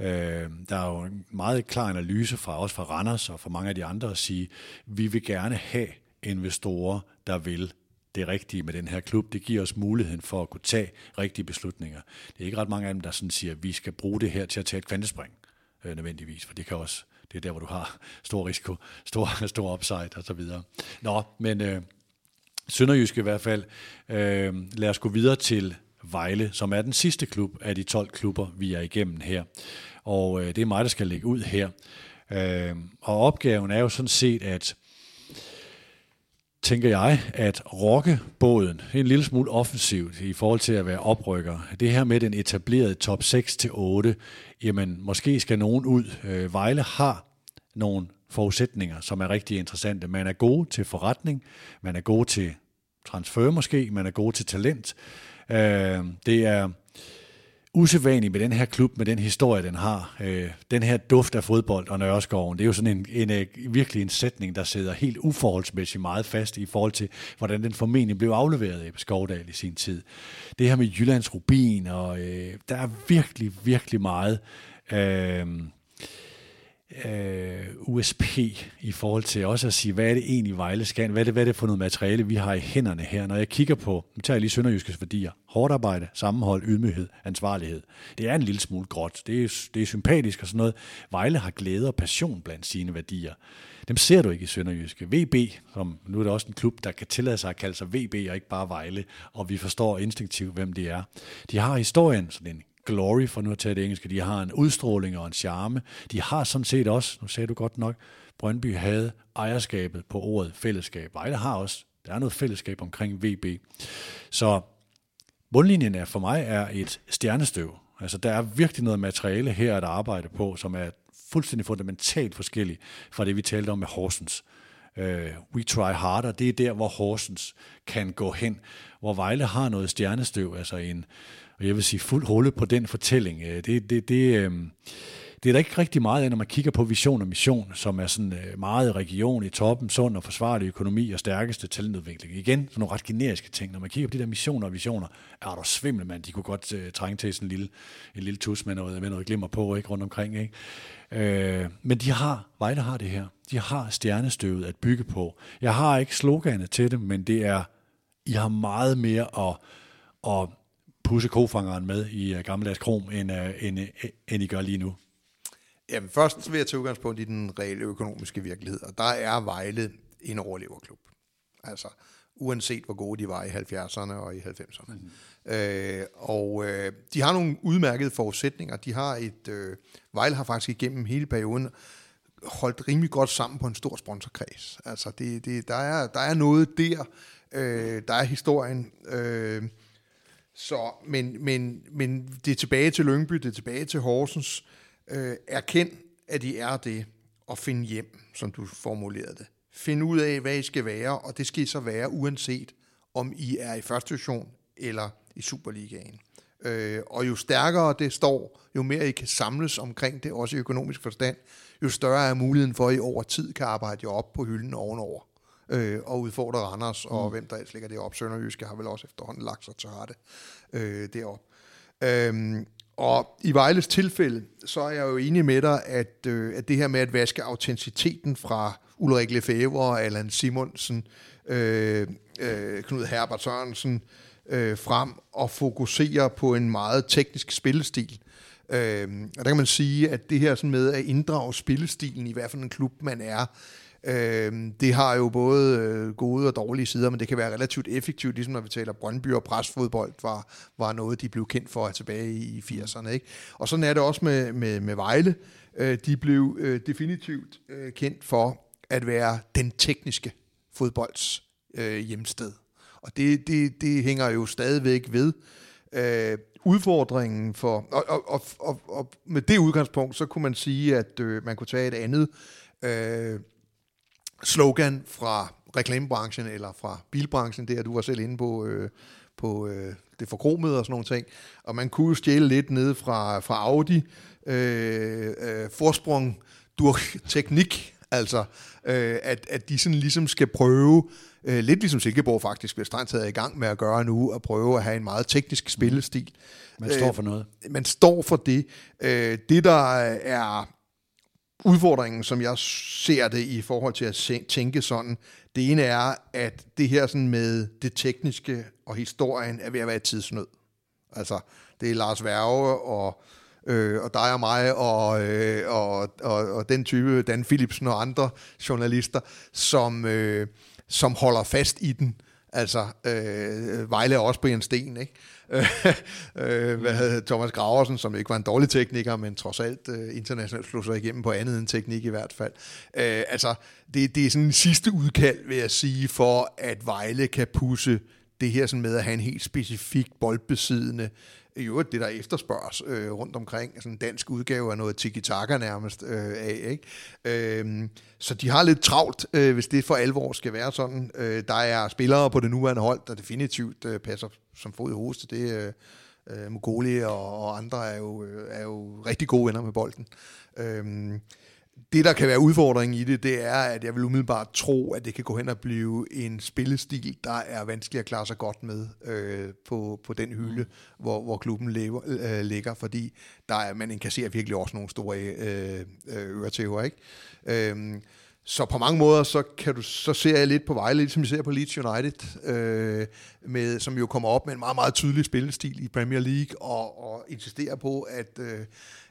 Øhm, der er jo en meget klar analyse fra også fra Randers og fra mange af de andre at sige, vi vil gerne have investorer, der vil det rigtige med den her klub. Det giver os muligheden for at kunne tage rigtige beslutninger. Det er ikke ret mange af dem, der sådan siger, at vi skal bruge det her til at tage et kvantespring øh, nødvendigvis, for det kan også, det er der, hvor du har stor risiko, stor, stor upside og så videre. Nå, men øh, Sønderjysk i hvert fald. Øh, lad os gå videre til Vejle, som er den sidste klub af de 12 klubber, vi er igennem her. Og øh, det er mig, der skal lægge ud her. Øh, og opgaven er jo sådan set, at tænker jeg, at rokke båden en lille smule offensivt i forhold til at være oprykker. Det her med den etablerede top 6 til 8, jamen måske skal nogen ud. Øh, Vejle har nogle forudsætninger, som er rigtig interessante. Man er god til forretning, man er god til transfer måske, man er god til talent. Øh, det er usædvanligt med den her klub, med den historie, den har. Øh, den her duft af fodbold og Nørreskoven, det er jo sådan en, en, en, virkelig en sætning, der sidder helt uforholdsmæssigt meget fast i forhold til, hvordan den formentlig blev afleveret af Skovdal i sin tid. Det her med Jyllands Rubin, og øh, der er virkelig, virkelig meget... Øh, øh, USP i forhold til også at sige, hvad er det egentlig Vejle skal, hvad er det, hvad er det for noget materiale, vi har i hænderne her. Når jeg kigger på, nu tager jeg lige Sønderjyskes værdier, hårdt arbejde, sammenhold, ydmyghed, ansvarlighed. Det er en lille smule gråt, det er, det er sympatisk og sådan noget. Vejle har glæde og passion blandt sine værdier. Dem ser du ikke i Sønderjyske. VB, som nu er det også en klub, der kan tillade sig at kalde sig VB og ikke bare Vejle, og vi forstår instinktivt, hvem det er. De har historien, sådan en glory, for nu at tage det engelske. De har en udstråling og en charme. De har sådan set også, nu sagde du godt nok, Brøndby havde ejerskabet på ordet fællesskab. Vejle har også, der er noget fællesskab omkring VB. Så bundlinjen er for mig er et stjernestøv. Altså der er virkelig noget materiale her at arbejde på, som er fuldstændig fundamentalt forskelligt fra det, vi talte om med Horsens. Uh, we try harder, det er der, hvor Horsens kan gå hen. Hvor Vejle har noget stjernestøv, altså en, og jeg vil sige fuld hulle på den fortælling. Øh, det, det, det, øh, det er der ikke rigtig meget af, når man kigger på vision og mission, som er sådan øh, meget region i toppen, sund og forsvarlig økonomi og stærkeste talentudvikling. Igen, sådan nogle ret generiske ting. Når man kigger på de der missioner og visioner, er der svimmel, mand. De kunne godt uh, trænge til sådan en lille, en lille tus med noget, med noget glimmer på ikke, rundt omkring. Ikke? Øh, men de har, Vejle har det her. De har stjernestøvet at bygge på. Jeg har ikke sloganet til det, men det er, I har meget mere at, at pusse kofangeren med i uh, gammeldags krom, end, uh, end, uh, end I gør lige nu? Jamen først vil jeg tage udgangspunkt i den reelle økonomiske virkelighed, og der er Vejle en overleverklub. Altså, uanset hvor gode de var i 70'erne og i 90'erne. Mm. Øh, og øh, de har nogle udmærkede forudsætninger. De har et, øh, Vejle har faktisk igennem hele perioden holdt rimelig godt sammen på en stor sponsorkreds. Altså, det, det, der, er, der er noget der. Øh, der er historien. Øh, så, men, men, men det er tilbage til Lyngby, det er tilbage til Horsens. Øh, erkend, at I er det, og find hjem, som du formulerede det. Find ud af, hvad I skal være, og det skal I så være, uanset om I er i første division eller i Superligaen. Øh, og jo stærkere det står, jo mere I kan samles omkring det, også i økonomisk forstand, jo større er muligheden for, at I over tid kan arbejde jer op på hylden ovenover øh, og udfordre Randers, og mm. hvem der ellers ligger det op. Sønderjyske har vel også efterhånden lagt sig til rette øh, derop. Øhm, og i Vejles tilfælde, så er jeg jo enig med dig, at, øh, at det her med at vaske autenticiteten fra Ulrik Lefebvre og Allan Simonsen, øh, øh, Knud Herbert Sørensen, øh, frem og fokusere på en meget teknisk spillestil. Øh, og der kan man sige, at det her sådan med at inddrage spillestilen i hvert fald en klub, man er, Øh, det har jo både øh, gode og dårlige sider, men det kan være relativt effektivt, ligesom når vi taler Brøndby og presfodbold, var, var noget, de blev kendt for tilbage i 80'erne. Ikke? Og sådan er det også med, med, med Vejle. Øh, de blev øh, definitivt øh, kendt for at være den tekniske fodbolds øh, hjemsted. Og det, det, det hænger jo stadigvæk ved. Øh, udfordringen for, og, og, og, og, og med det udgangspunkt, så kunne man sige, at øh, man kunne tage et andet øh, slogan fra reklamebranchen eller fra bilbranchen, der du var selv inde på, øh, på øh, det forkromede og sådan nogle ting. Og man kunne jo stjæle lidt ned fra, fra Audi, øh, øh, forsprung, durch teknik, Altså, øh, at, at de sådan ligesom skal prøve, øh, lidt ligesom Silkeborg faktisk, hvis strengt taget er i gang med at gøre nu, at prøve at have en meget teknisk spillestil. Man står for noget. Øh, man står for det. Øh, det, der er udfordringen, som jeg ser det i forhold til at tænke sådan, det ene er, at det her sådan med det tekniske og historien er ved at være tidsnød. Altså, det er Lars Værge og, øh, og dig og mig og, øh, og, og, og den type, Dan Philipsen og andre journalister, som, øh, som holder fast i den. Altså, øh, Vejle er også Brian Sten, ikke? Øh, øh, hvad havde Thomas Graversen, som ikke var en dårlig tekniker, men trods alt øh, internationalt slog sig igennem på andet end teknik i hvert fald. Øh, altså, det, det er sådan en sidste udkald, vil jeg sige, for at Vejle kan pusse det her sådan med at have en helt specifik boldbesiddende i øvrigt det, der efterspørges øh, rundt omkring. Sådan en dansk udgave af noget tiki-taka nærmest øh, af. Ikke? Øh, så de har lidt travlt, øh, hvis det for alvor skal være sådan. Øh, der er spillere på det nuværende hold, der definitivt øh, passer som fod i hoste. Det øh, øh, Mogoli og, og andre er jo, øh, er jo rigtig gode venner med bolden. Øh, det, der kan være udfordringen i det, det er, at jeg vil umiddelbart tro, at det kan gå hen og blive en spillestil, der er vanskelig at klare sig godt med øh, på, på den hylde, mm. hvor, hvor klubben lever, øh, ligger, fordi der er, man inkasserer virkelig også nogle store øh, øh øretæver, ikke? Øh, så på mange måder, så, kan du, så ser jeg lidt på Vejle, ligesom vi ser på Leeds United, øh, med, som jo kommer op med en meget, meget tydelig spillestil i Premier League, og, og insisterer på, at, øh,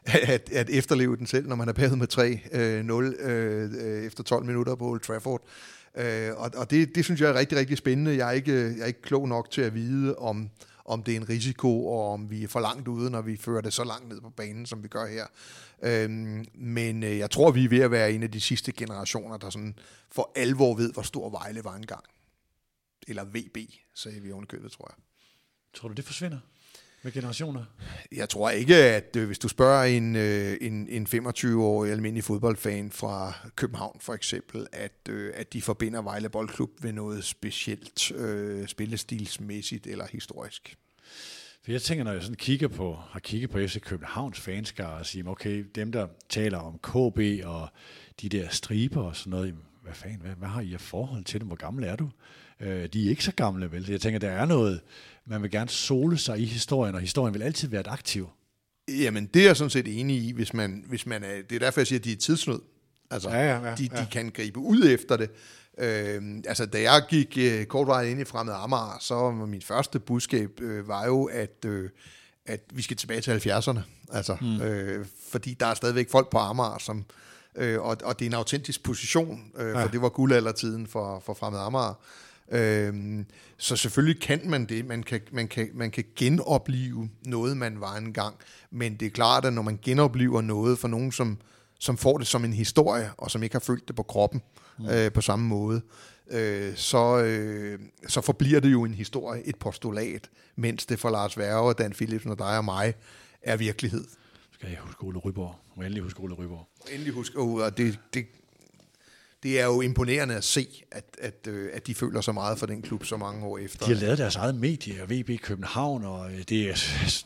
at, at efterleve den selv, når man er bagud med 3-0 øh, øh, øh, efter 12 minutter på Old Trafford. Øh, og og det, det synes jeg er rigtig, rigtig spændende. Jeg er ikke, jeg er ikke klog nok til at vide, om, om det er en risiko, og om vi er for langt ude, når vi fører det så langt ned på banen, som vi gør her. Øhm, men øh, jeg tror, vi er ved at være en af de sidste generationer, der sådan for alvor ved, hvor stor Vejle var engang. Eller VB, sagde vi ovenkøbet, tror jeg. Tror du, det forsvinder? Med generationer? Jeg tror ikke, at øh, hvis du spørger en, øh, en, en 25-årig almindelig fodboldfan fra København for eksempel, at, øh, at de forbinder Vejle Boldklub ved noget specielt øh, spillestilsmæssigt eller historisk. For jeg tænker, når jeg sådan kigger på, har kigget på FC Københavns fanskare og siger, okay, dem der taler om KB og de der striber og sådan noget, hvad fanden, hvad, hvad har I af forhold til dem? Hvor gammel er du? Øh, de er ikke så gamle, vel? Jeg tænker, der er noget, man vil gerne sole sig i historien, og historien vil altid være et aktiv. Jamen, det er jeg sådan set enig i, hvis man, hvis man er, det er derfor, jeg siger, at de er tidsnød. Altså, ja, ja, ja, de, de ja. kan gribe ud efter det. Øh, altså, da jeg gik øh, kort vej ind i Fremad Amager, så var min første budskab øh, var jo, at, øh, at vi skal tilbage til 70'erne. Altså, mm. øh, fordi der er stadigvæk folk på Amager, som, øh, og, og det er en autentisk position, øh, ja. for det var guldaldertiden for, for Fremad Amager. Øhm, så selvfølgelig kan man det. Man kan, man, kan, man kan genopleve noget, man var engang. Men det er klart, at når man genoplever noget for nogen, som, som får det som en historie, og som ikke har følt det på kroppen mm. øh, på samme måde, øh, så, øh, så forbliver det jo en historie, et postulat, mens det for Lars Værge, Dan Philipsen og dig og mig er virkelighed. Skal jeg huske Ole Ryborg? Må endelig huske Ole Ryborg? Endelig huske, og det, det, det er jo imponerende at se, at, at, øh, at de føler så meget for den klub så mange år efter. De har lavet deres eget medie, VB København, og øh, det er,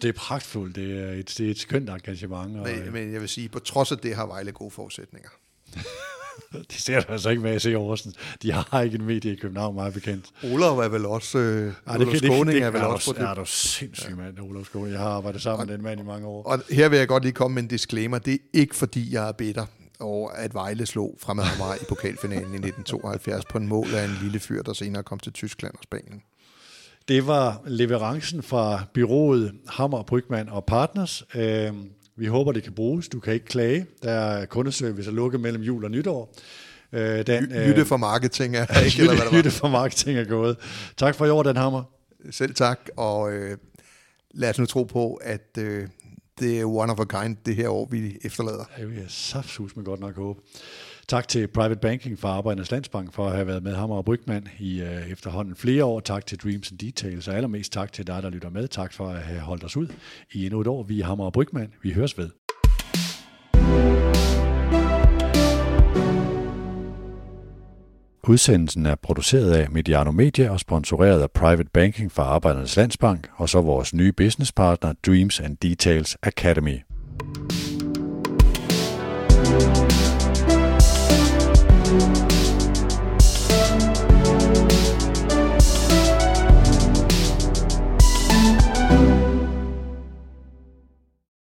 det er pragtfuldt. Det er et, det er et skønt engagement. Og, men, men jeg vil sige, på trods af det har Vejle gode forudsætninger. de ser der altså ikke med at se Horsens. De har ikke en medie i København, meget bekendt. Olaf er vel også... Øh, Ej, det, Olaf Skåning det, det, er vel er også det. Er du sindssyg mand, Olaf Skåning. Jeg har arbejdet sammen og, med den mand i mange år. Og her vil jeg godt lige komme med en disclaimer. Det er ikke fordi, jeg er bitter over at Vejle slog fremad Amager i pokalfinalen i 1972 på en mål af en lille fyr, der senere kom til Tyskland og Spanien. Det var leverancen fra byrået Hammer, Brygman og Partners. Øh, vi håber, det kan bruges. Du kan ikke klage. Der er kundeservice at lukke mellem jul og nytår. Øh, den, øh, Jytte for marketing er ikke, eller hvad det var. Jytte for marketing er gået. Tak for i år, Dan Hammer. Selv tak, og øh, lad os nu tro på, at øh, det er one of a kind, det her år, vi efterlader. Ja, vi er saftsus med godt nok håbe. Tak til Private Banking fra Arbejdernes Landsbank for at have været med ham og Brygman i uh, efterhånden flere år. Tak til Dreams and Details, og allermest tak til dig, der lytter med. Tak for at have holdt os ud i endnu et år. Vi er Hammer og Brygman. Vi høres ved. Udsendelsen er produceret af Mediano Media og sponsoreret af Private Banking fra Arbejdernes Landsbank og så vores nye businesspartner Dreams and Details Academy.